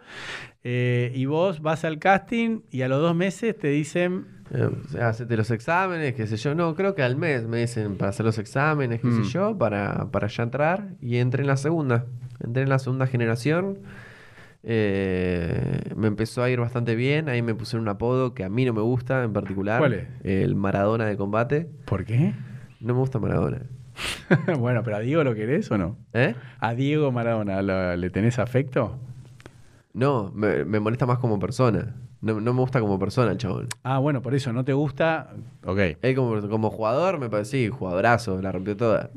eh, y vos vas al casting y a los dos meses te dicen, Eh, hacete los exámenes, qué sé yo. No, creo que al mes me dicen para hacer los exámenes, qué Mm. sé yo, para, para ya entrar. Y entré en la segunda. Entré en la segunda generación. Eh, me empezó a ir bastante bien. Ahí me pusieron un apodo que a mí no me gusta en particular. ¿Cuál es? El Maradona de combate. ¿por qué? No me gusta Maradona. bueno, pero a Diego lo querés o no? ¿Eh? ¿A Diego Maradona lo- le tenés afecto? No, me, me molesta más como persona. No, no me gusta como persona el chabón. Ah, bueno, por eso, ¿no te gusta? Ok. Él como, como jugador me parece, sí, jugadorazo, la rompió toda.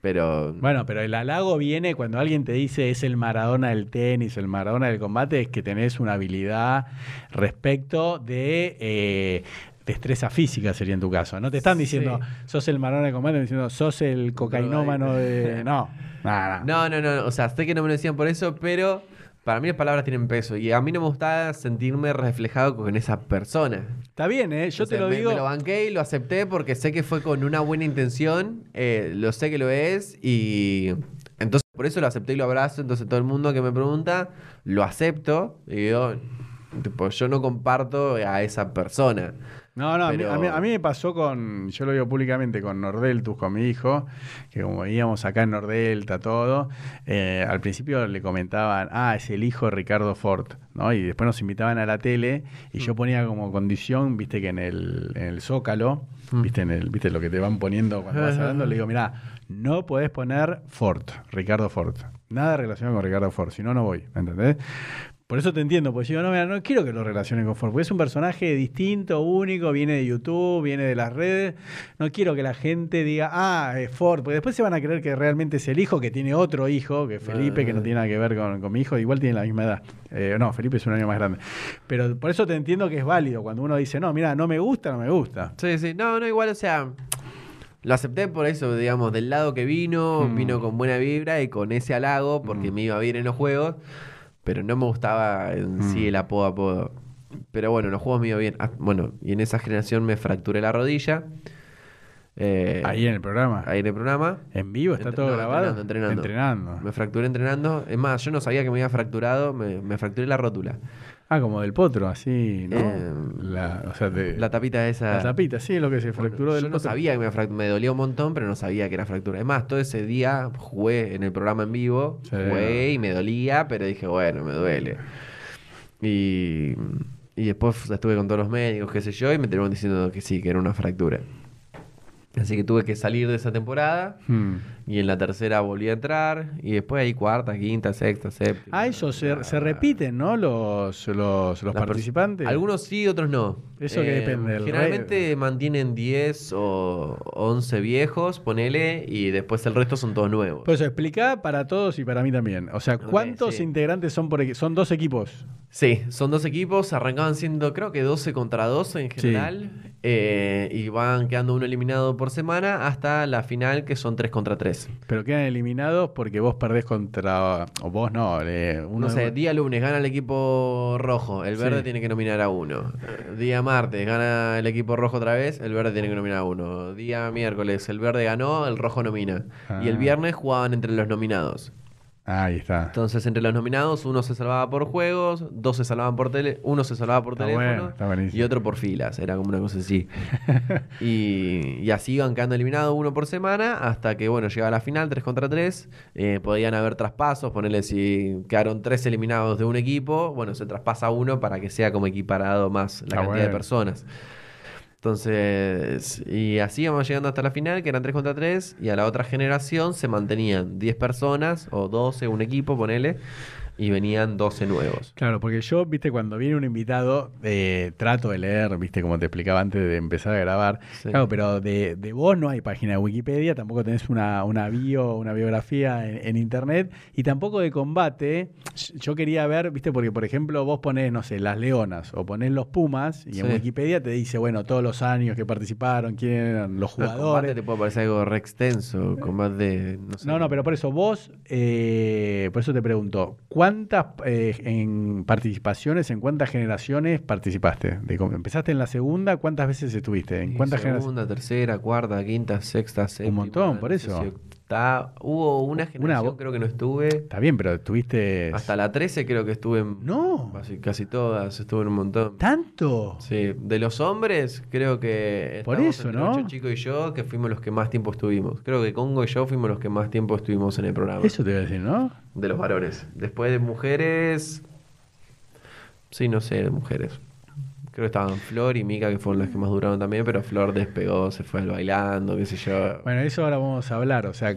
Pero Bueno, pero el halago viene cuando alguien te dice es el Maradona del tenis, el Maradona del combate, es que tenés una habilidad respecto de eh, destreza física, sería en tu caso. No te están diciendo Sí. sos el Maradona del combate, diciendo sos el cocainómano de. No, nada. No, no, no, o sea, sé que no me lo decían por eso, pero Para mí las palabras tienen peso y a mí no me gusta sentirme reflejado con esa persona. Está bien, ¿eh? Yo te Entonces, lo me- digo. Me lo banqué y lo acepté porque sé que fue con una buena intención, eh, lo sé que lo es y entonces por eso lo acepté y lo abrazo. Entonces todo el mundo que me pregunta, lo acepto y digo, tipo, yo no comparto a esa persona. No, no, a mí- a, mí, a mí me pasó con, yo lo digo públicamente, con Nordeltus, con mi hijo, que como íbamos acá en Nordelta, todo, eh, al principio le comentaban, ah, es el hijo de Ricardo Ford, ¿no? Y después nos invitaban a la tele y Mm. yo ponía como condición, viste, que en el, en el Zócalo, Mm. viste, en el, viste lo que te van poniendo cuando vas hablando, le digo, mirá, no podés poner Ford, Ricardo Ford. Nada relacionado con Ricardo Ford, si no, no voy, ¿entendés? Por eso te entiendo, porque yo no, mira, no quiero que lo relacionen con Ford, porque es un personaje distinto, único, viene de YouTube, viene de las redes. No quiero que la gente diga, ah, es Ford, porque después se van a creer que realmente es el hijo, que tiene otro hijo, que es Felipe, que no tiene nada que ver con, con mi hijo, igual tiene la misma edad. Eh, no, Felipe es un año más grande. Pero por eso te entiendo que es válido cuando uno dice, no, mira, no me gusta, no me gusta. Sí, sí, no, no, igual, o sea, lo acepté por eso, digamos, del lado que vino, Mm. vino con buena vibra y con ese halago, porque Mm. me iba bien en los juegos, pero no me gustaba en sí Mm. el apodo apodo. Pero bueno, en los juegos me iba bien. Ah, bueno, y en esa generación me fracturé la rodilla. Eh, Ahí en el programa. ahí en el programa. En vivo, está todo no, grabado. entrenando, entrenando. Me fracturé entrenando. Es más, yo no sabía que me había fracturado, me, me fracturé la rótula. Ah, como del potro, así, ¿no? Eh, la, o sea, La tapita esa. la tapita, sí, lo que se Bueno, fracturó del yo no potro. sabía que me, me dolía un montón, pero no sabía que era fractura. Es más, todo ese día jugué en el programa en vivo, Sí. jugué y me dolía, pero dije, bueno, me duele. Y, y después estuve con todos los médicos, qué sé yo, y me terminaron diciendo que sí, que era una fractura. Así que tuve que salir de esa temporada Hmm. Y en la tercera volví a entrar y después ahí cuarta, quinta, sexta, séptima. Ah, eso, se, se repiten, ¿no? Los, los, los participantes. Algunos sí, otros no. Eh, Eso que depende del Generalmente mantienen 10 o 11 viejos, ponele, y después el resto son todos nuevos. Pues eso, explica para todos y para mí también. O sea, ¿cuántos sí. integrantes son por equipo? Son dos equipos. Sí, son dos equipos, arrancaban siendo creo que 12 contra 12 en Sí. general, eh, y van quedando uno eliminado por semana hasta la final que son 3 contra 3. Pero quedan eliminados porque vos perdés contra. O vos no. eh, uno No sé, de- día lunes gana el equipo rojo, el verde Sí. tiene que nominar a uno. Día martes gana el equipo rojo otra vez, el verde tiene que nominar a uno. Día miércoles el verde ganó, el rojo nomina. Y el Ah. viernes jugaban entre los nominados. Ahí está. Entonces, entre los nominados, uno se salvaba por juegos, dos se salvaban por tele, uno se salvaba por Está teléfono bueno, y otro por filas. Era como una cosa así. y, y así iban quedando eliminados uno por semana hasta que, bueno, llegaba la final, 3 contra 3. eh, podían haber traspasos, ponerle si quedaron tres eliminados de un equipo, bueno, se traspasa uno para que sea como equiparado más la Está cantidad de personas. Entonces, y así íbamos llegando hasta la final, que eran 3 contra 3, y a la otra generación se mantenían 10 personas, o 12, un equipo, ponele, y venían 12 nuevos. Claro, porque yo, viste, cuando viene un invitado, eh, trato de leer, viste, como te explicaba antes de empezar a grabar. Sí. Claro, pero de, de vos no hay página de Wikipedia, tampoco tenés una, una bio, una biografía en, en internet, y tampoco de combate. Yo quería ver, viste, porque por ejemplo vos ponés, no sé, las leonas o ponés los pumas, y en. Wikipedia te dice, bueno, todos los años que participaron, quién eran los No, el combate jugadores. te puede parecer algo re extenso, combate, no sé. No, no, pero por eso vos, eh, por eso te pregunto, ¿cuántas eh, en participaciones, en cuántas generaciones participaste? De empezaste en la segunda, ¿cuántas veces estuviste? ¿En cuántas generaciones? Segunda, tercera, cuarta, quinta, sexta, séptima. montón, por eso. Octa- Hubo una generación, vo- creo que no estuve. Está bien, pero estuviste... Hasta la 13 creo que estuve en No, casi, casi todas, estuve en un montón. tanto. Sí, de los hombres, creo que. Por eso, entre ¿no? Ocho chico y yo, que fuimos los que más tiempo estuvimos. Creo que Congo y yo fuimos los que más tiempo estuvimos en el programa. Eso te iba a decir, ¿no? De los varones. Después de mujeres. Sí, no sé, de mujeres. Creo que estaban Flor y Mika, que fueron las que más duraron también, pero Flor despegó, se fue al bailando, qué sé yo. Bueno, eso ahora vamos a hablar. O sea,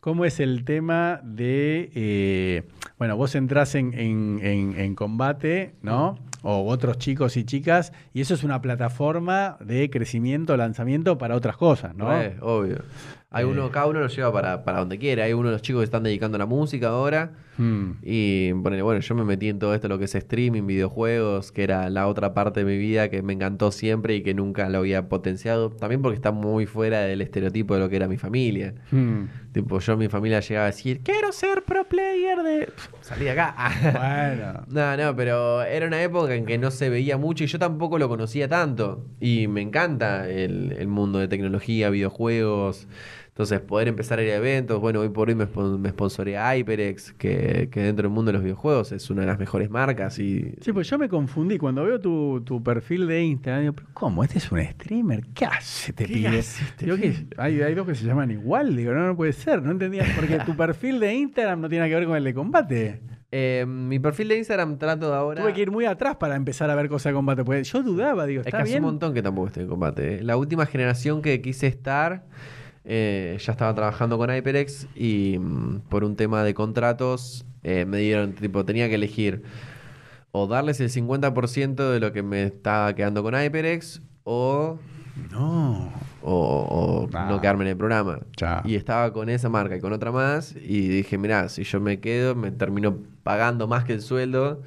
¿cómo es el tema de. eh, bueno, vos entrás en, en- en- en combate, ¿no? O otros chicos y chicas, y eso es una plataforma de crecimiento, lanzamiento para otras cosas, ¿no? Re, obvio. Hay Eh. uno, cada uno lo lleva para, para donde quiera. Hay uno de los chicos que están dedicando a la música ahora. Hmm. Y ponele, bueno, yo me metí en todo esto, lo que es streaming, videojuegos, que era la otra parte de mi vida que me encantó siempre y que nunca lo había potenciado. También porque está muy fuera del estereotipo de lo que era mi familia. Hmm. Tipo, yo mi familia llegaba a decir, quiero ser pro player de... Salí de acá. Bueno. No, no, pero era una época en que no se veía mucho y yo tampoco lo conocía tanto. Y me encanta el, el mundo de tecnología, videojuegos. Entonces, poder empezar a ir a eventos. Bueno, hoy por hoy me, me sponsorea HyperX, que, que dentro del mundo de los videojuegos es una de las mejores marcas. Y Sí, pues yo me confundí. Cuando veo tu, tu perfil de Instagram, digo, ¿pero cómo? ¿Este es un streamer? ¿Qué hace este ¿Qué pibe? hace este Digo, ¿qué? Hay, hay dos que se llaman igual. Digo, no, no puede ser. No entendía. Porque tu perfil de Instagram no tiene nada que ver con el de combate. Eh, mi perfil de Instagram trato de ahora... Tuve que ir muy atrás para empezar a ver cosas de combate. Porque yo dudaba, digo, Es ¿está que hace bien? un montón que tampoco estoy en combate. ¿eh? La última generación que quise estar, eh, ya estaba trabajando con HyperX y mm, por un tema de contratos eh, me dieron, tipo, tenía que elegir o darles el 50% de lo que me estaba quedando con HyperX o, No. o, o Ah. no quedarme en el programa. Ya. Y estaba con esa marca y con otra más y dije, mirá, si yo me quedo, me termino pagando más que el sueldo.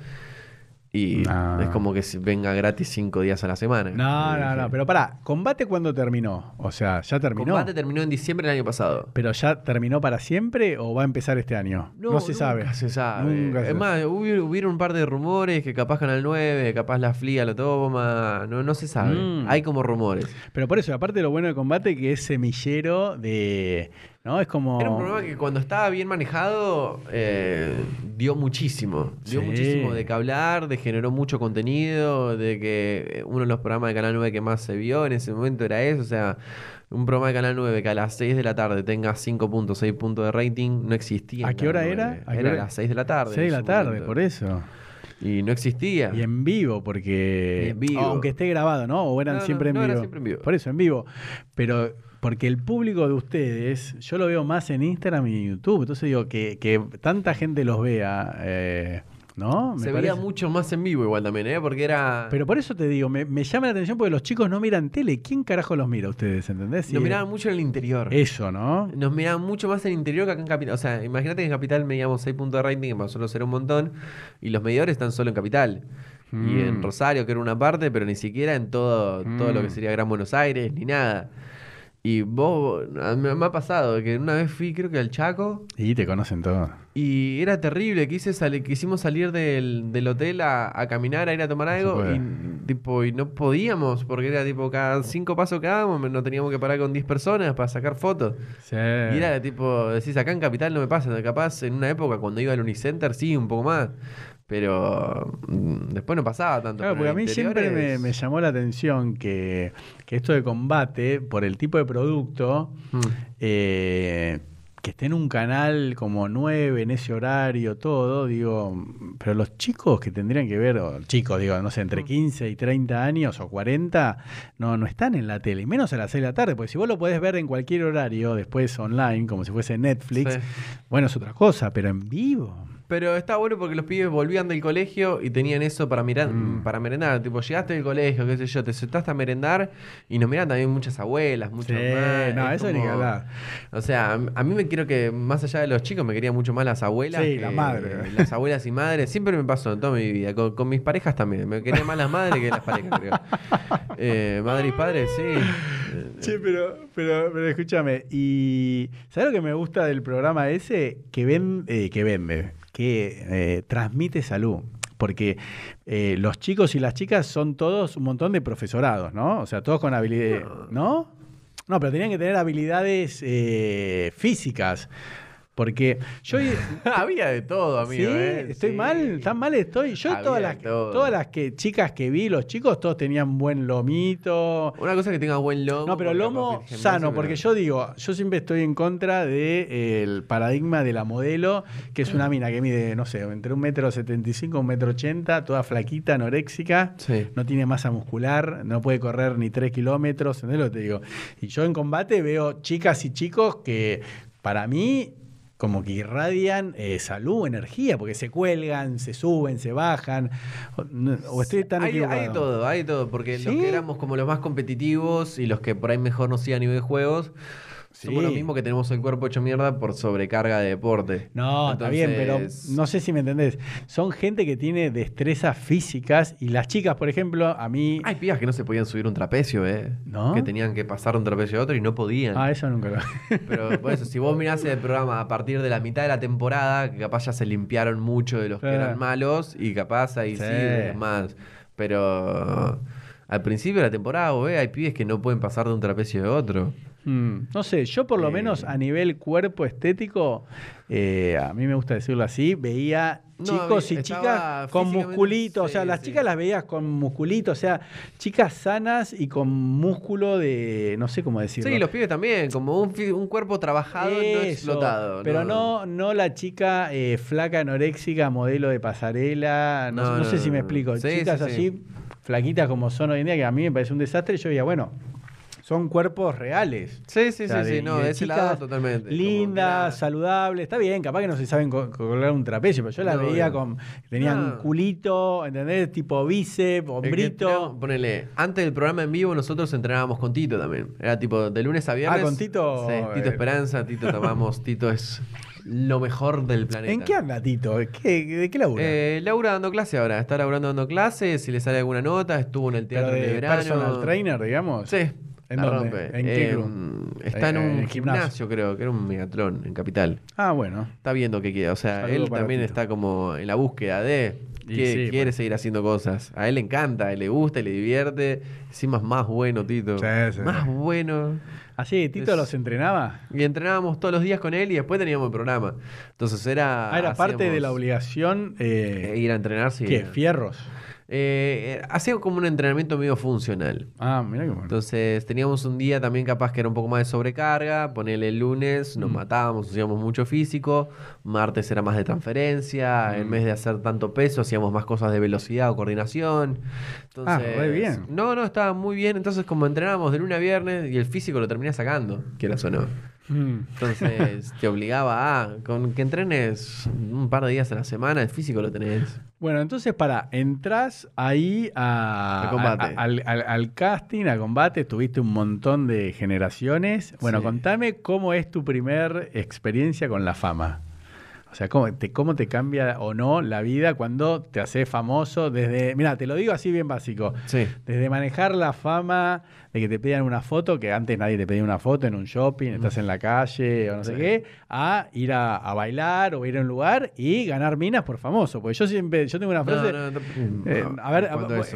Y Ah. es como que venga gratis cinco días a la semana. No, no, no. Pero pará, ¿combate cuándo terminó? O sea, ¿ya terminó? Combate terminó en diciembre del año pasado. ¿Pero ya terminó para siempre o va a empezar este año? No, se nunca sabe. se sabe. Nunca es se- más, hubo- hubieron un par de rumores que capaz Canal 9, capaz la FLIA lo toma. No, no se sabe. Mm. Hay como rumores. Pero por eso, aparte lo bueno de combate que es semillero de. ¿No? Es como. Era un programa que cuando estaba bien manejado eh, dio muchísimo. Dio Sí. muchísimo de que hablar, de generó mucho contenido, de que uno de los programas de Canal 9 que más se vio en ese momento era eso. O sea, un programa de Canal 9 que a las 6 de la tarde tenga 5 puntos, 6 puntos de rating, no existía. ¿A qué hora era? 9. ¿A qué Era a las 6 de la tarde. 6 de la tarde, momento. por eso. Y no existía. Y en vivo, porque. En vivo. Aunque esté grabado, ¿no? O eran No, no, siempre en no, vivo. era siempre en vivo. Por eso, en vivo. Pero. Porque el público de ustedes, yo lo veo más en Instagram y en YouTube. Entonces digo, que, que tanta gente los vea, eh, ¿no? Me Se veía mucho más en vivo igual también, ¿eh? Porque era... Pero por eso te digo, me, me llama la atención porque los chicos no miran tele. ¿Quién carajo los mira a ustedes? ¿Entendés? Si- Nos miraban mucho en el interior. Eso, ¿no? Nos miraban mucho más en el interior que acá en Capital. O sea, imagínate que en Capital medíamos 6 puntos de rating, que para nosotros era un montón, y los medidores están solo en Capital. Y Mm. en Rosario, que era una parte, pero ni siquiera en todo, todo lo que Mm. sería Gran Buenos Aires, ni nada. Y vos, me ha pasado que una vez fui, creo que al Chaco, Y te conocen todos. y era terrible. Quise sali- quisimos salir del, del hotel a, a caminar, a ir a tomar algo, y, tipo, y no podíamos, porque era tipo, cada cinco pasos que dábamos, no teníamos que parar con 10 personas para sacar fotos. Sí. Y era tipo, decís, acá en Capital no me pasa, capaz en una época cuando iba al Unicenter sí, un poco más. Pero mm, después no pasaba tanto. Claro, porque a mí siempre me, llamó la atención que, que esto de combate, por el tipo de producto, Mm. eh, que esté en un canal como 9, en ese horario, todo, digo, pero los chicos que tendrían que ver, o chicos, digo, no sé, entre 15 y 30 años o 40, no, no están en la tele, y menos a las 6 de la tarde, porque si vos lo podés ver en cualquier horario, después online, como si fuese Netflix, Sí. bueno, es otra cosa, pero en vivo. Pero está bueno porque los pibes volvían del colegio y tenían eso para mirar, Mm. para merendar. Tipo, llegaste del colegio, qué sé yo, te sentaste a merendar y nos miran también muchas abuelas, muchas Sí, mamás, no, es eso ni hablar. O sea, a mí me quiero que, más allá de los chicos, me quería mucho más las abuelas. Sí, que- la madre. Las abuelas y madres. Siempre me pasó en toda mi vida. Con, con mis parejas también. Me quería más las madres que las parejas, creo. Eh, madre y padre, sí. Sí, pero, pero, pero escúchame, y ¿sabes lo que me gusta del programa ese? Que, ven, eh, que vende, que eh, transmite salud. Porque eh, los chicos y las chicas son todos un montón de profesorados, ¿no? O sea, todos con habilidades, ¿no? No, pero tenían que tener habilidades eh, físicas. Porque yo... Había de todo, amigo. sí, ¿eh? estoy Sí. mal, tan mal estoy. Yo Había todas las, todas las que, chicas que vi, los chicos, todos tenían buen lomito, Una cosa es que tenga buen lomo. no, pero lomo gimnasio, sano, pero- porque yo digo, yo siempre estoy en contra del paradigma de la modelo, que es una mina que mide, no sé, entre un metro setenta y cinco, un metro ochenta, toda flaquita, anoréxica, Sí. no tiene masa muscular, no puede correr ni tres kilómetros, ¿entendés lo que te digo? Y yo en combate veo chicas y chicos que para mí como que irradian eh, salud, energía, porque se cuelgan, se suben, se bajan, o, o estoy tan Hay, equivocado. hay todo, hay todo, porque los que éramos como los más competitivos y los que por ahí mejor nos iban a nivel de juegos, Somos Sí. lo mismo que tenemos el cuerpo hecho mierda por sobrecarga de deporte. No, está bien, pero no sé si me entendés. Son gente que tiene destrezas físicas y las chicas, por ejemplo, a mí... Hay pibas que no se podían subir un trapecio, ¿eh? ¿No? Que tenían que pasar un trapecio a otro y no podían. Ah, eso nunca lo... Pero por eso, si vos mirás el programa a partir de la mitad de la temporada, que capaz ya se limpiaron mucho de los que eran malos y capaz ahí sí, Sí. es más. Pero al principio de la temporada, vos ves, hay pibes que no pueden pasar de un trapecio a otro. Mm, no sé, yo por lo Eh. menos a nivel cuerpo estético, eh, a mí me gusta decirlo así, veía No, chicos y chicas con musculitos, o sea, las sí. chicas las veías con musculitos, o sea, chicas sanas y con músculo de, no sé cómo decirlo. Sí, los pibes también, como un, un cuerpo trabajado, no Eso, explotado. Pero no, no la chica eh, flaca, anoréxica, modelo de pasarela. No, No, no sé no, si me no. explico. Sí, Chicas sí, sí. así, flaquitas como son hoy en día, que a mí me parece un desastre. Yo diría, bueno, son cuerpos reales. Sí, sí, O sea, sí, de- sí, no, de de ese lado totalmente. Lindas, que saludables, está bien, capaz que no se saben co- colgar un trapecio, pero yo No, veía no. con. Tenían No. culito, ¿entendés? Tipo bíceps, hombrito. ponele, antes del programa en vivo nosotros entrenábamos con Tito también. Era tipo de lunes a viernes. Ah, con Tito, Sí, Tito eh. Esperanza, Tito tomamos, Tito es lo mejor del planeta. ¿En qué anda Tito? ¿Qué, ¿De qué labura? Eh, Laura dando clase ahora, está laburando dando clases, si le sale alguna nota, estuvo en el teatro de, de verano. personal trainer, digamos. Sí. ¿En la dónde? rompe. ¿En qué Eh? Está en Eh, un en el gimnasio. gimnasio, creo, que era un megatlón en Capital. Ah, bueno. Está viendo qué quiere. O sea, Saludo él también Tito. está como en la búsqueda de que sí, quiere bueno. seguir haciendo cosas. A él le encanta, a él le gusta y le divierte. Encima es más bueno, Tito. Sí, sí. Más bueno. Así, ¿Tito Es- los entrenaba? Y entrenábamos todos los días con él y después teníamos el programa. Entonces era. Ah, era parte de la obligación. eh, Eh, ir a entrenar, sí. ¿Qué? ¿Fierros? Eh, hacía como un entrenamiento medio funcional. Ah, mira qué bueno. Entonces teníamos un día también capaz que era un poco más de sobrecarga, ponerle el lunes, nos Mm. matábamos, hacíamos mucho físico, martes era más de transferencia, Mm. en vez de hacer tanto peso hacíamos más cosas de velocidad o coordinación. Ah, re bien. No, no, estaba muy bien, entonces como entrenábamos de lunes a viernes y el físico lo terminé sacando, quieras o no. Entonces te obligaba a, con que entrenes un par de días a la semana, el físico lo tenés. Bueno, entonces para, entras ahí a, A combate. a- al, al- al casting, a combate, tuviste un montón de generaciones. Bueno, Sí. contame cómo es tu primer experiencia con la fama. O sea, ¿cómo te, cómo te cambia o no la vida cuando te haces famoso desde... Mira, te lo digo así bien básico. Sí. Desde manejar la fama de que te pidan una foto, que antes nadie te pedía una foto en un shopping, estás en la calle o no sé qué, a ir a, a bailar o ir a un lugar y ganar minas por famoso. Porque yo siempre, yo tengo una frase... No, no, no, eh, a ver,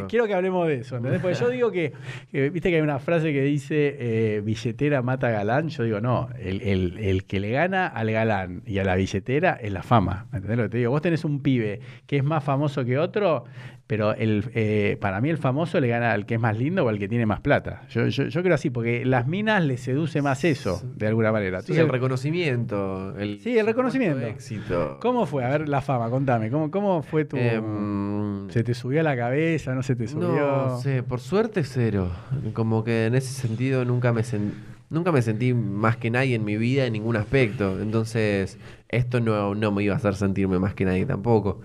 quiero que hablemos de eso, ¿entendés? Porque yo digo que, que, viste que hay una frase que dice eh, billetera mata galán, yo digo, no, el, el- el que le gana al galán y a la billetera es la fama, ¿entendés lo que te digo? Vos tenés un pibe que es más famoso que otro, pero el, eh, para mí el famoso le gana al que es más lindo o al que tiene más plata. Yo, yo, yo creo así, porque las minas les seduce más eso, de alguna manera. Sí, Entonces, el reconocimiento. El Sí, el reconocimiento. Éxito. ¿Cómo fue? A ver, la fama, contame, ¿cómo, cómo fue tu... Em, ¿Se te subió a la cabeza? ¿No se te subió? no sé, por suerte cero. Como que en ese sentido nunca me sen- nunca me sentí más que nadie en mi vida en ningún aspecto. Entonces, esto no, no me iba a hacer sentirme más que nadie tampoco.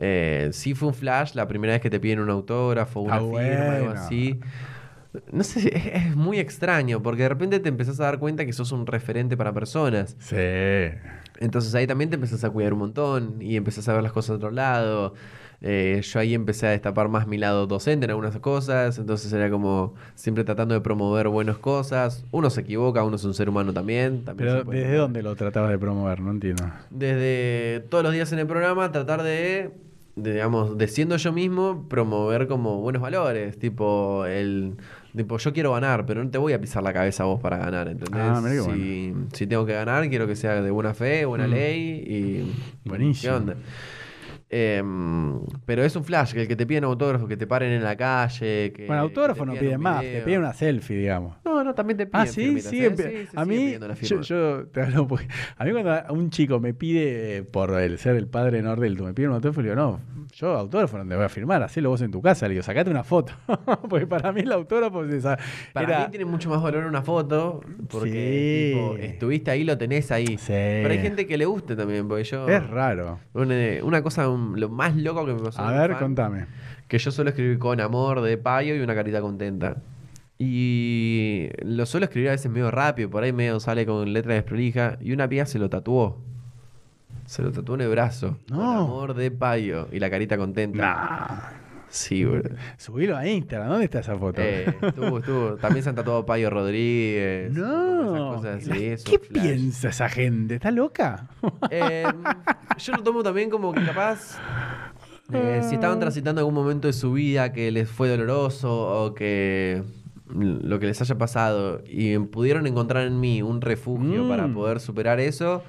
Eh, sí fue un flash la primera vez que te piden un autógrafo, una Ah, firma, algo bueno. así. No sé, es, es muy extraño porque de repente te empezás a dar cuenta que sos un referente para personas. Sí. Entonces ahí también te empezás a cuidar un montón y empezás a ver las cosas de otro lado. Eh, yo ahí empecé a destapar más mi lado docente en algunas cosas, entonces era como siempre tratando de promover buenas cosas. Uno se equivoca, uno es un ser humano también. también Pero ¿desde dónde lo tratabas de promover? No entiendo. Desde todos los días en el programa tratar de, de, digamos, de siendo yo mismo, promover como buenos valores, tipo el... Tipo, yo quiero ganar, pero no te voy a pisar la cabeza a vos para ganar, ¿entendés? Ah, si, si tengo que ganar, quiero que sea de buena fe, buena Mm. ley y... Buenísimo. ¿Qué onda? Em, pero es un flash, que el que te piden autógrafo, que te paren en la calle. Que, Bueno, autógrafo que no piden más, te piden una selfie, digamos. No, no, también te piden. Ah, sí, ¿eh? Sí, se a mí, yo, te hablo porque- a mí cuando un chico me pide eh, por el ser el padre de Nordelto, me pide un autógrafo, le digo, no, yo autógrafo no te voy a firmar, hacelo vos en tu casa, le digo, sacate una foto, porque para mí el autógrafo es esa- Para era- mí tiene mucho más valor una foto, porque tipo, estuviste ahí, lo tenés ahí. Pero hay gente que le guste también, porque yo... es raro. Una, una cosa, un- lo más loco que me pasó. A ver, fan, contame. Que yo suelo escribir con amor de payo y una carita contenta. Y lo suelo escribir a veces medio rápido, por ahí medio sale con letra desprolija. Y una piba se lo tatuó. Se lo tatuó en el brazo. Con amor de payo. Y la carita contenta. Nah. Sí, boludo. Subilo a Instagram. ¿Dónde está esa foto? Eh, estuvo, estuvo. También se han tatuado Payo Rodríguez. esas no. cosas así, ¿Qué flash. piensa esa gente? ¿Está loca? Eh, yo lo tomo también como que capaz. eh, si estaban transitando algún momento de su vida que les fue doloroso o que mm, lo que les haya pasado y pudieron encontrar en mí un refugio Mm. para poder superar eso,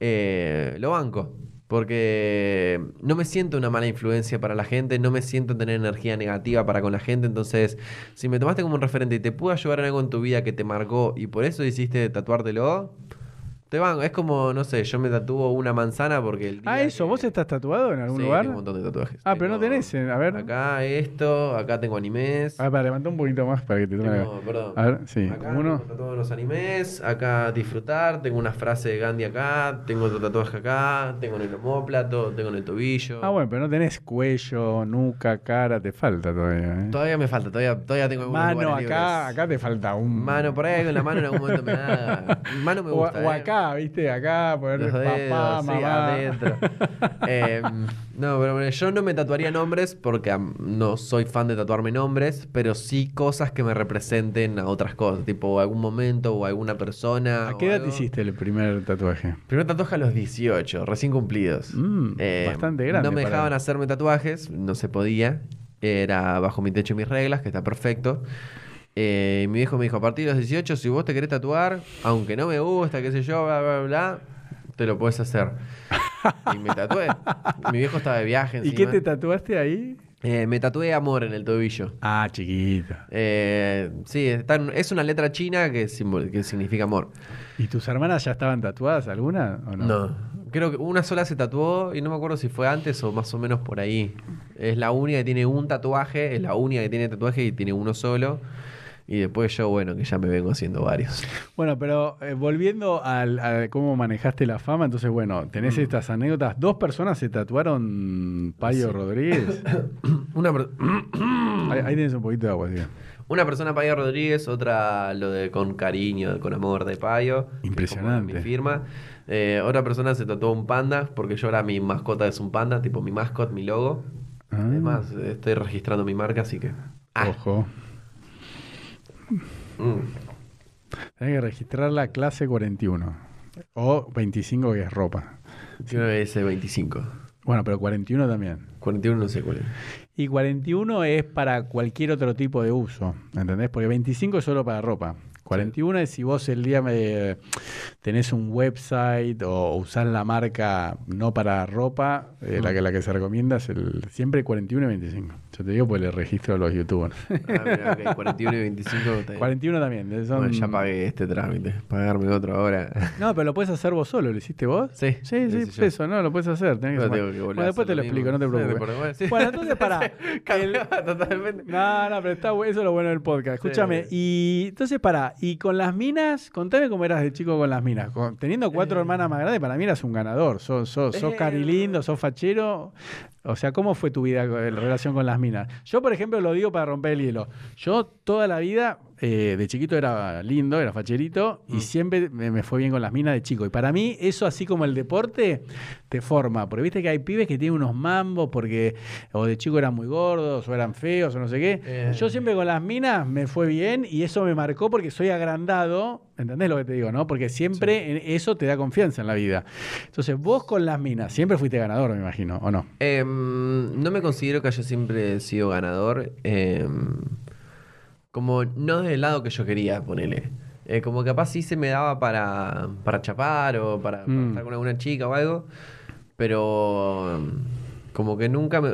eh, lo banco. Porque no me siento una mala influencia para la gente, no me siento tener energía negativa para con la gente. Entonces, si me tomaste como un referente y te pudo ayudar en algo en tu vida que te marcó y por eso hiciste tatuártelo, te van. Es como, no sé, yo me tatúo una manzana porque el día Ah, eso. que- ¿Vos estás tatuado en algún Sí, lugar? tengo un montón de tatuajes. Ah, pero no Tengo tenés, eh, a ver. Acá esto, acá tengo animes. Ah, para, levantá un poquito más para que te tome Tengo, perdón. A ver, sí. Acá Uno. tengo tatuados los animes, acá disfrutar, tengo una frase de Gandhi acá, tengo otro tatuaje acá, tengo en el homóplato, tengo en el tobillo. Ah, bueno, pero no tenés cuello, nuca, cara, te falta todavía. ¿eh? Todavía me falta, todavía, todavía tengo algunos Mano, lugares acá, libres. acá te falta un. Mano, por ahí con la mano en algún momento me da. Mano me o, gusta. o eh. acá, ¿viste? Acá, ponerle Los papá, dedos, sí, mamá. adentro. Eh, no, pero bueno, yo no me tatuaría nombres porque no soy fan de tatuarme nombres, pero sí cosas que me representen a otras cosas, tipo algún momento o alguna persona. ¿A qué edad te algo. hiciste el primer tatuaje? Primer tatuaje a los 18, recién cumplidos. Eh, Mm, bastante grande No me para- dejaban hacerme tatuajes, no se podía. Era bajo mi techo y mis reglas, que está perfecto. Eh, mi viejo me dijo, a partir de los 18, si vos te querés tatuar, aunque no me gusta, qué sé yo, bla, bla, bla, te lo puedes hacer. y me tatué. Mi viejo estaba de viaje ¿Y qué encima. te tatuaste ahí? Eh, me tatué amor en el tobillo. Ah, chiquita. Eh, sí, está en- es una letra china que, simbol- que significa amor. ¿Y tus hermanas ya estaban tatuadas alguna o no? No. Creo que una sola se tatuó y no me acuerdo si fue antes o más o menos por ahí. Es la única que tiene un tatuaje, es la única que tiene tatuaje y tiene uno solo. Y después yo, bueno, que ya me vengo haciendo varios. Bueno, pero eh, volviendo al, a cómo manejaste la fama, entonces, bueno, tenés Mm. estas anécdotas. Dos personas se tatuaron Payo Rodríguez. Una, ahí, ahí tenés un poquito de agua, tío. una persona Payo Rodríguez, otra lo de con cariño, con amor de Payo. Impresionante. Mi firma. Eh, otra persona se tatuó un panda, porque yo ahora mi mascota es un panda, tipo mi mascot, mi logo. Ah. Además, estoy registrando mi marca, así que. Ah, Ojo. Mm. Tenés que registrar la clase 41. O 25 que es ropa. Creo que es el 25. Bueno, pero 41 también. 41 no sé cuál es. Y 41 es para cualquier otro tipo de uso, ¿entendés? Porque 25 es solo para ropa. 41 es si vos el día me, tenés un website o usás la marca no para ropa, eh, la, que, la que se recomienda es el siempre 41 y 25. Yo te digo pues le registro a los youtubers. Ah, mira, ok, 41 y 25. está bien. 41 también. son- Bueno, ya pagué este trámite. Pagarme otro ahora. No, pero lo puedes hacer vos solo, ¿lo hiciste vos? Sí, Sí, sí, eso, no, lo puedes hacer. tenés No tengo que volver bueno, después te lo explico, no te preocupes. bueno, sí. Bueno, entonces para. Cambiaba totalmente. No, no, pero está eso es lo bueno del podcast. Escúchame, Sí. y entonces para, y con las minas, contame cómo eras de chico con las minas. Con- teniendo cuatro Eh. hermanas más grandes, para mí eras un ganador. Sos, sos, sos Eh. carilindo, sos fachero. O sea, ¿cómo fue tu vida en relación con las minas? Yo, por ejemplo, lo digo para romper el hielo. Yo toda la vida, eh, de chiquito era lindo, era facherito, y Mm. siempre me, me fue bien con las minas de chico. Y para mí, eso así como el deporte, te forma. Porque viste que hay pibes que tienen unos mambos porque o de chico eran muy gordos, o eran feos, o no sé qué. Eh. Yo siempre con las minas me fue bien y eso me marcó porque soy agrandado. ¿Entendés lo que te digo, no? Porque siempre eso te da confianza en la vida. Entonces, vos con las minas, siempre fuiste ganador, me imagino, ¿o no? Em, no me considero que haya siempre sido ganador. Como no del lado que yo quería, ponele. Eh, como capaz sí se me daba para, para chapar o para, para Mm. estar con alguna chica o algo. Pero em, como que nunca me,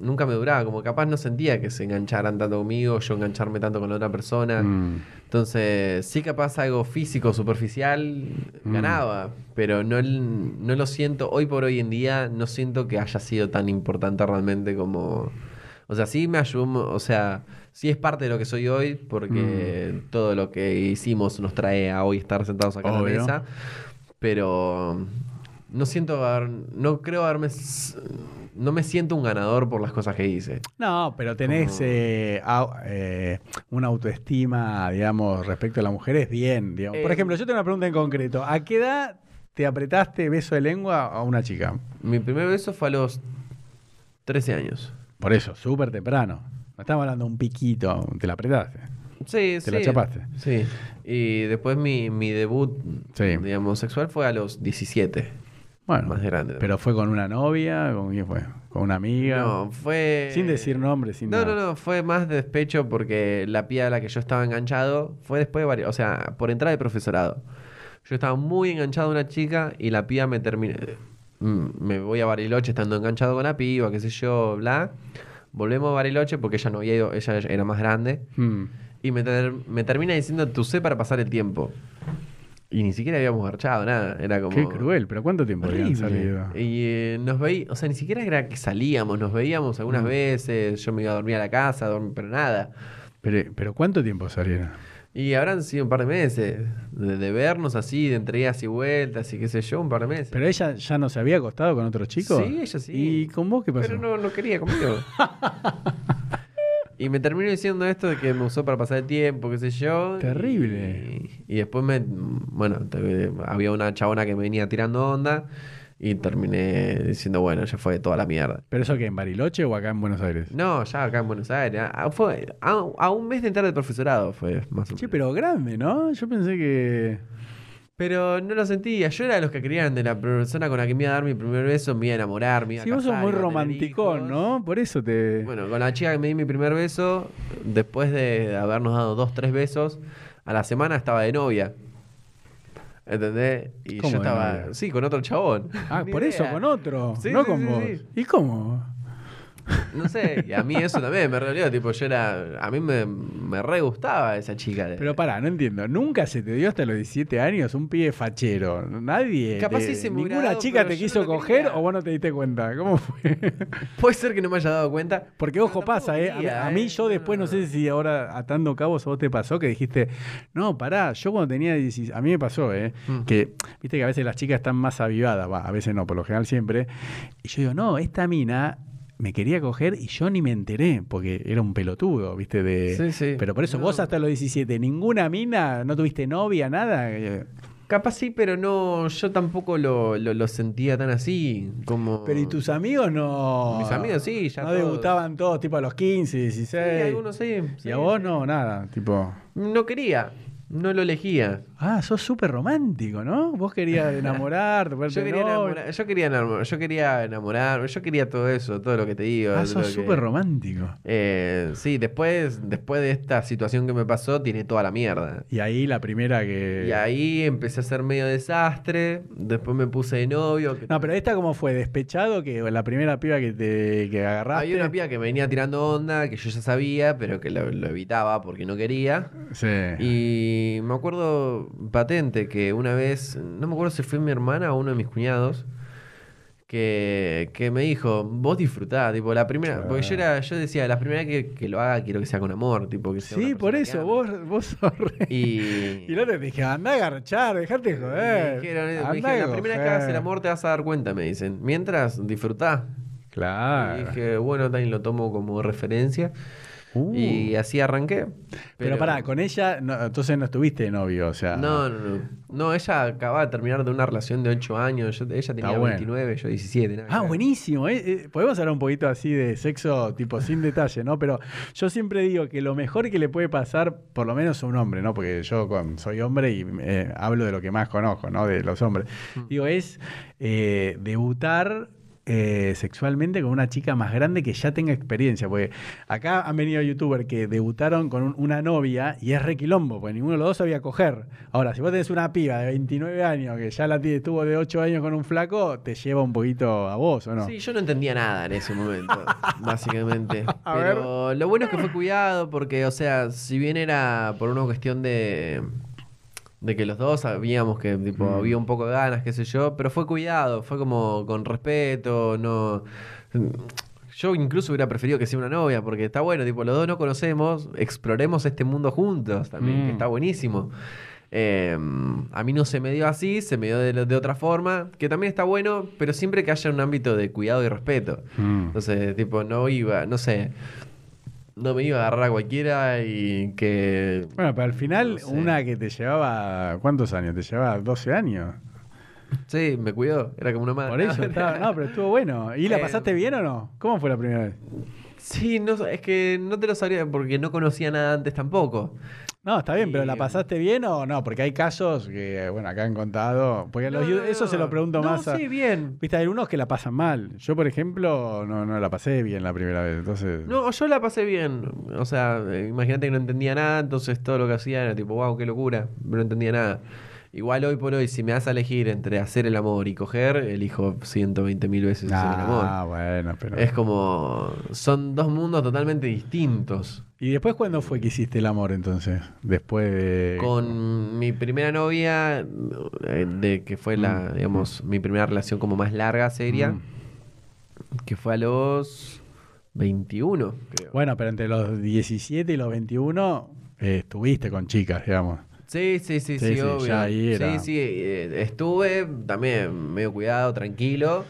nunca me duraba. Como capaz no sentía que se engancharan tanto conmigo, yo engancharme tanto con la otra persona. Mm. Entonces, sí capaz algo físico, superficial, Mm. ganaba, pero no, no lo siento, hoy por hoy en día, no siento que haya sido tan importante realmente como... O sea, sí me ayudó, o sea, sí es parte de lo que soy hoy, porque Mm. todo lo que hicimos nos trae a hoy estar sentados acá en Obvio. la mesa, pero no siento, haber- no creo haberme no me siento un ganador por las cosas que hice. No, pero tenés eh, au- eh, una autoestima, digamos, respecto a las mujeres bien. Digamos. Por Eh, ejemplo, yo tengo una pregunta en concreto. ¿A qué edad te apretaste beso de lengua a una chica? Mi primer beso fue a los 13 años. Por eso, súper temprano. Estamos hablando de un piquito, te la apretaste. Sí, ¿Te sí. la chapaste? Sí. Y después mi, mi debut, Sí. digamos, sexual fue a los 17. Bueno, Más grande. pero fue con una novia, ¿con quién fue? ¿Con una amiga? No, fue... Sin decir nombres, sin No, nada. no, no, fue más de despecho porque la pía a la que yo estaba enganchado fue después de varios, o sea, por entrar de profesorado. Yo estaba muy enganchado a una chica y la pía me termina... mm, Me voy a Bariloche estando enganchado con la piba, qué sé yo, bla. Volvemos a Bariloche porque ella no había ido, ella era más grande. Mm. Y me, ter- me termina diciendo tu sé para pasar el tiempo. Y ni siquiera habíamos garchado, nada. Era como. Qué cruel, pero ¿cuánto tiempo habían salido? Y eh, nos veíamos, o sea, ni siquiera era que salíamos, nos veíamos algunas Mm. veces, yo me iba a dormir a la casa, dorm- pero nada. Pero, pero ¿cuánto tiempo salieron? Y habrán sido un par de meses de, de vernos así, de entre idas y vueltas y qué sé yo, un par de meses. ¿Pero ella ya no se había acostado con otro chico? Sí, ella sí. ¿Y con vos qué pasó? Pero no, no quería conmigo. y me terminó diciendo esto de que me usó para pasar el tiempo, qué sé yo. Terrible. Y, y después me. Bueno, había una chabona que me venía tirando onda. Y terminé diciendo, bueno, ya fue toda la mierda. ¿Pero eso qué, en Bariloche o acá en Buenos Aires? No, ya acá en Buenos Aires. a- fue a, a un mes de entrar del profesorado fue más o menos. Sí, pero grande, ¿no? Yo pensé que... Pero no lo sentía. Yo era de los que creían de la persona con la que me iba a dar mi primer beso, me iba a enamorar, me iba Sí, a vos sos casar, muy iba a tener romanticón. ¿no? Por eso te... Bueno, con la chica que me di mi primer beso, después de habernos dado dos, tres besos, a la semana estaba de novia. ¿Entendés? Y ¿Cómo yo estaba, sí, con otro chabón. ah, por eso, idea. con otro, Sí, no sí, con sí, vos. ¿Y cómo? No sé, y a mí eso también me reolió, tipo, yo era, a mí me, me re gustaba esa chica. Pero pará, no entiendo. ¿Nunca se te dio hasta los 17 años un pibe fachero? Nadie. Capaz te- sí se ¿Ninguna chica te quiso no coger quería. o vos no te diste cuenta? ¿Cómo fue? Puede ser que no me haya dado cuenta. Porque ojo, pasa, ¿eh? A mí- quería, A, mí ¿eh? yo después no sé si ahora atando cabos a vos te pasó que dijiste, no, pará, yo cuando tenía 16, a mí me pasó, ¿eh? Mm. Que, viste que a veces las chicas están más avivadas, va, a veces no, por lo general siempre. Y yo digo, no, esta mina me quería coger y yo ni me enteré, porque era un pelotudo, viste, de... Sí, sí. Pero por eso No. vos hasta los 17, ninguna mina, no tuviste novia, nada. eh, Capaz sí, pero no, yo tampoco lo, lo, lo sentía tan así, como... Pero ¿y tus amigos no? Mis amigos sí, ya No todos. debutaban todos tipo a los 15, 16. Sí, algunos sí. Y sí, a vos sí. no, nada, tipo... No quería, no lo elegía. Ah, sos súper romántico, ¿no? Vos querías enamorarte, Yo quería, enamorar, yo, quería enamorar, yo quería enamorar, yo quería todo eso, todo lo que te digo. Ah, sos súper romántico. Eh, sí, después, después de esta situación que me pasó, tiene toda la mierda. Y ahí la primera que... Y ahí empecé a ser medio desastre, después me puse de novio. que No, pero esta cómo fue, despechado, que la primera piba que te que agarraste. Había una piba que me venía tirando onda, que yo ya sabía, pero que lo, lo evitaba porque no quería. Sí. Y me acuerdo patente que una vez, no me acuerdo si fue mi hermana o uno de mis cuñados, que, que me dijo, vos disfrutá, tipo, la primera, porque yo era, yo decía, la primera que, que lo haga quiero que sea con amor, tipo, que sea Sí, por que eso, ame". vos, vos sos re... Y, Y no te dije, andá a garchar, dejate me joder. dijeron, me dijeron, la primera que coger". hagas el amor te vas a dar cuenta, me dicen. Mientras, disfrutá. Claro. Y dije, bueno, también lo tomo como referencia. Uh. Y así arranqué. pero, pará, con ella, no, entonces no estuviste de novio, o sea... No, no, no. No, ella acababa de terminar de una relación de 8 años. Yo- ella tenía bueno. 29, yo 17. nada que Ah, buenísimo. ¿eh? Eh, Podemos hablar un poquito así de sexo, tipo sin detalle, ¿no? Pero yo siempre digo que lo mejor que le puede pasar, por lo menos a un hombre, ¿no? Porque yo soy hombre y eh, hablo de lo que más conozco, ¿no? De los hombres. Mm. Digo, es eh, debutar. Eh, sexualmente con una chica más grande que ya tenga experiencia, porque acá han venido youtubers que debutaron con un- una novia y es requilombo, porque ninguno de los dos sabía coger. Ahora, si vos tenés una piba de 29 años que ya la tiene, estuvo de 8 años con un flaco, te lleva un poquito a vos, ¿o no? Sí, yo no entendía nada en ese momento, básicamente. A Pero lo bueno es que fue cuidado porque, o sea, si bien era por una cuestión de, de que los dos sabíamos que tipo, Mm. había un poco de ganas, qué sé yo, pero fue cuidado, fue como con respeto, no... Yo incluso hubiera preferido que sea una novia, porque está bueno, tipo, los dos no conocemos, exploremos este mundo juntos también, Mm. que está buenísimo. Eh, a mí no se me dio así, se me dio de, de otra forma, que también está bueno, pero siempre que haya un ámbito de cuidado y respeto. Mm. Entonces, tipo, no iba, no sé, no me iba a agarrar a cualquiera y que... Bueno, pero al final, No sé. una que te llevaba, ¿cuántos años? Te llevaba 12 años. Sí, me cuidó, era como una madre. Por eso, estaba- no, pero estuvo bueno. ¿Y la Eh, pasaste bien o no? ¿Cómo fue la primera vez? Sí, no, es que no te lo sabría porque no conocía nada antes tampoco. No, está bien, pero ¿la pasaste bien o no? Porque hay casos que, bueno, acá han contado. Porque No, eso se lo pregunto No, más a. sí, bien. Viste, hay algunos que la pasan mal. Yo, por ejemplo, no, no la pasé bien la primera vez. Entonces. No, yo la pasé bien. O sea, eh, imagínate que no entendía nada, entonces todo lo que hacía era tipo, wow, qué locura. No entendía nada. Igual hoy por hoy, si me das a elegir entre hacer el amor y coger, elijo 120 mil veces hacer el amor. Ah, bueno, pero. Es como. Son dos mundos totalmente distintos. ¿Y después cuándo fue que hiciste el amor entonces? Después de. Con mi primera novia, eh, de que fue la, Mm. digamos, mi primera relación como más larga, seria, Mm. que fue a los 21, creo. Bueno, pero entre los 17 y los 21 eh, estuviste con chicas, digamos. Sí, sí, sí, Sí, sí, sí, obvio. ya ahí era- Sí, sí, eh, estuve también medio cuidado, tranquilo.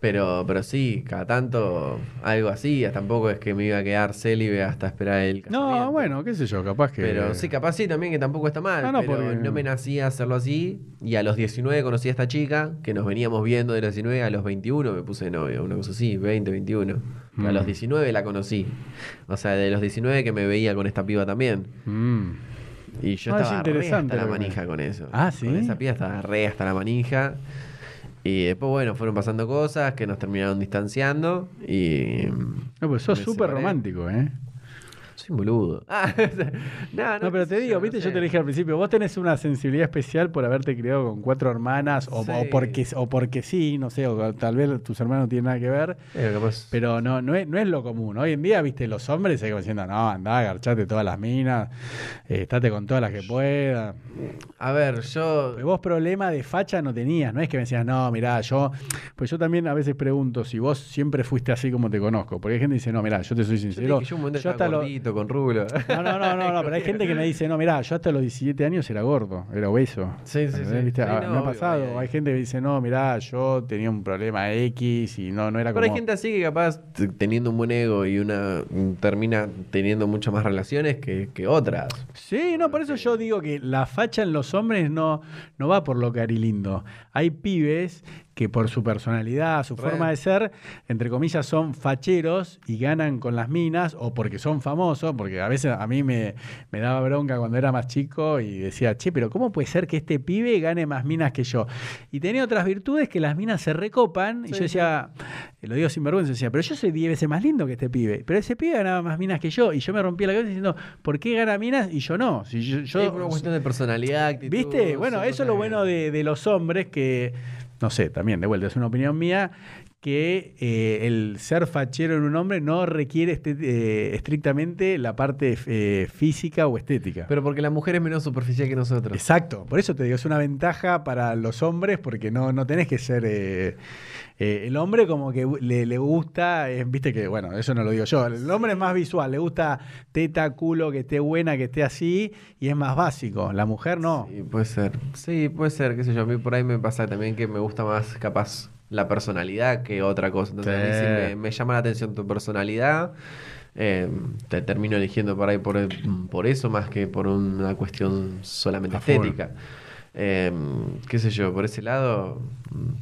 Pero, pero sí, cada tanto algo así. Tampoco es que me iba a quedar célibe hasta esperar el casamiento. No, bueno, qué sé yo, capaz que. Pero sí, capaz sí también, que tampoco está mal. No, no, pero porque- no me nacía hacerlo así. Y a los 19 conocí a esta chica, que nos veníamos viendo de los 19 a los 21 me puse novio, una cosa así, 20, 21. A Mm. los 19 la conocí. O sea, de los 19 que me veía con esta piba también. Mm. Y yo Ah, es estaba re hasta la manija con eso. Ah, ¿sí? Con esa piba estaba re hasta la manija. Y después, bueno, fueron pasando cosas que nos terminaron distanciando. Y. No, pues sos súper romántico, ¿eh? Soy un boludo. Ah, no, No, pero qué te sé digo, yo, viste, no yo sé. te dije al principio, vos tenés una sensibilidad especial por haberte criado con cuatro hermanas, o, Sí. o porque, o porque sí, no sé, o tal vez tus hermanos no tienen nada que ver, Eh, capaz- pero no, no, es, no es lo común. Hoy en día, viste, los hombres se diciendo, no, andá, agarchate todas las minas, eh, estate con todas las que puedas. A ver, yo. Pero vos problema de facha no tenías, no es que me decías, no, mirá, yo, pues yo también a veces pregunto si vos siempre fuiste así como te conozco, porque hay gente que dice, no, mirá, yo te soy te sincero, dije, yo un momento yo hasta lo- con rulo. No, no, no, no, no, pero hay gente que me dice, no, mirá, yo hasta los 17 años era gordo, era obeso. Sí, sí, sí. ¿Viste? Sí, Ah, no, me ha pasado, obvio. hay gente que dice, no, mirá, yo tenía un problema X y no, no era Pero como... hay gente así que capaz teniendo un buen ego y una termina teniendo mucho más relaciones que, que otras. Sí, no, por eso yo digo que la facha en los hombres no, no va por lo carilindo. Hay pibes que por su personalidad, su forma de ser, entre comillas, son facheros y ganan con las minas, o porque son famosos, porque a veces a mí me, me daba bronca cuando era más chico y decía, che, pero ¿cómo puede ser que este pibe gane más minas que yo? Y tenía otras virtudes que las minas se recopan, y yo decía, y lo digo sin vergüenza, decía, pero yo soy 10 veces más lindo que este pibe, pero ese pibe ganaba más minas que yo, y yo me rompía la cabeza diciendo, ¿por qué gana minas y yo no? Si yo, yo- es una cuestión de personalidad, actitud. ¿Viste? Bueno, eso es lo bueno de los hombres que, no sé, también, de vuelta, es una opinión mía, que eh, el ser fachero en un hombre no requiere este- eh, estrictamente la parte eh, física o estética. Pero porque la mujer es menos superficial que nosotros. Exacto, por eso te digo, es una ventaja para los hombres porque no, no tenés que ser... eh, el hombre como que le, le gusta, eh, viste que, bueno, eso no lo digo yo, el hombre es más visual, le gusta teta, culo, que esté buena, que esté así, y es más básico, la mujer no. Sí, puede ser. Sí, puede ser, qué sé yo. A mí por ahí me pasa también que me gusta más, capaz, la personalidad que otra cosa. Entonces, a mí sí me, me llama la atención tu personalidad. eh, te termino eligiendo por ahí por, por eso más que por una cuestión solamente A full. Eh, qué sé yo, por ese lado,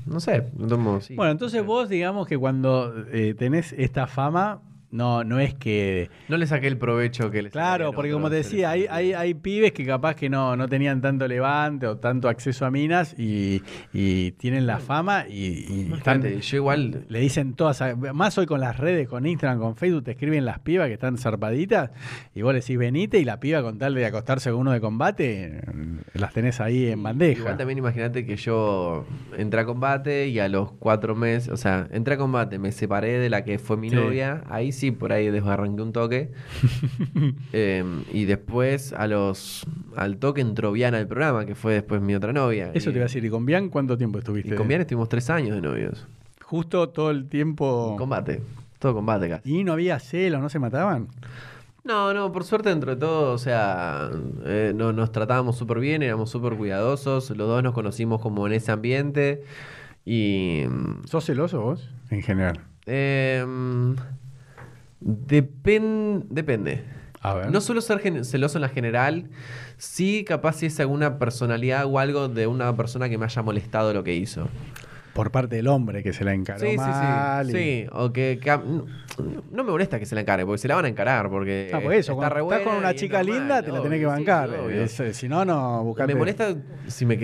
no sé. tomo, sí. Bueno, entonces vos digamos que cuando eh, tenés esta fama, no, no es que... No le saqué el provecho que le Claro, porque como te decía, hay, hay, hay pibes que capaz que no, no tenían tanto levante o tanto acceso a minas y, y tienen la fama y, y están- yo igual le dicen todas, más hoy con las redes, con Instagram, con Facebook, te escriben las pibas que están zarpaditas y vos le decís venite y la piba con tal de acostarse con uno de combate, las tenés ahí en bandeja. Igual también imagínate que yo entré a combate y a los cuatro meses, o sea, entré a combate, me separé de la que fue mi Sí. novia, ahí sí por ahí desbarranqué un toque. Eh, y después a los al toque entró Viana al programa, que fue después mi otra novia. Eso y, te iba a decir, ¿y con Bian cuánto tiempo estuviste? Y con Viana estuvimos tres años de novios. Justo todo el tiempo... Combate, todo combate casi. ¿Y no había celos, no se mataban? No, no, por suerte dentro de todo, o sea, eh, no- nos tratábamos súper bien, éramos súper cuidadosos, los dos nos conocimos como en ese ambiente y... mm, ¿Sos celoso vos? En general. em, depen- depende. A ver. No suelo ser celoso en la general, sí capaz si es alguna personalidad o algo de una persona que me haya molestado lo que hizo. Por parte del hombre que se la encaró Sí, sí, mal. sí. y- Sí, o que, no, no me molesta que se la encare, porque se la van a encarar, porque Ah, por eso, está cuando estás con una chica normal, linda, te la tenés que bancar. eh, si no, no buscate Me molesta si me,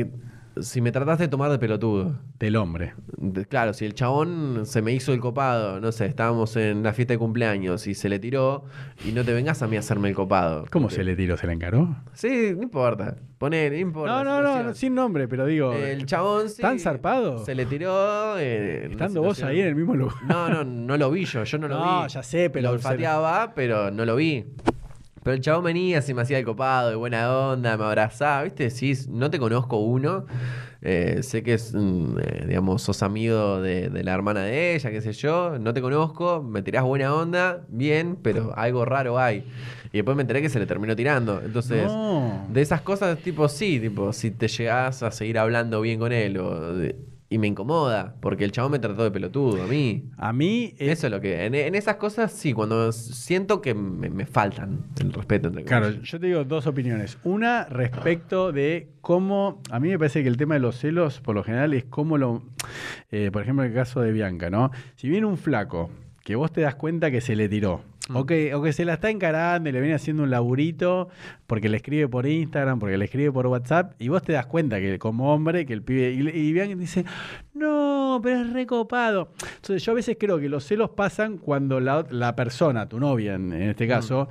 si me trataste de tomar de pelotudo. del hombre. De- Claro, si el chabón se me hizo el copado, no sé, estábamos en la fiesta de cumpleaños y se le tiró y no te vengas a mí a hacerme el copado. ¿Cómo Porque- se le tiró? ¿Se la encaró? Sí, no importa. Poné, no importa. No, no, no, sin nombre, pero digo. El chabón sí. ¿Tan zarpado? Se le tiró. eh, Estando vos ahí en el mismo lugar. No, no, no lo vi yo, yo no lo vi. No, ya sé, pero Lo olfateaba, pero no lo vi. Pero el chabón venía, se me hacía el copado, de buena onda, me abrazaba, ¿viste? Sí, no te conozco uno. eh, sé que es, mm, eh, digamos, sos amigo de, de la hermana de ella, qué sé yo. No te conozco, me tirás buena onda, bien, pero algo raro hay. Y después me enteré que se le terminó tirando. Entonces, No. de esas cosas, tipo, sí, tipo, si te llegás a seguir hablando bien con él o de- y me incomoda, porque el chabón me trató de pelotudo a mí. A mí. eh, Eso es lo que. En, en esas cosas, sí, cuando siento que me, me faltan el respeto entre Claro, yo te digo dos opiniones. Una respecto de cómo, a mí me parece que el tema de los celos, por lo general, es cómo lo, eh, por ejemplo, en el caso de Bianca, ¿no? Si viene un flaco que vos te das cuenta que se le tiró, o, que, o que se la está encarando y le viene haciendo un laburito porque le escribe por Instagram, porque le escribe por WhatsApp, y vos te das cuenta que como hombre, que el pibe, y, y Bianca dice, no, pero es recopado. Entonces yo a veces creo que los celos pasan cuando la, la persona, tu novia en, en este caso,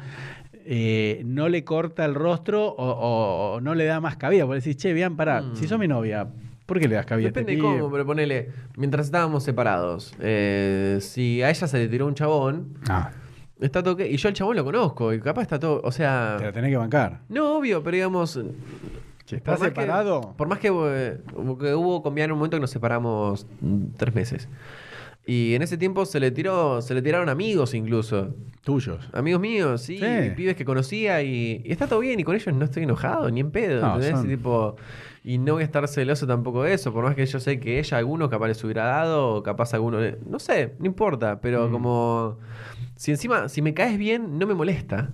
eh, no le corta el rostro o, o- o no le da más cabida. Porque decís, che, bien, pará, Mm. si sos mi novia, ¿por qué le das cabida Depende a de este cómo, pero ponele. Mientras estábamos separados, eh, si a ella se le tiró un chabón, Ah, está todo ok. Y yo al chabón lo conozco, y capaz está todo. O sea. te la tenés que bancar. No, obvio, pero digamos. Estás que- separado, por más que, eh, que hubo conviar un momento que nos separamos tres meses. Y en ese tiempo se le tiró, se le tiraron amigos incluso. tuyos. Amigos míos, sí, Sí. pibes que conocía y, y está todo bien y con ellos no estoy enojado ni en pedo, No, ¿entendés? son- Y, tipo, y no voy a estar celoso tampoco de eso, por más que yo sé que ella alguno capaz les hubiera dado o capaz alguno, le- no sé, no importa, pero Mm. como si encima, si me caes bien, no me molesta.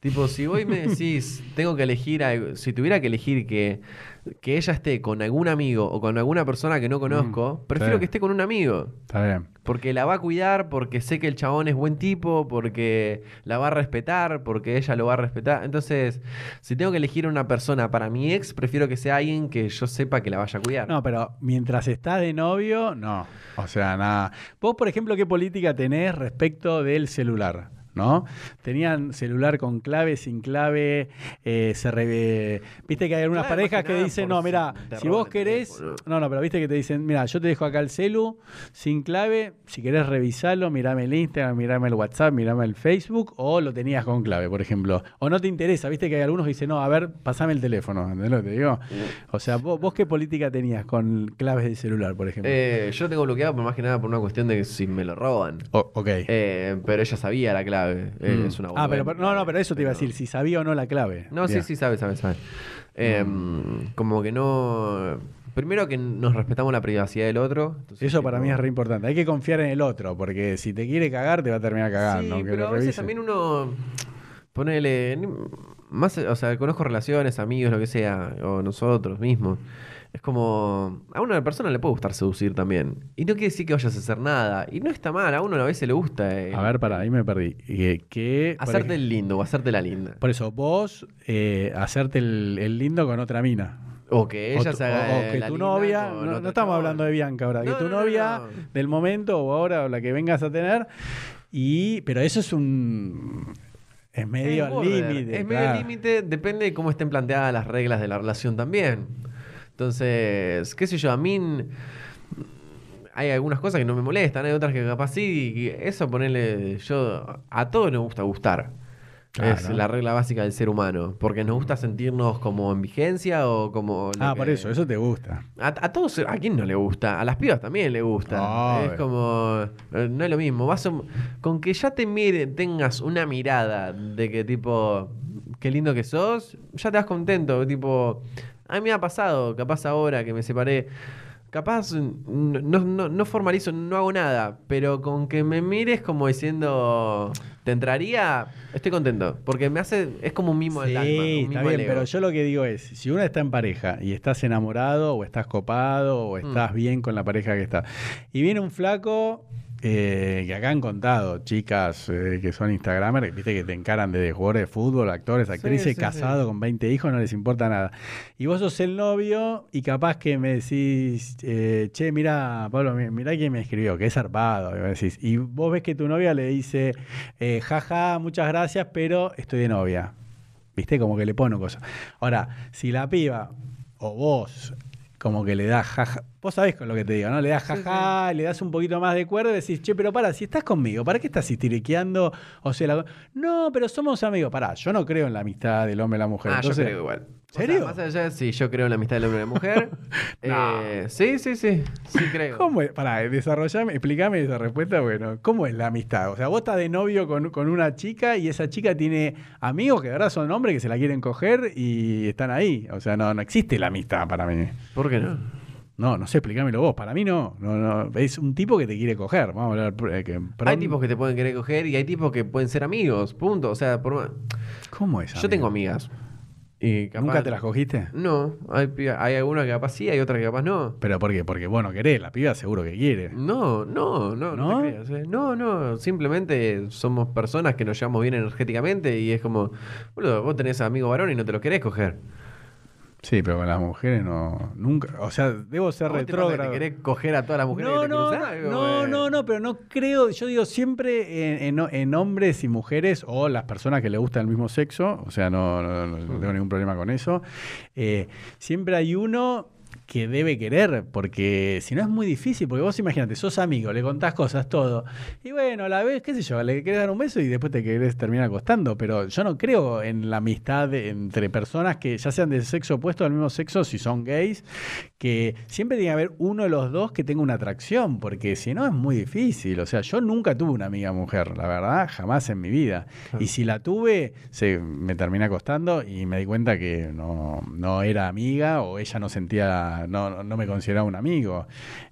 Tipo, si vos me decís, tengo que elegir, algo- si tuviera que elegir que, que ella esté con algún amigo o con alguna persona que no conozco, prefiero sí. que esté con un amigo. Está bien. Porque la va a cuidar, porque sé que el chabón es buen tipo, porque la va a respetar, porque ella lo va a respetar. Entonces, si tengo que elegir una persona para mi ex, prefiero que sea alguien que yo sepa que la vaya a cuidar. No, pero mientras estás de novio, no. O sea, nada. Vos, por ejemplo, ¿qué política tenés respecto del celular? ¿No? Tenían celular con clave, sin clave, eh, se re- Viste que hay algunas parejas que dicen, no, mira, si vos querés... No, no, pero viste que te dicen, mira, yo te dejo acá el celu, sin clave, si querés revisarlo, mirame el Instagram, mirame el WhatsApp, mirame el Facebook, o lo tenías con clave, por ejemplo. O no te interesa, viste que hay algunos que dicen, no, a ver, pasame el teléfono, ¿entendés lo que te digo? O sea, ¿vos, vos qué política tenías con claves de celular, por ejemplo? Eh, yo lo tengo bloqueado, por más que nada por una cuestión de que si me lo roban. O- ok. Eh, pero ella sabía la clave. Eh, Mm. es una ah, pero, no, no, pero eso te iba a decir, si sabía o no la clave. No, sí, sí, sabe, sabe, sabe. Eh, Como que no. Primero que nos respetamos la privacidad del otro. entonces, Eso para tipo- mí es re importante. Hay que confiar en el otro, porque si te quiere cagar, te va a terminar cagando. Sí, pero lo a veces también uno. Ponele. Más, o sea, conozco relaciones, amigos, lo que sea, o nosotros mismos. Es como. A una persona le puede gustar seducir también. Y no quiere decir que vayas a hacer nada. Y no está mal, a uno a veces le gusta. eh, A ver, para, ahí me perdí. Que, por hacerte el lindo o hacerte la linda. Por eso, vos eh, hacerte el, el lindo con otra mina. O que O ella tu- se haga. o- o eh, que la tu novia, no, estamos hablando de Bianca ahora, que tu no, no, novia no. del momento o ahora o la que vengas a tener, y pero eso es un es medio límite. Es medio límite, depende de cómo estén planteadas las reglas de la relación también. Entonces, qué sé yo, a mí hay algunas cosas que no me molestan, hay otras que capaz sí, y eso ponerle, yo, a todos nos gusta gustar. Es la regla básica del ser humano. Porque nos gusta sentirnos como en vigencia o como. Ah, que- por eso, eso te gusta. A, a todos, ¿a quién no le gusta? A las pibas también le gusta. Es como. eh, No es lo mismo. Vas a- con que ya te mire, tengas una mirada de que tipo. Qué lindo que sos, ya te vas contento. Tipo. A mí me ha pasado, capaz ahora que me separé. Capaz no, no, no formalizo, no hago nada, pero con que me mires como diciendo, ¿te entraría? Estoy contento, porque me hace, es como un mimo Sí, al alma. un está bien, pero yo lo que digo es, si uno está en pareja y estás enamorado o estás copado Mm. o estás bien con la pareja que está, y viene un flaco eh, que acá han contado, chicas eh, que son Instagramers, viste que te encaran de jugadores de fútbol, actores, actrices, sí, con 20 hijos, no les importa nada. Y vos sos el novio y capaz que me decís, eh, che, mira, Pablo, mi- mirá quién me escribió, que es zarpado. Y vos, decís, y vos ves que tu novia le dice, jaja, muchas gracias, pero estoy de novia. ¿Viste? Como que le pone cosas. Ahora, si la piba o vos como que le das jaja, vos sabés con lo que te digo, ¿no? Le das jaja, le das un poquito más de cuerda y decís, che, pero para, si estás conmigo, ¿para qué estás histiriqueando? O sea, la- no, pero somos amigos. Pará, yo no creo en la amistad del hombre y la mujer. Ah, Entonces, yo creo igual. O sea, ¿Serio? más allá de si yo creo en la amistad del hombre y la mujer. No. eh, sí, sí, sí. Sí creo. ¿Cómo es? Pará, desarrollame, explícame esa respuesta, bueno, ¿cómo es la amistad? O sea, vos estás de novio con, con una chica y esa chica tiene amigos que de verdad son hombres que se la quieren coger y están ahí. O sea, no, no existe la amistad para mí. ¿Por qué no? No, no sé, explícamelo vos. Para mí no. no, no. Es un tipo que te quiere coger. Vamos a hablar. eh, que Hay tipos que te pueden querer coger y hay tipos que pueden ser amigos. Punto. O sea, por ¿Cómo es? yo tengo amigas. Y capaz- ¿Nunca te las cogiste? No, hay, piba- hay algunas que capaz sí, hay otras que capaz no. ¿Pero por qué? Porque vos no querés. La piba seguro que quiere. No, no, no, no, ¿No? te creas, eh. No, no, simplemente somos personas que nos llevamos bien energéticamente y es como, boludo, vos tenés amigo varón y no te lo querés coger. Sí, pero con las mujeres no. Nunca. O sea, debo ser ¿A vos te pasa que retrógrado. ¿Te querés coger a todas las mujeres No, que te no, cruzás? no, eh, no, no, pero no creo, yo digo siempre en, en- en hombres y mujeres o las personas que le gusta el mismo sexo, o sea, no, no- no- no tengo ningún problema con eso, eh, siempre hay uno que debe querer, porque si no es muy difícil, porque vos imagínate, sos amigo, le contás cosas, todo, y bueno, a la vez, qué sé yo, le querés dar un beso y después te querés terminar acostando, pero yo no creo en la amistad entre personas que ya sean del sexo opuesto del mismo sexo, si son gays, que siempre tiene que haber uno de los dos que tenga una atracción, porque si no es muy difícil. O sea, yo nunca tuve una amiga mujer, la verdad, jamás en mi vida. Y si la tuve, se, me terminé acostando y me di cuenta que no, no era amiga o ella no sentía, no, no- me consideraba un amigo.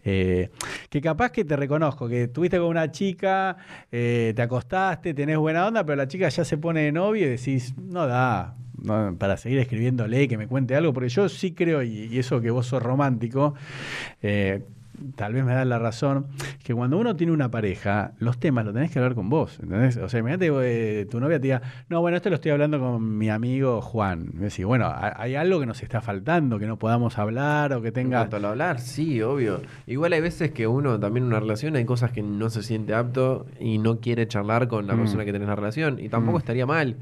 Eh, que capaz que te reconozco, que tuviste con una chica, eh, te acostaste, tenés buena onda, pero la chica ya se pone de novio y decís, no da, para seguir escribiéndole, que me cuente algo, porque yo sí creo, y, y eso que vos sos romántico, eh, tal vez me das la razón, que cuando uno tiene una pareja, los temas los tenés que hablar con vos, ¿entendés? O sea, imagínate eh, tu novia te diga, no, bueno, esto lo estoy hablando con mi amigo Juan. Y decís, bueno, ha- hay algo que nos está faltando, que no podamos hablar o que En tenga... cuanto a lo hablar, sí, obvio. Igual hay veces que uno también en una relación hay cosas que no se siente apto y no quiere charlar con la Mm. persona que tenés la relación. Y tampoco Mm. estaría mal.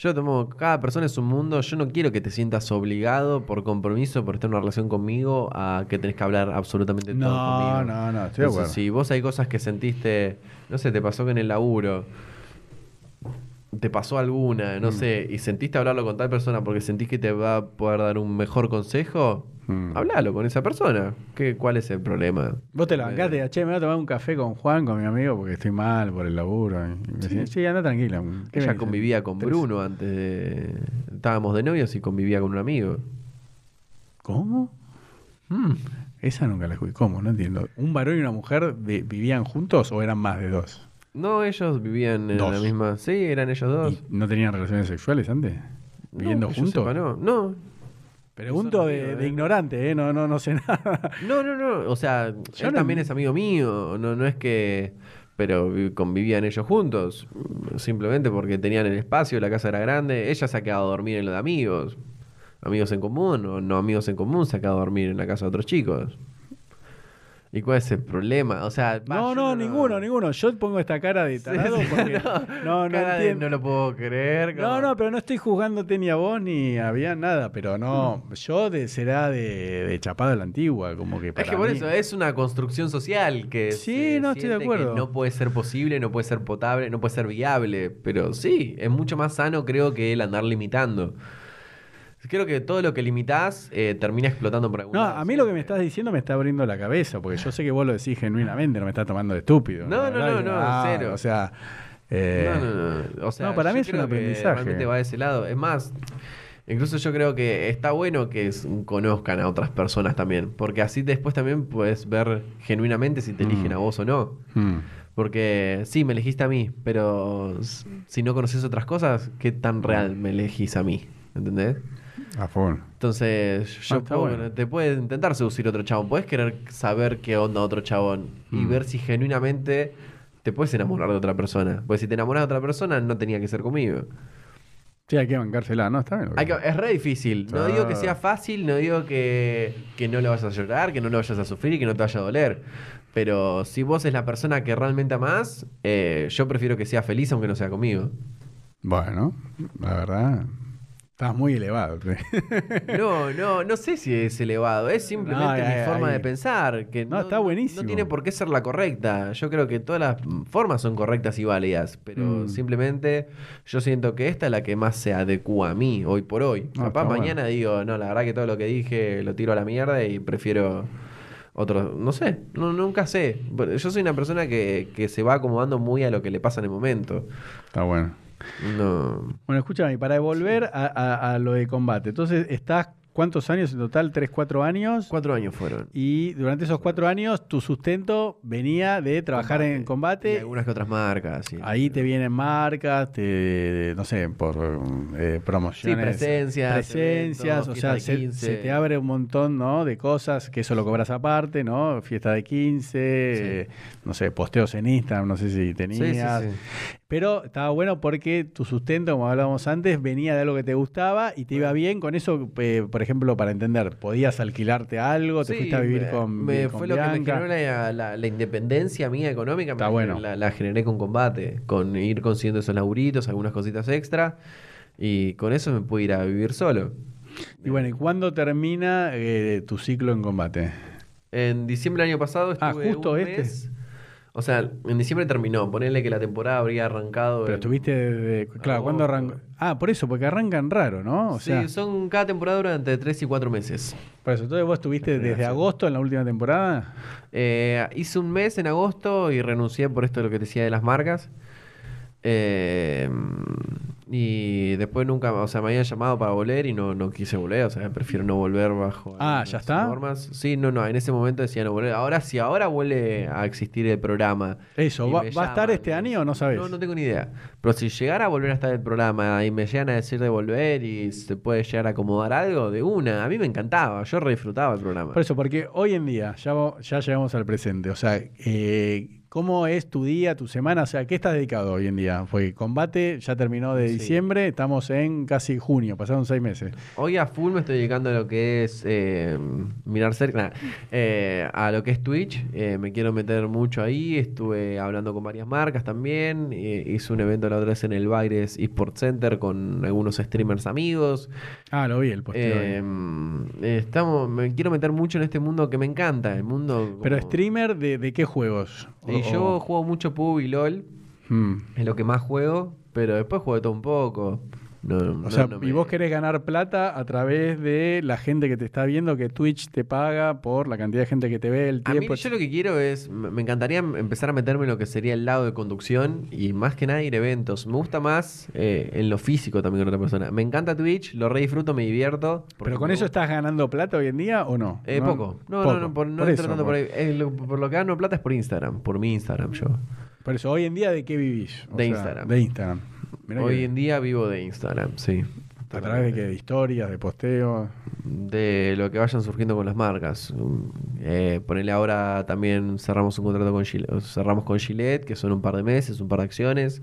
Yo tomo, cada persona es un mundo. Yo no quiero que te sientas obligado por compromiso, por estar en una relación conmigo, a que tenés que hablar absolutamente todo No, conmigo. no, no, estoy de acuerdo. si vos hay cosas que sentiste, no sé, te pasó que en el laburo, te pasó alguna, no Mm. sé, y sentiste hablarlo con tal persona porque sentís que te va a poder dar un mejor consejo, Mm. hablalo con esa persona. ¿Qué, ¿Cuál es el problema? Vos te la Eh, bancaste, che, me voy a tomar un café con Juan, con mi amigo, porque estoy mal por el laburo. Y me decía, sí, anda tranquila. ¿qué me Ella convivía con Tres- Bruno antes de... Estábamos de novios y convivía con un amigo. ¿Cómo? Mm, esa nunca la escuché. ¿Cómo? No entiendo. ¿Un varón y una mujer vi- vivían juntos o eran más de dos? No, ellos vivían en Dos. la misma... Sí, eran ellos dos. ¿Y no tenían relaciones sexuales antes? No, ¿Viviendo que yo juntos? sepa, no, no. Pregunto de, ¿eh? ignorante, ¿eh? No, no, no sé nada. No, no, no. O sea, Yo él no- también es amigo mío. No, no es que. Pero vi- convivían ellos juntos. Simplemente porque tenían el espacio, la casa era grande. Ella se ha quedado a dormir en lo de amigos. Amigos en común o no amigos en común se ha quedado a dormir en la casa de otros chicos. ¿Y cuál es el problema? O sea, va, No, no, ninguno, ninguno. Yo pongo esta cara de tarado porque no, no, de no lo puedo creer. No, como- no, pero no estoy juzgándote ni a vos ni a bien nada, pero no, yo de, será de, de chapado a la antigua, como que para Es que por mí- eso es una construcción social que Sí, no, estoy de acuerdo. que no puede ser posible, no puede ser potable, no puede ser viable, pero sí, es mucho más sano creo que el andar limitando. Creo que todo lo que limitás eh, termina explotando por algún No, a mí lo que me estás diciendo me está abriendo la cabeza, porque yo sé que vos lo decís genuinamente, no me estás tomando de estúpido. No, no, no, no, ah, cero. O sea, eh, No, no, no. O sea, No, para mí es un aprendizaje. Realmente va de ese lado. Es más, incluso yo creo que está bueno que conozcan a otras personas también. Porque así después también puedes ver genuinamente si te eligen Mm. a vos o no. mm, Porque sí, me elegiste a mí, pero si no conoces otras cosas, ¿qué tan real me elegís a mí? ¿Entendés? A full. Entonces, yo Ah, está puedo- bueno. te puede intentar seducir otro chabón. Puedes querer saber qué onda otro chabón y Mm. ver si genuinamente te puedes enamorar de otra persona. Porque si te enamoras de otra persona, no tenía que ser conmigo. Sí, hay que bancársela, ¿no? Está bien. que- Hay que- es re difícil. No Ah. digo que sea fácil, no digo que, que no lo vayas a llorar, que no lo vayas a sufrir y que no te vaya a doler. Pero si vos es la persona que realmente amás, eh, yo prefiero que sea feliz aunque no sea conmigo. Bueno, la verdad, estás muy elevado. No, no, no sé si es elevado, es simplemente No, mi forma de pensar. Que No, no, está buenísimo. No tiene por qué ser la correcta. Yo creo que todas las formas son correctas y válidas, pero Mm. simplemente yo siento que esta es la que más se adecua a mí hoy por hoy. No, Capaz está bueno. mañana digo, no, la verdad que todo lo que dije lo tiro a la mierda y prefiero otro, no sé, no, nunca sé. Yo soy una persona que, que se va acomodando muy a lo que le pasa en el momento. Está bueno. No. Bueno, escúchame, para volver a, a- a lo de combate, entonces estás, ¿cuántos años en total? ¿Tres, cuatro años? Cuatro años fueron. Y durante esos cuatro años tu sustento venía de trabajar en Y combate. algunas que otras marcas. sí. Ahí te vienen marcas, te, no sé, por eh, promociones. Sí, presencias, Presencias, eventos, o sea, se, 15. se te abre un montón, ¿no? De cosas que eso lo cobras aparte, ¿no? Fiesta de 15, eh, no sé, posteos en Instagram, no sé si Sí, sí, tenías. Pero estaba bueno porque tu sustento, como hablábamos antes, venía de algo que te gustaba y te iba bien con eso, eh, por ejemplo, para entender, podías alquilarte algo, te Sí, fuiste a vivir me- con, me con fue lo que me generó la, la- la independencia mía económica. Está me- bueno. La, la generé con combate, con ir consiguiendo esos laburitos, algunas cositas extra. Y con eso me pude ir a vivir solo. Y bueno, ¿y cuándo termina eh, tu ciclo en combate? En diciembre del año pasado Ah, estuve justo un este. mes- O sea, en diciembre terminó. Ponele que la temporada habría arrancado. Pero en- estuviste desde... Claro, ¿cuándo arrancó? Ah, por eso, porque arrancan raro, ¿no? O sí, sea, son cada temporada durante 3 y 4 meses. por eso, entonces vos estuviste desde agosto en la última temporada. Eh, hice un mes en agosto y renuncié por esto de lo que te decía de las marcas. Eh, y después nunca, o sea, me habían llamado para volver y no, no quise volver, o sea, prefiero no volver bajo Ah, ¿ya está? normas. Sí, no, no, en ese momento decía no volver. Ahora sí, ahora vuelve a existir el programa. Eso, ¿va, va a estar este año o no sabes? No, no tengo ni idea. Pero si llegara a volver a estar el programa y me llegan a decir de volver y se puede llegar a acomodar algo, de una, a mí me encantaba, yo re disfrutaba el programa. Por eso, porque hoy en día, ya, ya llegamos al presente, o sea, eh, ¿cómo es tu día, tu semana? O sea, ¿qué estás dedicado hoy en día? Fue combate, ya terminó de Sí. diciembre, estamos en casi junio, pasaron seis meses. Hoy a full me estoy dedicando a lo que es eh, mirar cerca, nah, eh, a lo que es Twitch. eh, me quiero meter mucho ahí. Estuve hablando con varias marcas también. hice un evento la otra vez en el Baires eSports Center con algunos streamers amigos. Ah, lo vi el posteo. Eh, estamos, me quiero meter mucho en este mundo que me encanta. El mundo. Pero streamer, ¿de, de qué juegos? Y yo juego mucho PUB y LOL. Mm. Es lo que más juego. Pero después juego de todo un poco. No, O no, sea, no y vos querés ganar plata a través de la gente que te está viendo, que Twitch te paga por la cantidad de gente que te ve, el A mí tiempo. yo lo que quiero es, me encantaría empezar a meterme en lo que sería el lado de conducción y más que nada ir a eventos. Me gusta más eh, en lo físico también con otra persona. Me encanta Twitch, lo re disfruto, me divierto. ¿Pero con eso estás ganando plata hoy en día o no? Eh, poco. No, poco. no, no, por, no Por eso, por, por ahí. Eh, lo, por lo que gano plata es por Instagram, por mi Instagram yo. por eso, hoy en día, ¿de qué vivís? O De sea, Instagram. De Instagram. Mirá Hoy que- en día vivo de Instagram, sí. ¿A través de qué? ¿De historias, de posteos? de lo que vayan surgiendo con las marcas. Eh, ponele ahora también cerramos un contrato con Gillette, cerramos con Gillette, que son un par de meses, un par de acciones.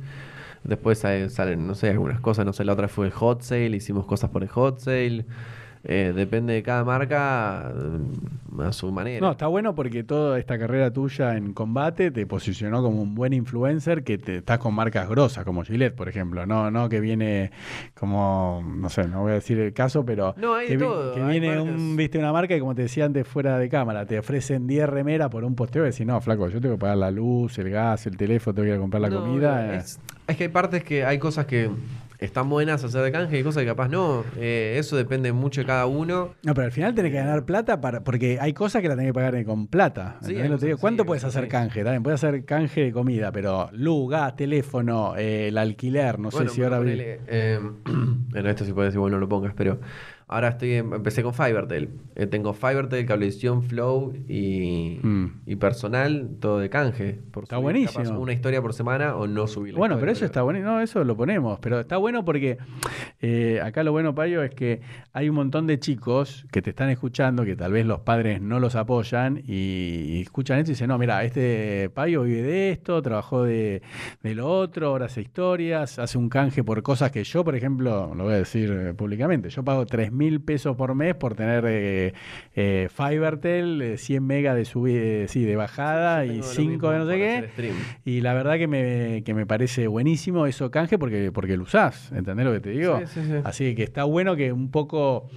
Después salen, no sé, algunas cosas, no sé, la otra fue el hot sale, hicimos cosas por el hot sale. Eh, depende de cada marca eh, a su manera. No, está bueno porque toda esta carrera tuya en combate te posicionó como un buen influencer que te estás con marcas grosas, como Gillette, por ejemplo. No, no que viene como, no sé, no voy a decir el caso, pero No, hay que, todo, que hay viene un, viste, una marca y como te decía antes fuera de cámara, te ofrecen 10 remeras por un posteo y decís, no, flaco, yo tengo que pagar la luz, el gas, el teléfono, tengo que ir a comprar la No, comida. eh. Es, es que hay partes que hay cosas que están buenas hacer de canje y cosas que capaz no. Eh, eso depende mucho de cada uno. No, pero al final tenés que ganar plata para, porque hay cosas que la tenés que pagar con plata. ¿Cuánto sí, puedes hacer sí. canje? También puedes hacer canje de comida, pero luz, gas, teléfono, eh, el alquiler, no Bueno, sé si ahora... ponele, eh, bueno, esto sí puede decir, bueno, no lo pongas, pero ahora estoy en- empecé con Fivertel. Eh, tengo Fivertel, cablevisión, Flow y, Mm. y personal, todo de canje. Por Está buenísimo. una historia por semana o no subir la Bueno, pero eso está bueno. No, eso lo ponemos. Pero está bueno porque eh, acá lo bueno, Payo, es que hay un montón de chicos que te están escuchando, que tal vez los padres no los apoyan y, y escuchan esto y dicen, no, mira, este Payo vive de esto, trabajó de, de lo otro, ahora hace historias, hace un canje por cosas que yo, por ejemplo, lo voy a decir eh, públicamente, yo pago 3 mil pesos por mes por tener eh, eh, Fivertel, eh, 100 megas de subida, sí, de bajada y tengo lo 5 mismo de no sé qué. Y la verdad que me, que me parece buenísimo eso canje porque, porque lo usás, ¿entendés lo que te digo? Sí, sí, sí. Así que está bueno que un poco...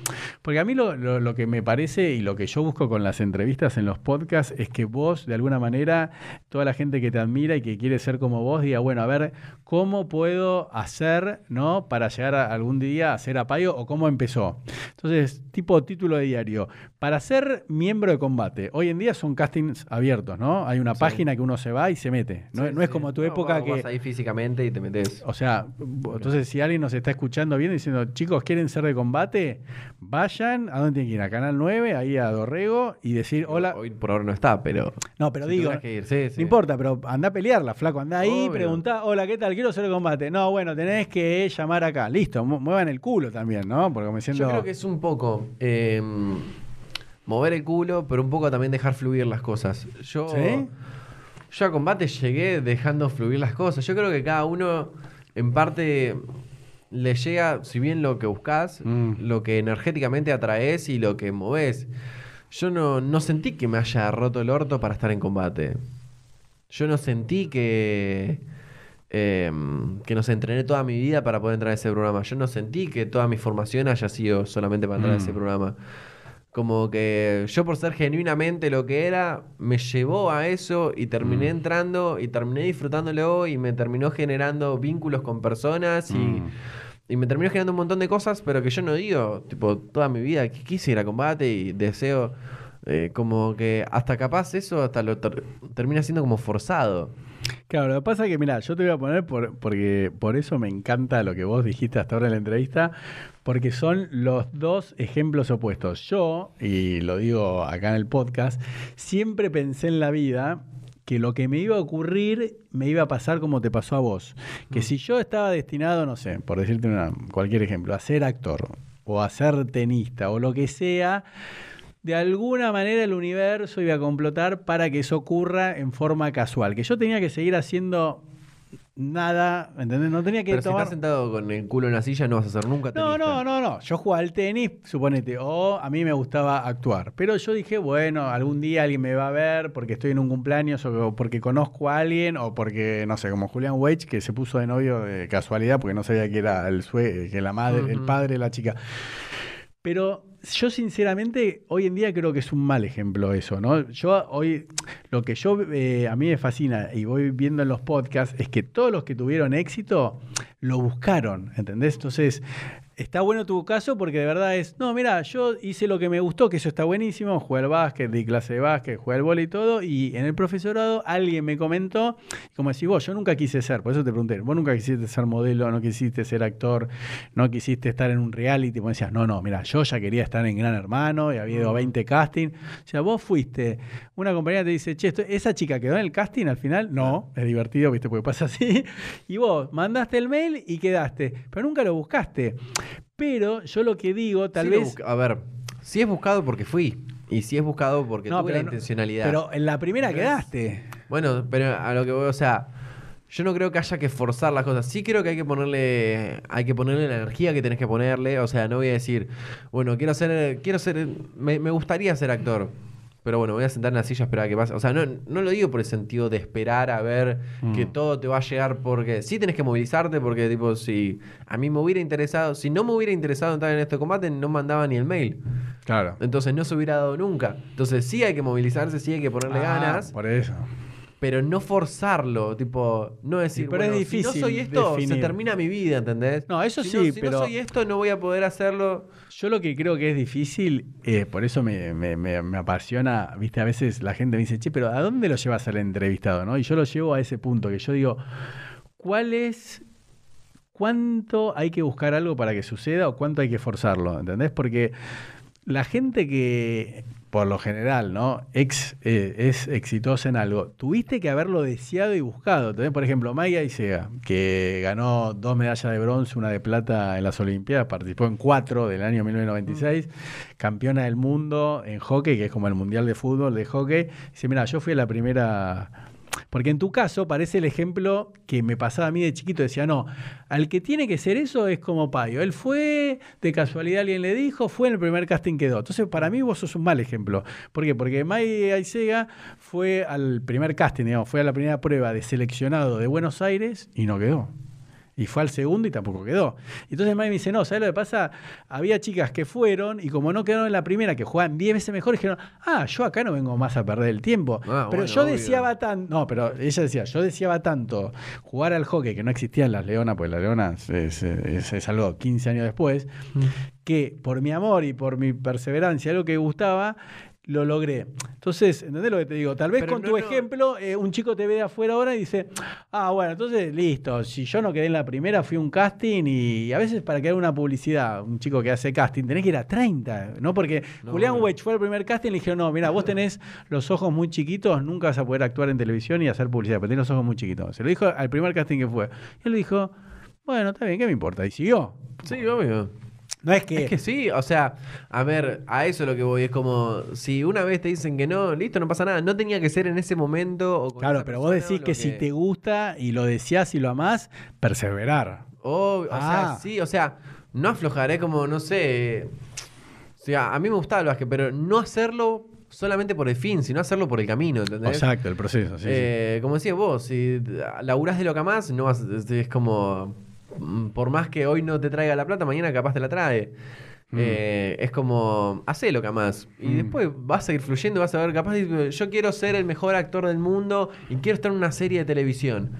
Porque a mí lo, lo- lo que me parece y lo que yo busco con las entrevistas en los podcasts es que vos, de alguna manera, toda la gente que te admira y que quiere ser como vos, diga, bueno, a ver, ¿cómo puedo hacer, ¿no? Para llegar a- algún día a ser apayo o cómo empezó. Entonces, tipo título de diario, para ser miembro de combate, hoy en día son castings abiertos, ¿no? Hay una Sí. página que uno se va y se mete. No, Sí, no es sí. como tu No, época que... Vas ahí físicamente y te metes. O sea, entonces si alguien nos está escuchando bien diciendo, chicos, ¿quieren ser de combate? Vayan, ¿a dónde tienen que ir? A Canal 9, ahí a Dorrego, y decir, hola. Hoy por ahora no está, pero. No, pero si digo, que ir, no importa, pero anda a pelearla, flaco. Anda ahí, Obvio. preguntá, hola, ¿qué tal? Quiero ser de combate. No, bueno, tenés que llamar acá. Listo, mu- muevan el culo también, ¿no? Porque me siento... Yo creo que es un poco eh, mover el culo, pero un poco también dejar fluir las cosas. Yo, ¿Sí? yo a combate llegué dejando fluir las cosas. Yo creo que cada uno, en parte, le llega, si bien lo que buscas, Mm. lo que energéticamente atraes y lo que moves. Yo no, no sentí que me haya roto el orto para estar en combate. Yo no sentí que. eh, que no sé, entrené toda mi vida para poder entrar a ese programa. Yo no sentí que toda mi formación haya sido solamente para entrar a ese Mm. programa. Como que yo por ser genuinamente lo que era, me llevó a eso y terminé Mm. entrando y terminé disfrutándolo y me terminó generando vínculos con personas y, Mm. y me terminó generando un montón de cosas, pero que yo no digo, tipo, toda mi vida que quise ir a combate y deseo, eh, como que hasta capaz eso hasta lo ter- termina siendo como forzado. Claro, lo que pasa es que, mira, yo te voy a poner por, porque por eso me encanta lo que vos dijiste hasta ahora en la entrevista, porque son los dos ejemplos opuestos. Yo, y lo digo acá en el podcast, siempre pensé en la vida que lo que me iba a ocurrir me iba a pasar como te pasó a vos. Que si yo estaba destinado, no sé, por decirte una- cualquier ejemplo, a ser actor o a ser tenista o lo que sea, de alguna manera el universo iba a complotar para que eso ocurra en forma casual. Que yo tenía que seguir haciendo nada, ¿entendés? No tenía que Pero si tomar... estás sentado con el culo en la silla no vas a ser nunca No, tenista. no, no, no. Yo jugaba al tenis, suponete, o a mí me gustaba actuar. Pero yo dije, bueno, algún día alguien me va a ver porque estoy en un cumpleaños o porque conozco a alguien o porque, no sé, como Julián Weich que se puso de novio de casualidad porque no sabía que era el sue que la madre, el padre de la chica. Pero yo sinceramente hoy en día creo que es un mal ejemplo eso, ¿no? Yo hoy, lo que yo, eh, a mí me fascina y voy viendo en los podcasts es que todos los que tuvieron éxito lo buscaron, ¿entendés? Entonces, está bueno tu caso porque de verdad es, no, mira, yo hice lo que me gustó, que eso está buenísimo, jugué al básquet, di clase de básquet, jugué al vóley y todo, y en el profesorado alguien me comentó, como decís vos, yo nunca quise ser, por eso te pregunté, vos nunca quisiste ser modelo, no quisiste ser actor, no quisiste estar en un reality, vos decías, no, no, mira, yo ya quería estar en Gran Hermano, y había ido a 20 castings, o sea, vos fuiste, una compañera te dice, che, esto- esa chica quedó en el casting al final, no, es divertido, viste, porque pasa así, y vos mandaste el mail y quedaste, pero nunca lo buscaste. Pero yo lo que digo, tal Sí vez... A ver, si es buscado porque fui. Y si es buscado porque No, tuve la no- intencionalidad. Pero en la primera quedaste. Bueno, pero a lo que voy, o sea, yo no creo que haya que forzar las cosas. Sí creo que hay que ponerle, hay que ponerle la energía que tenés que ponerle. O sea, no voy a decir, bueno, quiero ser, quiero ser, me, me gustaría ser actor. Pero bueno, voy a sentar en la silla a esperar a que pase. O sea, no, no lo digo por el sentido de esperar a ver que Mm. todo te va a llegar porque sí tenés que movilizarte porque tipo si a mí me hubiera interesado, si no me hubiera interesado entrar en este combate no mandaba ni el mail. Claro. Entonces no se hubiera dado nunca. Entonces sí hay que movilizarse, sí hay que ponerle Ah, ganas, Por eso. Pero no forzarlo, tipo, no decir, pero es bueno, si difícil no soy esto, se termina mi vida, ¿entendés? No, eso Si sí, si pero- no soy esto, no voy a poder hacerlo. Yo lo que creo que es difícil, eh, por eso me, me- me- me apasiona, viste, a veces la gente me dice, che, pero ¿a dónde lo llevas al entrevistado? ¿no? Y yo lo llevo a ese punto, que yo digo, ¿cuál es, cuánto hay que buscar algo para que suceda o cuánto hay que forzarlo? ¿Entendés? Porque la gente que, por lo general, ¿no? Ex, eh, es exitosa en algo, tuviste que haberlo deseado y buscado. Por ejemplo, Maya Isega, que ganó dos medallas de bronce, una de plata en las Olimpiadas, participó en cuatro del año 1996, campeona del mundo en hockey, que es como el mundial de fútbol de hockey. Dice, mira, yo fui a la primera... Porque en tu caso parece el ejemplo que me pasaba a mí de chiquito. Decía, no, al que tiene que ser eso es como Payo. Él fue, de casualidad alguien le dijo, fue en el primer casting quedó. Entonces, para mí vos sos un mal ejemplo. ¿Por qué? Porque May Aisega fue al primer casting, digamos, fue a la primera prueba de seleccionado de Buenos Aires y no quedó. Y fue al segundo y tampoco quedó. Entonces May me dice, no, ¿sabes lo que pasa? Había chicas que fueron y como no quedaron en la primera, que juegan 10 veces mejor, dijeron, ah, yo acá no vengo más a perder el tiempo. Ah, pero bueno, yo obvio. deseaba tanto, no, pero ella decía, yo deseaba tanto jugar al hockey, que no existían las leonas, pues las leonas es, es- es algo 15 años después, que por mi amor y por mi perseverancia, algo que gustaba, lo logré. Entonces, ¿entendés lo que te digo? Tal vez Pero con no, tu no. ejemplo, eh, un chico te ve de afuera ahora y dice, ah, bueno, entonces listo, si yo no quedé en la primera, fui a un casting y a veces para crear una publicidad, un chico que hace casting, tenés que ir a 30, ¿no? Porque No, Julián. Wedge fue al primer casting y le dijeron, no, mira, vos tenés los ojos muy chiquitos, nunca vas a poder actuar en televisión y hacer publicidad, pero tenés los ojos muy chiquitos. Se lo dijo al primer casting que fue. Y él dijo, bueno, está bien, ¿qué me importa? Y siguió. Sí, obvio. No es que... Es que sí, o sea, a ver, a eso es lo que voy. Es como, si una vez te dicen que no, listo, no pasa nada. No tenía que ser en ese momento. O con Claro, pero vos decís que, si te gusta y lo deseas y lo amás, perseverar. O, o Ah. sea, sí, o sea, no aflojar, es como, no sé. O sea, a mí me gustaba el básquet, pero no hacerlo solamente por el fin, sino hacerlo por el camino, ¿entendés? Exacto, el proceso, sí, sí. Eh, Como decías vos, si laburás de lo que amás, no vas, es, como, por más que hoy no te traiga la plata, mañana capaz te la trae. Mm. Eh, es como, hacé lo que amás. Y Mm. después vas a ir fluyendo, vas a ver, capaz, yo quiero ser el mejor actor del mundo y quiero estar en una serie de televisión.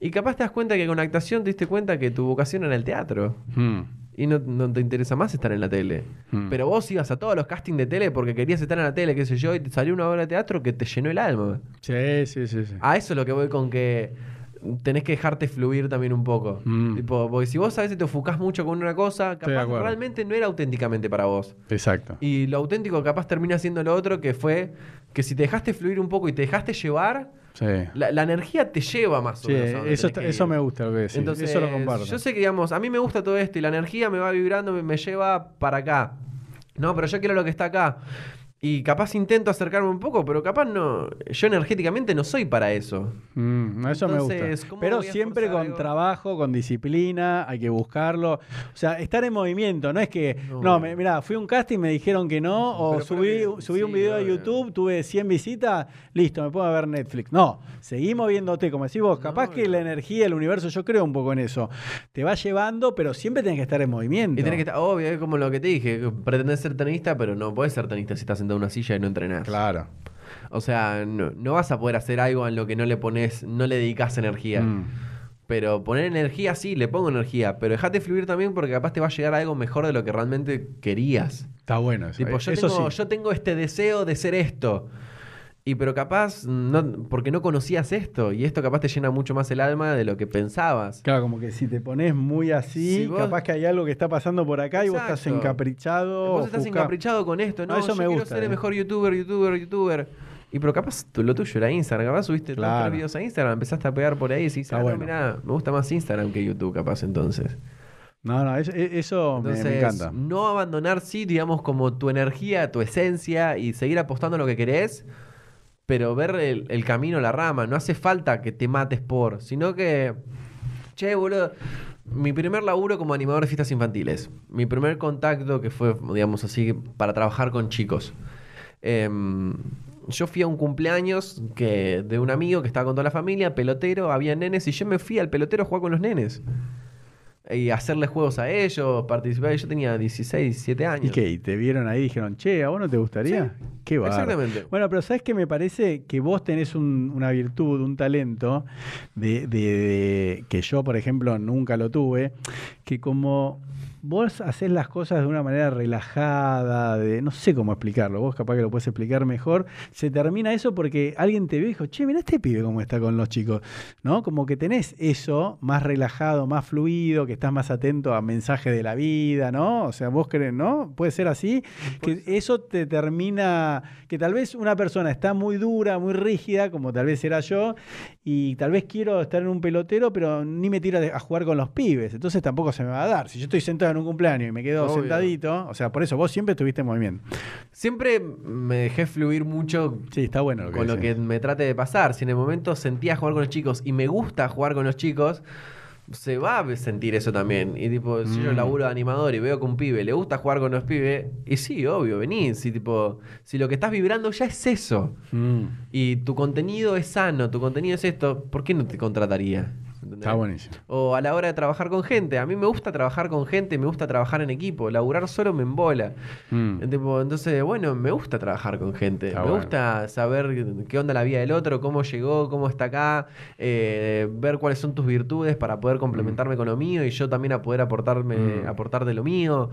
Y capaz te das cuenta que con actuación te diste cuenta que tu vocación era el teatro. Mm. Y no, no te interesa más estar en la tele. Mm. Pero vos ibas a todos los castings de tele porque querías estar en la tele, qué sé yo, y te salió una obra de teatro que te llenó el alma. Sí, sí, sí. sí. A eso es lo que voy con que tenés que dejarte fluir también un poco. Mm. Tipo, porque si vos a veces te ofuscás mucho con una cosa, capaz realmente no era auténticamente para vos. Exacto. Y lo auténtico capaz termina siendo lo otro, que fue que si te dejaste fluir un poco y te dejaste llevar, Sí. la, la energía te lleva más o menos. eso, está- eso me gusta lo que decís. Entonces, eso lo comparto. yo sé que, digamos, a mí me gusta todo esto y la energía me va vibrando, me, me lleva para acá. No, pero yo quiero lo que está acá. Y capaz intento acercarme un poco, pero capaz no. Yo energéticamente no soy para eso. Mm, eso me gusta. ¿cómo Pero siempre con algo? trabajo, con disciplina, hay que buscarlo. O sea, estar en movimiento, no es que, no, No. me, mirá, fui a un casting, me dijeron que no, o Pero subí, que- subí un video de. YouTube, tuve 100 visitas, listo, me puedo ver Netflix. No, seguí moviéndote, como decís vos, capaz que la energía, el universo, yo creo un poco en eso, te va llevando, pero siempre tenés que estar en movimiento. Y tenés que estar, obvio, es como lo que te dije, pretendés ser tenista, pero no podés ser tenista si estás sentado en una silla y no entrenás. Claro. O sea, no, no vas a poder hacer algo en lo que no le pones, no le dedicas energía. Mm. Pero poner energía sí, le pongo energía, pero dejate fluir también porque capaz te va a llegar algo mejor de lo que realmente querías. Está bueno eso. Tipo, eh, yo, eso tengo, sí. yo tengo este deseo de ser esto. Y pero capaz, no, porque no conocías esto. Y esto capaz te llena mucho más el alma de lo que pensabas. Claro, como que si te pones muy así, Si vos- capaz que hay algo que está pasando por acá y vos estás encaprichado. Vos estás encaprichado con esto, ¿no? Ah, eso yo me quiero gusta, ser el eh. mejor youtuber, youtuber, youtuber. Y pero capaz tú- lo tuyo era Instagram, capaz subiste Claro. tres videos a Instagram, empezaste a pegar por ahí y decís, ah, no, bueno. mirá, me gusta más Instagram que YouTube, capaz entonces. No, no, es- eso me- me, encanta. no abandonar, sí, digamos, como tu energía, tu esencia y seguir apostando a lo que querés, pero ver el, camino, la rama, no hace falta que te mates por, sino que, che, boludo, mi primer laburo como animador de fiestas infantiles, mi primer contacto que fue, digamos así, para trabajar con chicos. Em, yo fui a un cumpleaños que, de un amigo que estaba con toda la familia, pelotero, había nenes, y yo me fui al pelotero a jugar con los nenes. Y hacerle juegos a ellos, participar. Yo tenía 16, 17 años. ¿Y qué? ¿Y te vieron ahí y dijeron, che, ¿a vos no te gustaría? Qué bárbaro. Exactamente. Bueno, pero ¿sabes qué me parece? Que vos tenés un- una virtud, un talento, de, de- de- que yo, por ejemplo, nunca lo tuve, que como vos haces las cosas de una manera relajada, de no sé cómo explicarlo, vos capaz que lo puedes explicar mejor, se termina eso porque alguien te ve y dijo, che, mira este pibe cómo está con los chicos, ¿no? Como que tenés eso más relajado, más fluido, que estás más atento a mensajes de la vida, ¿no? O sea, vos crees, ¿no? Puede ser así, que eso te termina, que tal vez una persona está muy dura, muy rígida, como tal vez era yo, y tal vez quiero estar en un pelotero, pero ni me tiro a jugar con los pibes, entonces tampoco se me va a dar. Si yo estoy sentado en un cumpleaños y me quedo Obvio. sentadito, o sea, por eso vos siempre estuviste en movimiento. Siempre me dejé fluir mucho Sí, está bueno lo que con lo decís. que me trate de pasar. Si en el momento sentía jugar con los chicos y me gusta jugar con los chicos, se va a sentir eso también. Y tipo, si yo Mm. laburo de animador y veo que un pibe le gusta jugar con los pibes, y sí, obvio, venís. Y tipo, si lo que estás vibrando ya es eso, Mm, y tu contenido es sano, tu contenido es esto, ¿por qué no te contrataría? Está buenísimo. O a la hora de trabajar con gente. A mí me gusta trabajar con gente, me gusta trabajar en equipo. Laburar solo me embola. Mm. Entonces, bueno, me gusta trabajar con gente. Está me bueno. gusta saber qué onda la vida del otro, cómo llegó, cómo está acá, eh, ver cuáles son tus virtudes para poder complementarme con lo mío y yo también a poder aportarme, Mm. aportar de lo mío.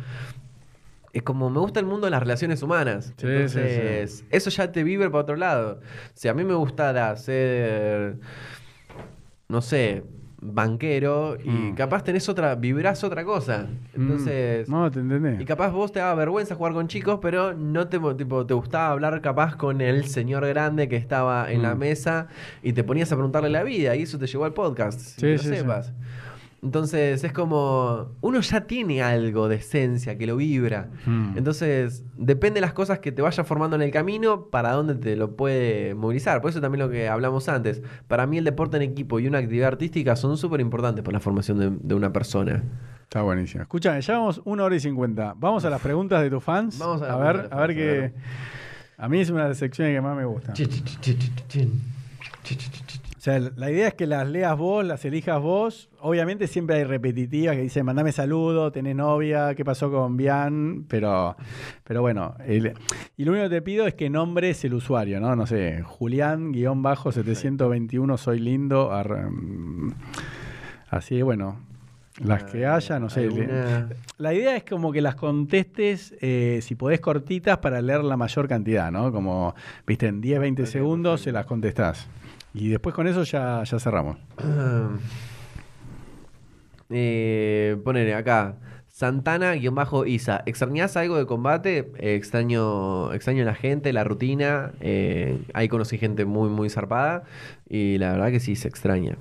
Es como me gusta el mundo de las relaciones humanas. Sí, Entonces, sí, eso ya te vive para otro lado. Si a mí me gustara ser, no sé, banquero y Mm. capaz tenés otra, vibrás otra cosa. Entonces, Mm. No, te entendés. y capaz vos te daba vergüenza jugar con chicos, pero no te, tipo, te gustaba hablar capaz con el señor grande que estaba en la Mm. mesa y te ponías a preguntarle la vida y eso te llevó al podcast, Sí, que lo sí, sí. Entonces es como, uno ya tiene algo de esencia que lo vibra. Mm. Entonces depende de las cosas que te vaya formando en el camino para dónde te lo puede movilizar. Por eso también lo que hablamos antes. Para mí el deporte en equipo y una actividad artística son súper importantes para la formación de, de una persona. Está buenísimo. Escúchame, ya vamos una hora y cincuenta. Vamos a las preguntas de tus fans. Vamos a a ver, a ver qué. A mí es una de las secciones que más me gusta. O sea, la idea es que las leas vos, las elijas vos. Obviamente siempre hay repetitivas que dicen, mandame saludo, tenés novia, ¿qué pasó con Bian? Pero, pero bueno, el- y lo único que te pido es que nombres el usuario, ¿no? No sé, Julián-721, soy lindo. ar- mm, así bueno, las que haya, no sé. La idea es como que las contestes, eh, si podés, cortitas para leer la mayor cantidad, ¿no? Como, viste, en 10, 20 Ok, segundos se las contestás. Y después con eso ya, ya cerramos. Eh, ponele acá. Santana-Isa. ¿Extrañás algo de combate? Eh, extraño, extraño la gente, la rutina. eh, ahí conocí gente muy, muy zarpada. Y la verdad que sí, se extraña.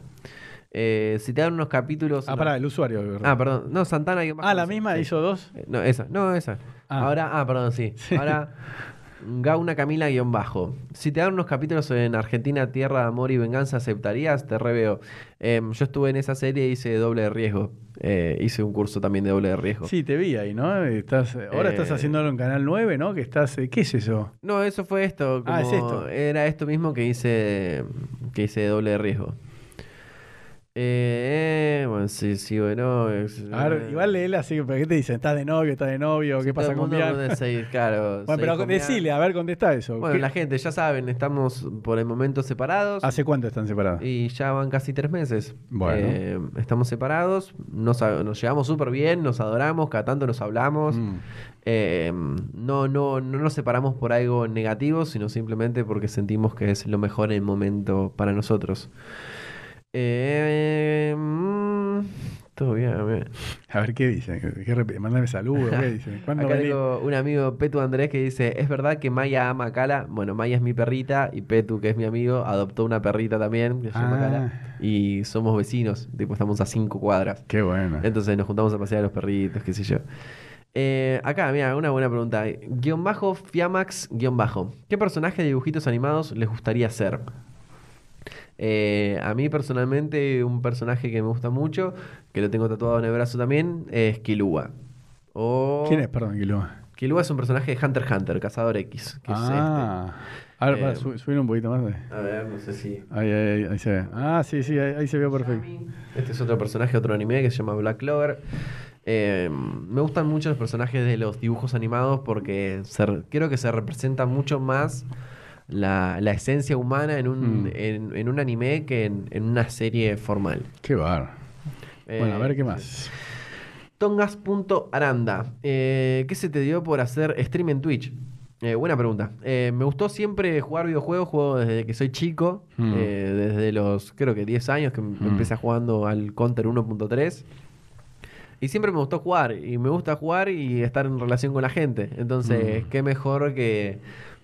Eh, si te dan unos capítulos. Ah, no- pará, el usuario. ¿verdad? Ah, perdón. No, Santana. Ah, la misma hizo dos. Eh, No, esa. No, esa. Ah. Ahora, ah, perdón, sí. Ahora, Gauna Camila guion bajo. Si te dan unos capítulos en Argentina, Tierra Amor y Venganza, ¿aceptarías? Te reveo. Em, yo estuve en esa serie y hice doble de riesgo. Eh, hice un curso también de doble de riesgo. Sí, te vi ahí, ¿no? Estás, ahora estás Eh, haciéndolo en Canal 9, ¿no? Que estás, eh, ¿Qué es eso? No, eso fue esto. Ah, es esto. Era esto mismo que hice, que hice de doble de riesgo. Eh, eh, bueno, sí, sí, bueno. es- A ver, igual léela así, ¿pero qué te dicen? ¿Estás de novio? ¿Estás de novio? ¿Qué pasa con Bian? seis, claro, Bueno, pero con decile, a ver, contesta eso. Bueno, ¿Qué- la gente, ya saben, estamos por el momento separados. ¿Hace cuánto están separados? Y ya van casi tres meses. Bueno. Eh, estamos separados, nos, nos llevamos súper bien, nos adoramos, cada tanto nos hablamos. Mm. Eh, no, no, no nos separamos por algo negativo, sino simplemente porque sentimos que es lo mejor en el momento para nosotros. Eh, mm, todo bien, bien. A ver, ¿qué dicen? ¿Qué Mándame saludos, ¿qué dicen? ¿Cuándo Acá tengo un amigo, Petu Andrés, que dice, ¿es verdad que Maya ama a Cala? Bueno, Maya es mi perrita y Petu, que es mi amigo, adoptó una perrita también, que se llama Ah. Cala. Y somos vecinos, tipo, estamos a cinco cuadras. Qué bueno. Entonces nos juntamos a pasear a los perritos, qué sé yo. Eh, acá, mira, una buena pregunta. Guión bajo, Fiamax, guion bajo. ¿Qué personaje de dibujitos animados les gustaría ser? Eh, a mí personalmente, un personaje que me gusta mucho, que lo tengo tatuado en el brazo también, es Kilua. O... ¿Quién es, perdón, Kilua? Kilua es un personaje de Hunter x Hunter, Cazador X, que ah. A ver, para, Eh, su- subir un poquito más. de- es este. A ver, no sé si... Ahí, ahí, ahí, ahí se ve. Ah, sí, sí, ahí, ahí se vio perfecto. Este es otro personaje, otro anime que se llama Black Clover. Eh, me gustan mucho los personajes de los dibujos animados porque se re- creo que se representa mucho más la, la esencia humana en un, Mm. en, en un anime que en, en una serie formal. Qué bar. Bueno, a ver qué más. Tongas.aranda. Eh, ¿Qué se te dio por hacer stream en Twitch? Eh, buena pregunta. Eh, me gustó siempre jugar videojuegos, juego desde que soy chico, Mm. eh, desde los creo que 10 años que Mm. empecé jugando al Counter 1.3. Y siempre me gustó jugar, y me gusta jugar y estar en relación con la gente. Entonces, Mm. qué mejor que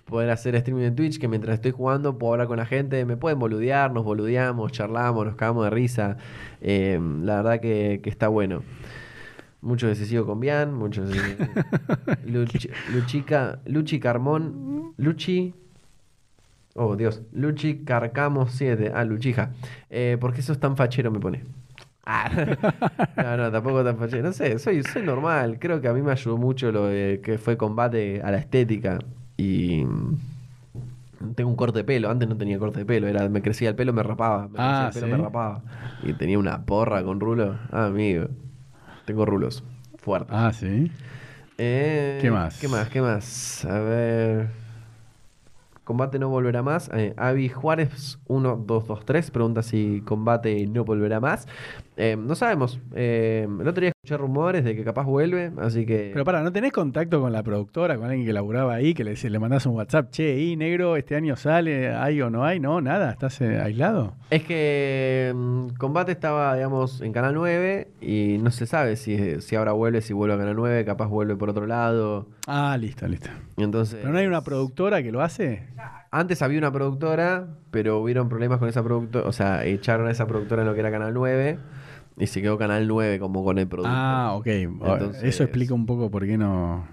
poder hacer streaming en Twitch, que mientras estoy jugando puedo hablar con la gente, me pueden boludear, nos boludeamos, charlamos, nos cagamos de risa. Eh, la verdad que, que está bueno. Mucho decisivo con Bian, mucho decisivo- Luchi, Luchica, Luchi Carmón, Luchi. Oh, Dios. Luchi Carcamo 7. Ah, Luchija. Eh, ¿Por qué sos tan fachero? Me pone. Ah. No, no, tampoco tan fachero. No sé, soy, soy normal. Creo que a mí me ayudó mucho lo de que fue combate a la estética. Y. mm, Tengo un corte de pelo. Antes no tenía corte de pelo. Era, me crecía el pelo, me rapaba. Me Ah, crecía el pelo, ¿sí? me rapaba. Y tenía una porra con rulo. Ah, amigo. Tengo rulos. Fuertes. Ah, sí. Eh, ¿Qué más? ¿Qué más? ¿Qué más? A ver. Combate no volverá más. Eh, Avi Juárez 1223 pregunta si combate no volverá más. Eh, no sabemos. Eh, el otro día escuché rumores de que capaz vuelve, así que. Pero para, ¿no tenés contacto con la productora, con alguien que laburaba ahí, que le, le mandás un WhatsApp? Che, y negro, este año sale, ¿hay o no hay? No, nada, ¿estás eh, aislado? Es que mm, Combate estaba, digamos, en Canal 9 y no se sabe si, si ahora vuelve, si vuelve a Canal 9, capaz vuelve por otro lado. Ah, listo, listo. Entonces. ¿Pero no hay una productora que lo hace? Antes había una productora, pero hubieron problemas con esa productora. O sea, echaron a esa productora en lo que era Canal 9 y se quedó Canal 9 como con el producto. Ah, ok. Entonces- Eso explica un poco por qué no...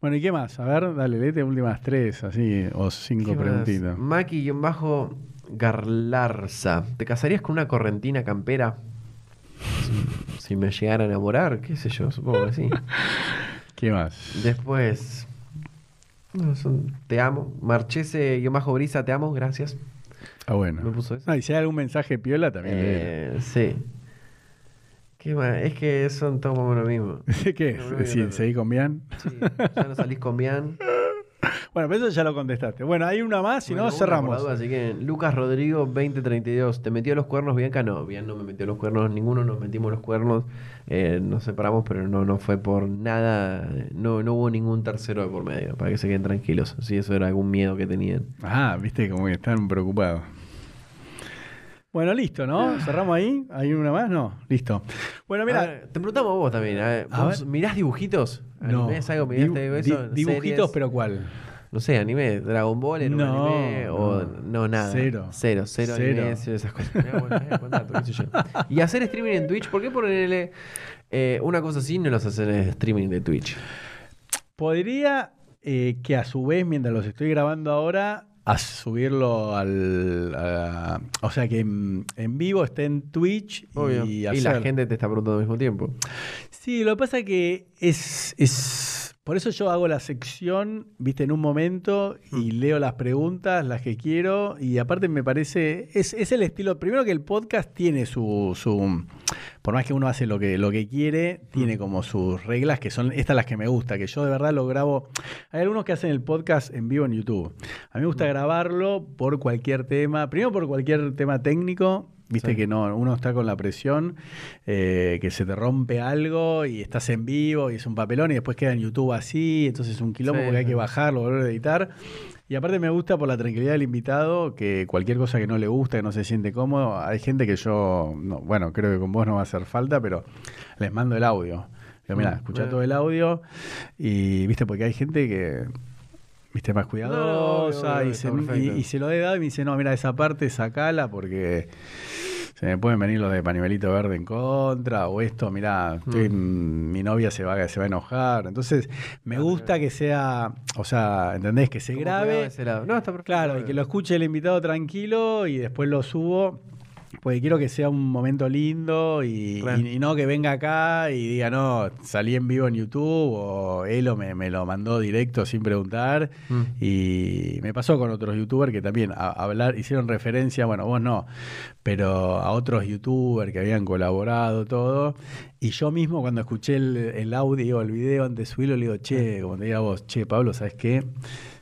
Bueno, ¿y qué más? A ver, dale, léete últimas tres, así, o cinco preguntitas. Maki-bajo Garlarza. ¿Te casarías con una correntina campera? Si, si me llegara a enamorar, qué sé yo, supongo que sí. ¿Qué más? Después. no, son- te amo. Marchese-bajo Brisa, te amo, gracias. Ah, bueno. Me puso eso. Ah, y si hay algún mensaje piola también. Eh, sí. Es que son todos más o menos lo mismo. ¿Qué? no, no, Sí, no, no. ¿Seguí con Bian? Sí, ya no salís con Bian. Bueno, pero eso ya lo contestaste. Bueno, hay una más, si Bueno, no, cerramos. duda, así que Lucas Rodrigo 2032, ¿te metió los cuernos Bianca? No, Bian no me metió los cuernos, ninguno nos metimos los cuernos, eh, nos separamos, pero no, no fue por nada, no, no hubo ningún tercero de por medio, para que se queden tranquilos, si eso era algún miedo que tenían. Ah, viste como que están preocupados. Bueno, listo, ¿no? Cerramos ahí. ¿Hay una más? No, listo. Bueno, mira. te preguntamos vos también, a ver, A ¿vos ver. mirás dibujitos? no. ¿Animes algo? ¿Miraste Dibu- eso? di- dibujitos, ¿Series? pero ¿cuál? No sé, anime, Dragon Ball en No, un anime o no. no, nada. Cero. Cero, cero, Cero. anime, cero esas cosas. Eh. Y hacer streaming en Twitch, ¿por qué ponerle eh, una cosa así no los hacen en streaming de Twitch? Podría eh, que a su vez, mientras los estoy grabando ahora, a subirlo al. a- o sea, que en, en vivo esté en Twitch Obvio. y Y, hacer. la gente te está preguntando al mismo tiempo. Sí, lo que pasa que es, es. Por eso yo hago la sección, viste, en un momento y leo las preguntas, las que quiero. Y aparte me parece. Es, es el estilo. Primero que el podcast tiene su. su por más que uno hace lo que, lo que quiere, tiene como sus reglas que son estas las que me gusta, que yo de verdad lo grabo. Hay algunos que hacen el podcast en vivo en YouTube. A mí me gusta grabarlo por cualquier tema. Primero por cualquier tema técnico. Viste Sí. que no, uno está con la presión, eh, que se te rompe algo y estás en vivo y es un papelón y después queda en YouTube así, entonces es un quilombo Sí, porque hay que bajarlo, volver a editar. Y aparte me gusta por la tranquilidad del invitado, que cualquier cosa que no le gusta, que no se siente cómodo, hay gente que yo, no, bueno, creo que con vos no va a hacer falta, pero les mando el audio. Digo, mira, Mm, escucha bueno. todo el audio y, viste, porque hay gente que, viste, más cuidadosa y, se, y se lo he dado y me dice, no, mira, esa parte sacala porque se me pueden venir los de pañuelito verde en contra, o esto, mirá, estoy- mi novia se va, se va a enojar. Entonces, me gusta que sea, o sea, ¿entendés? Que se grabe. No, está perfecto. Claro, y que lo escuche el invitado tranquilo y después lo subo. Porque quiero que sea un momento lindo y, Claro. y- y no que venga acá y diga, no, salí en vivo en YouTube o Elo me, me lo mandó directo sin preguntar. Mm. Y me pasó con otros youtubers que también a- hablar, hicieron referencia, bueno, vos no, pero a otros youtubers que habían colaborado, todo. Y yo mismo cuando escuché el, el audio, el video antes de subirlo, le digo, che, como te diga vos, che, Pablo, ¿sabes qué?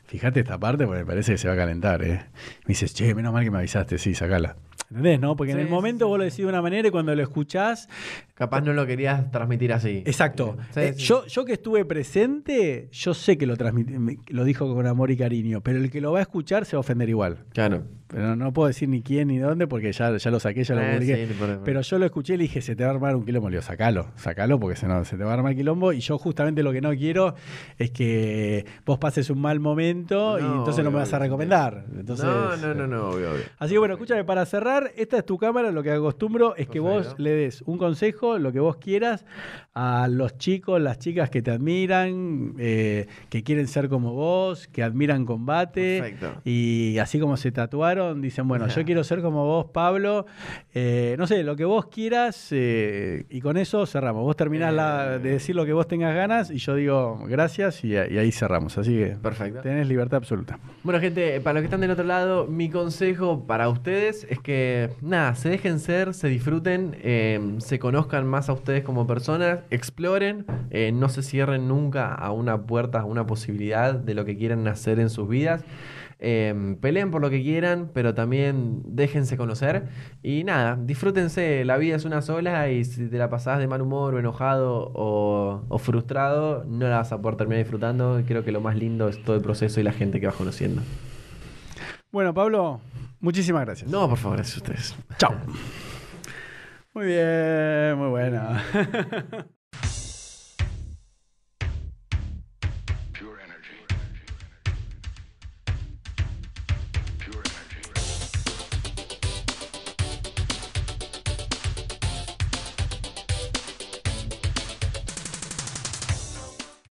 Fíjate esta parte porque me parece que se va a calentar, ¿eh? Me dices, che, menos mal que me avisaste, sí, sacala. ¿Entendés, no? Porque en el momento sí, vos lo decís de una manera y cuando lo escuchás, Capaz no lo querías transmitir así. Exacto. Sí, Eh, sí. Yo, yo que estuve presente, yo sé que lo transmití, me- lo dijo con amor y cariño, pero el que lo va a escuchar se va a ofender igual. Claro. Pero no puedo decir ni quién ni dónde porque ya, ya lo saqué, ya lo Eh, publiqué. sí, Pero yo lo escuché y le dije, se te va a armar un quilombo. Le digo, sacalo, sacalo porque se, no, se te va a armar quilombo. Y yo justamente lo que no quiero es que vos pases un mal momento y entonces no me vas a recomendar. Entonces, no, no, no, no, obvio, obvio. Así que bueno, escúchame, para cerrar, esta es tu cámara, lo que acostumbro es que vos le des un consejo, lo que vos quieras, a los chicos, las chicas que te admiran, eh, que quieren ser como vos, que admiran combate. Perfecto. Y así como se tatuaron, dicen, bueno, yo quiero ser como vos, Pablo. Eh, no sé, lo que vos quieras, eh, y con eso cerramos. Vos terminás la- Eh. de decir lo que vos tengas ganas y yo digo gracias y, y ahí cerramos. Así que Perfecto. tenés libertad absoluta. Bueno, gente, para los que están del otro lado, mi consejo para ustedes es que, nada, se dejen ser, se disfruten, se conozcan más a ustedes como personas, exploren, eh, no se cierren nunca a una puerta, a una posibilidad de lo que quieran hacer en sus vidas. Eh, peleen por lo que quieran, pero también déjense conocer. Y nada, disfrútense. La vida es una sola y si te la pasás de mal humor o enojado o, o frustrado, no la vas a poder terminar disfrutando. Creo que lo más lindo es todo el proceso y la gente que vas conociendo. Bueno, Pablo, muchísimas gracias. No, por favor, gracias a ustedes. Chao. Muy bien, muy buena.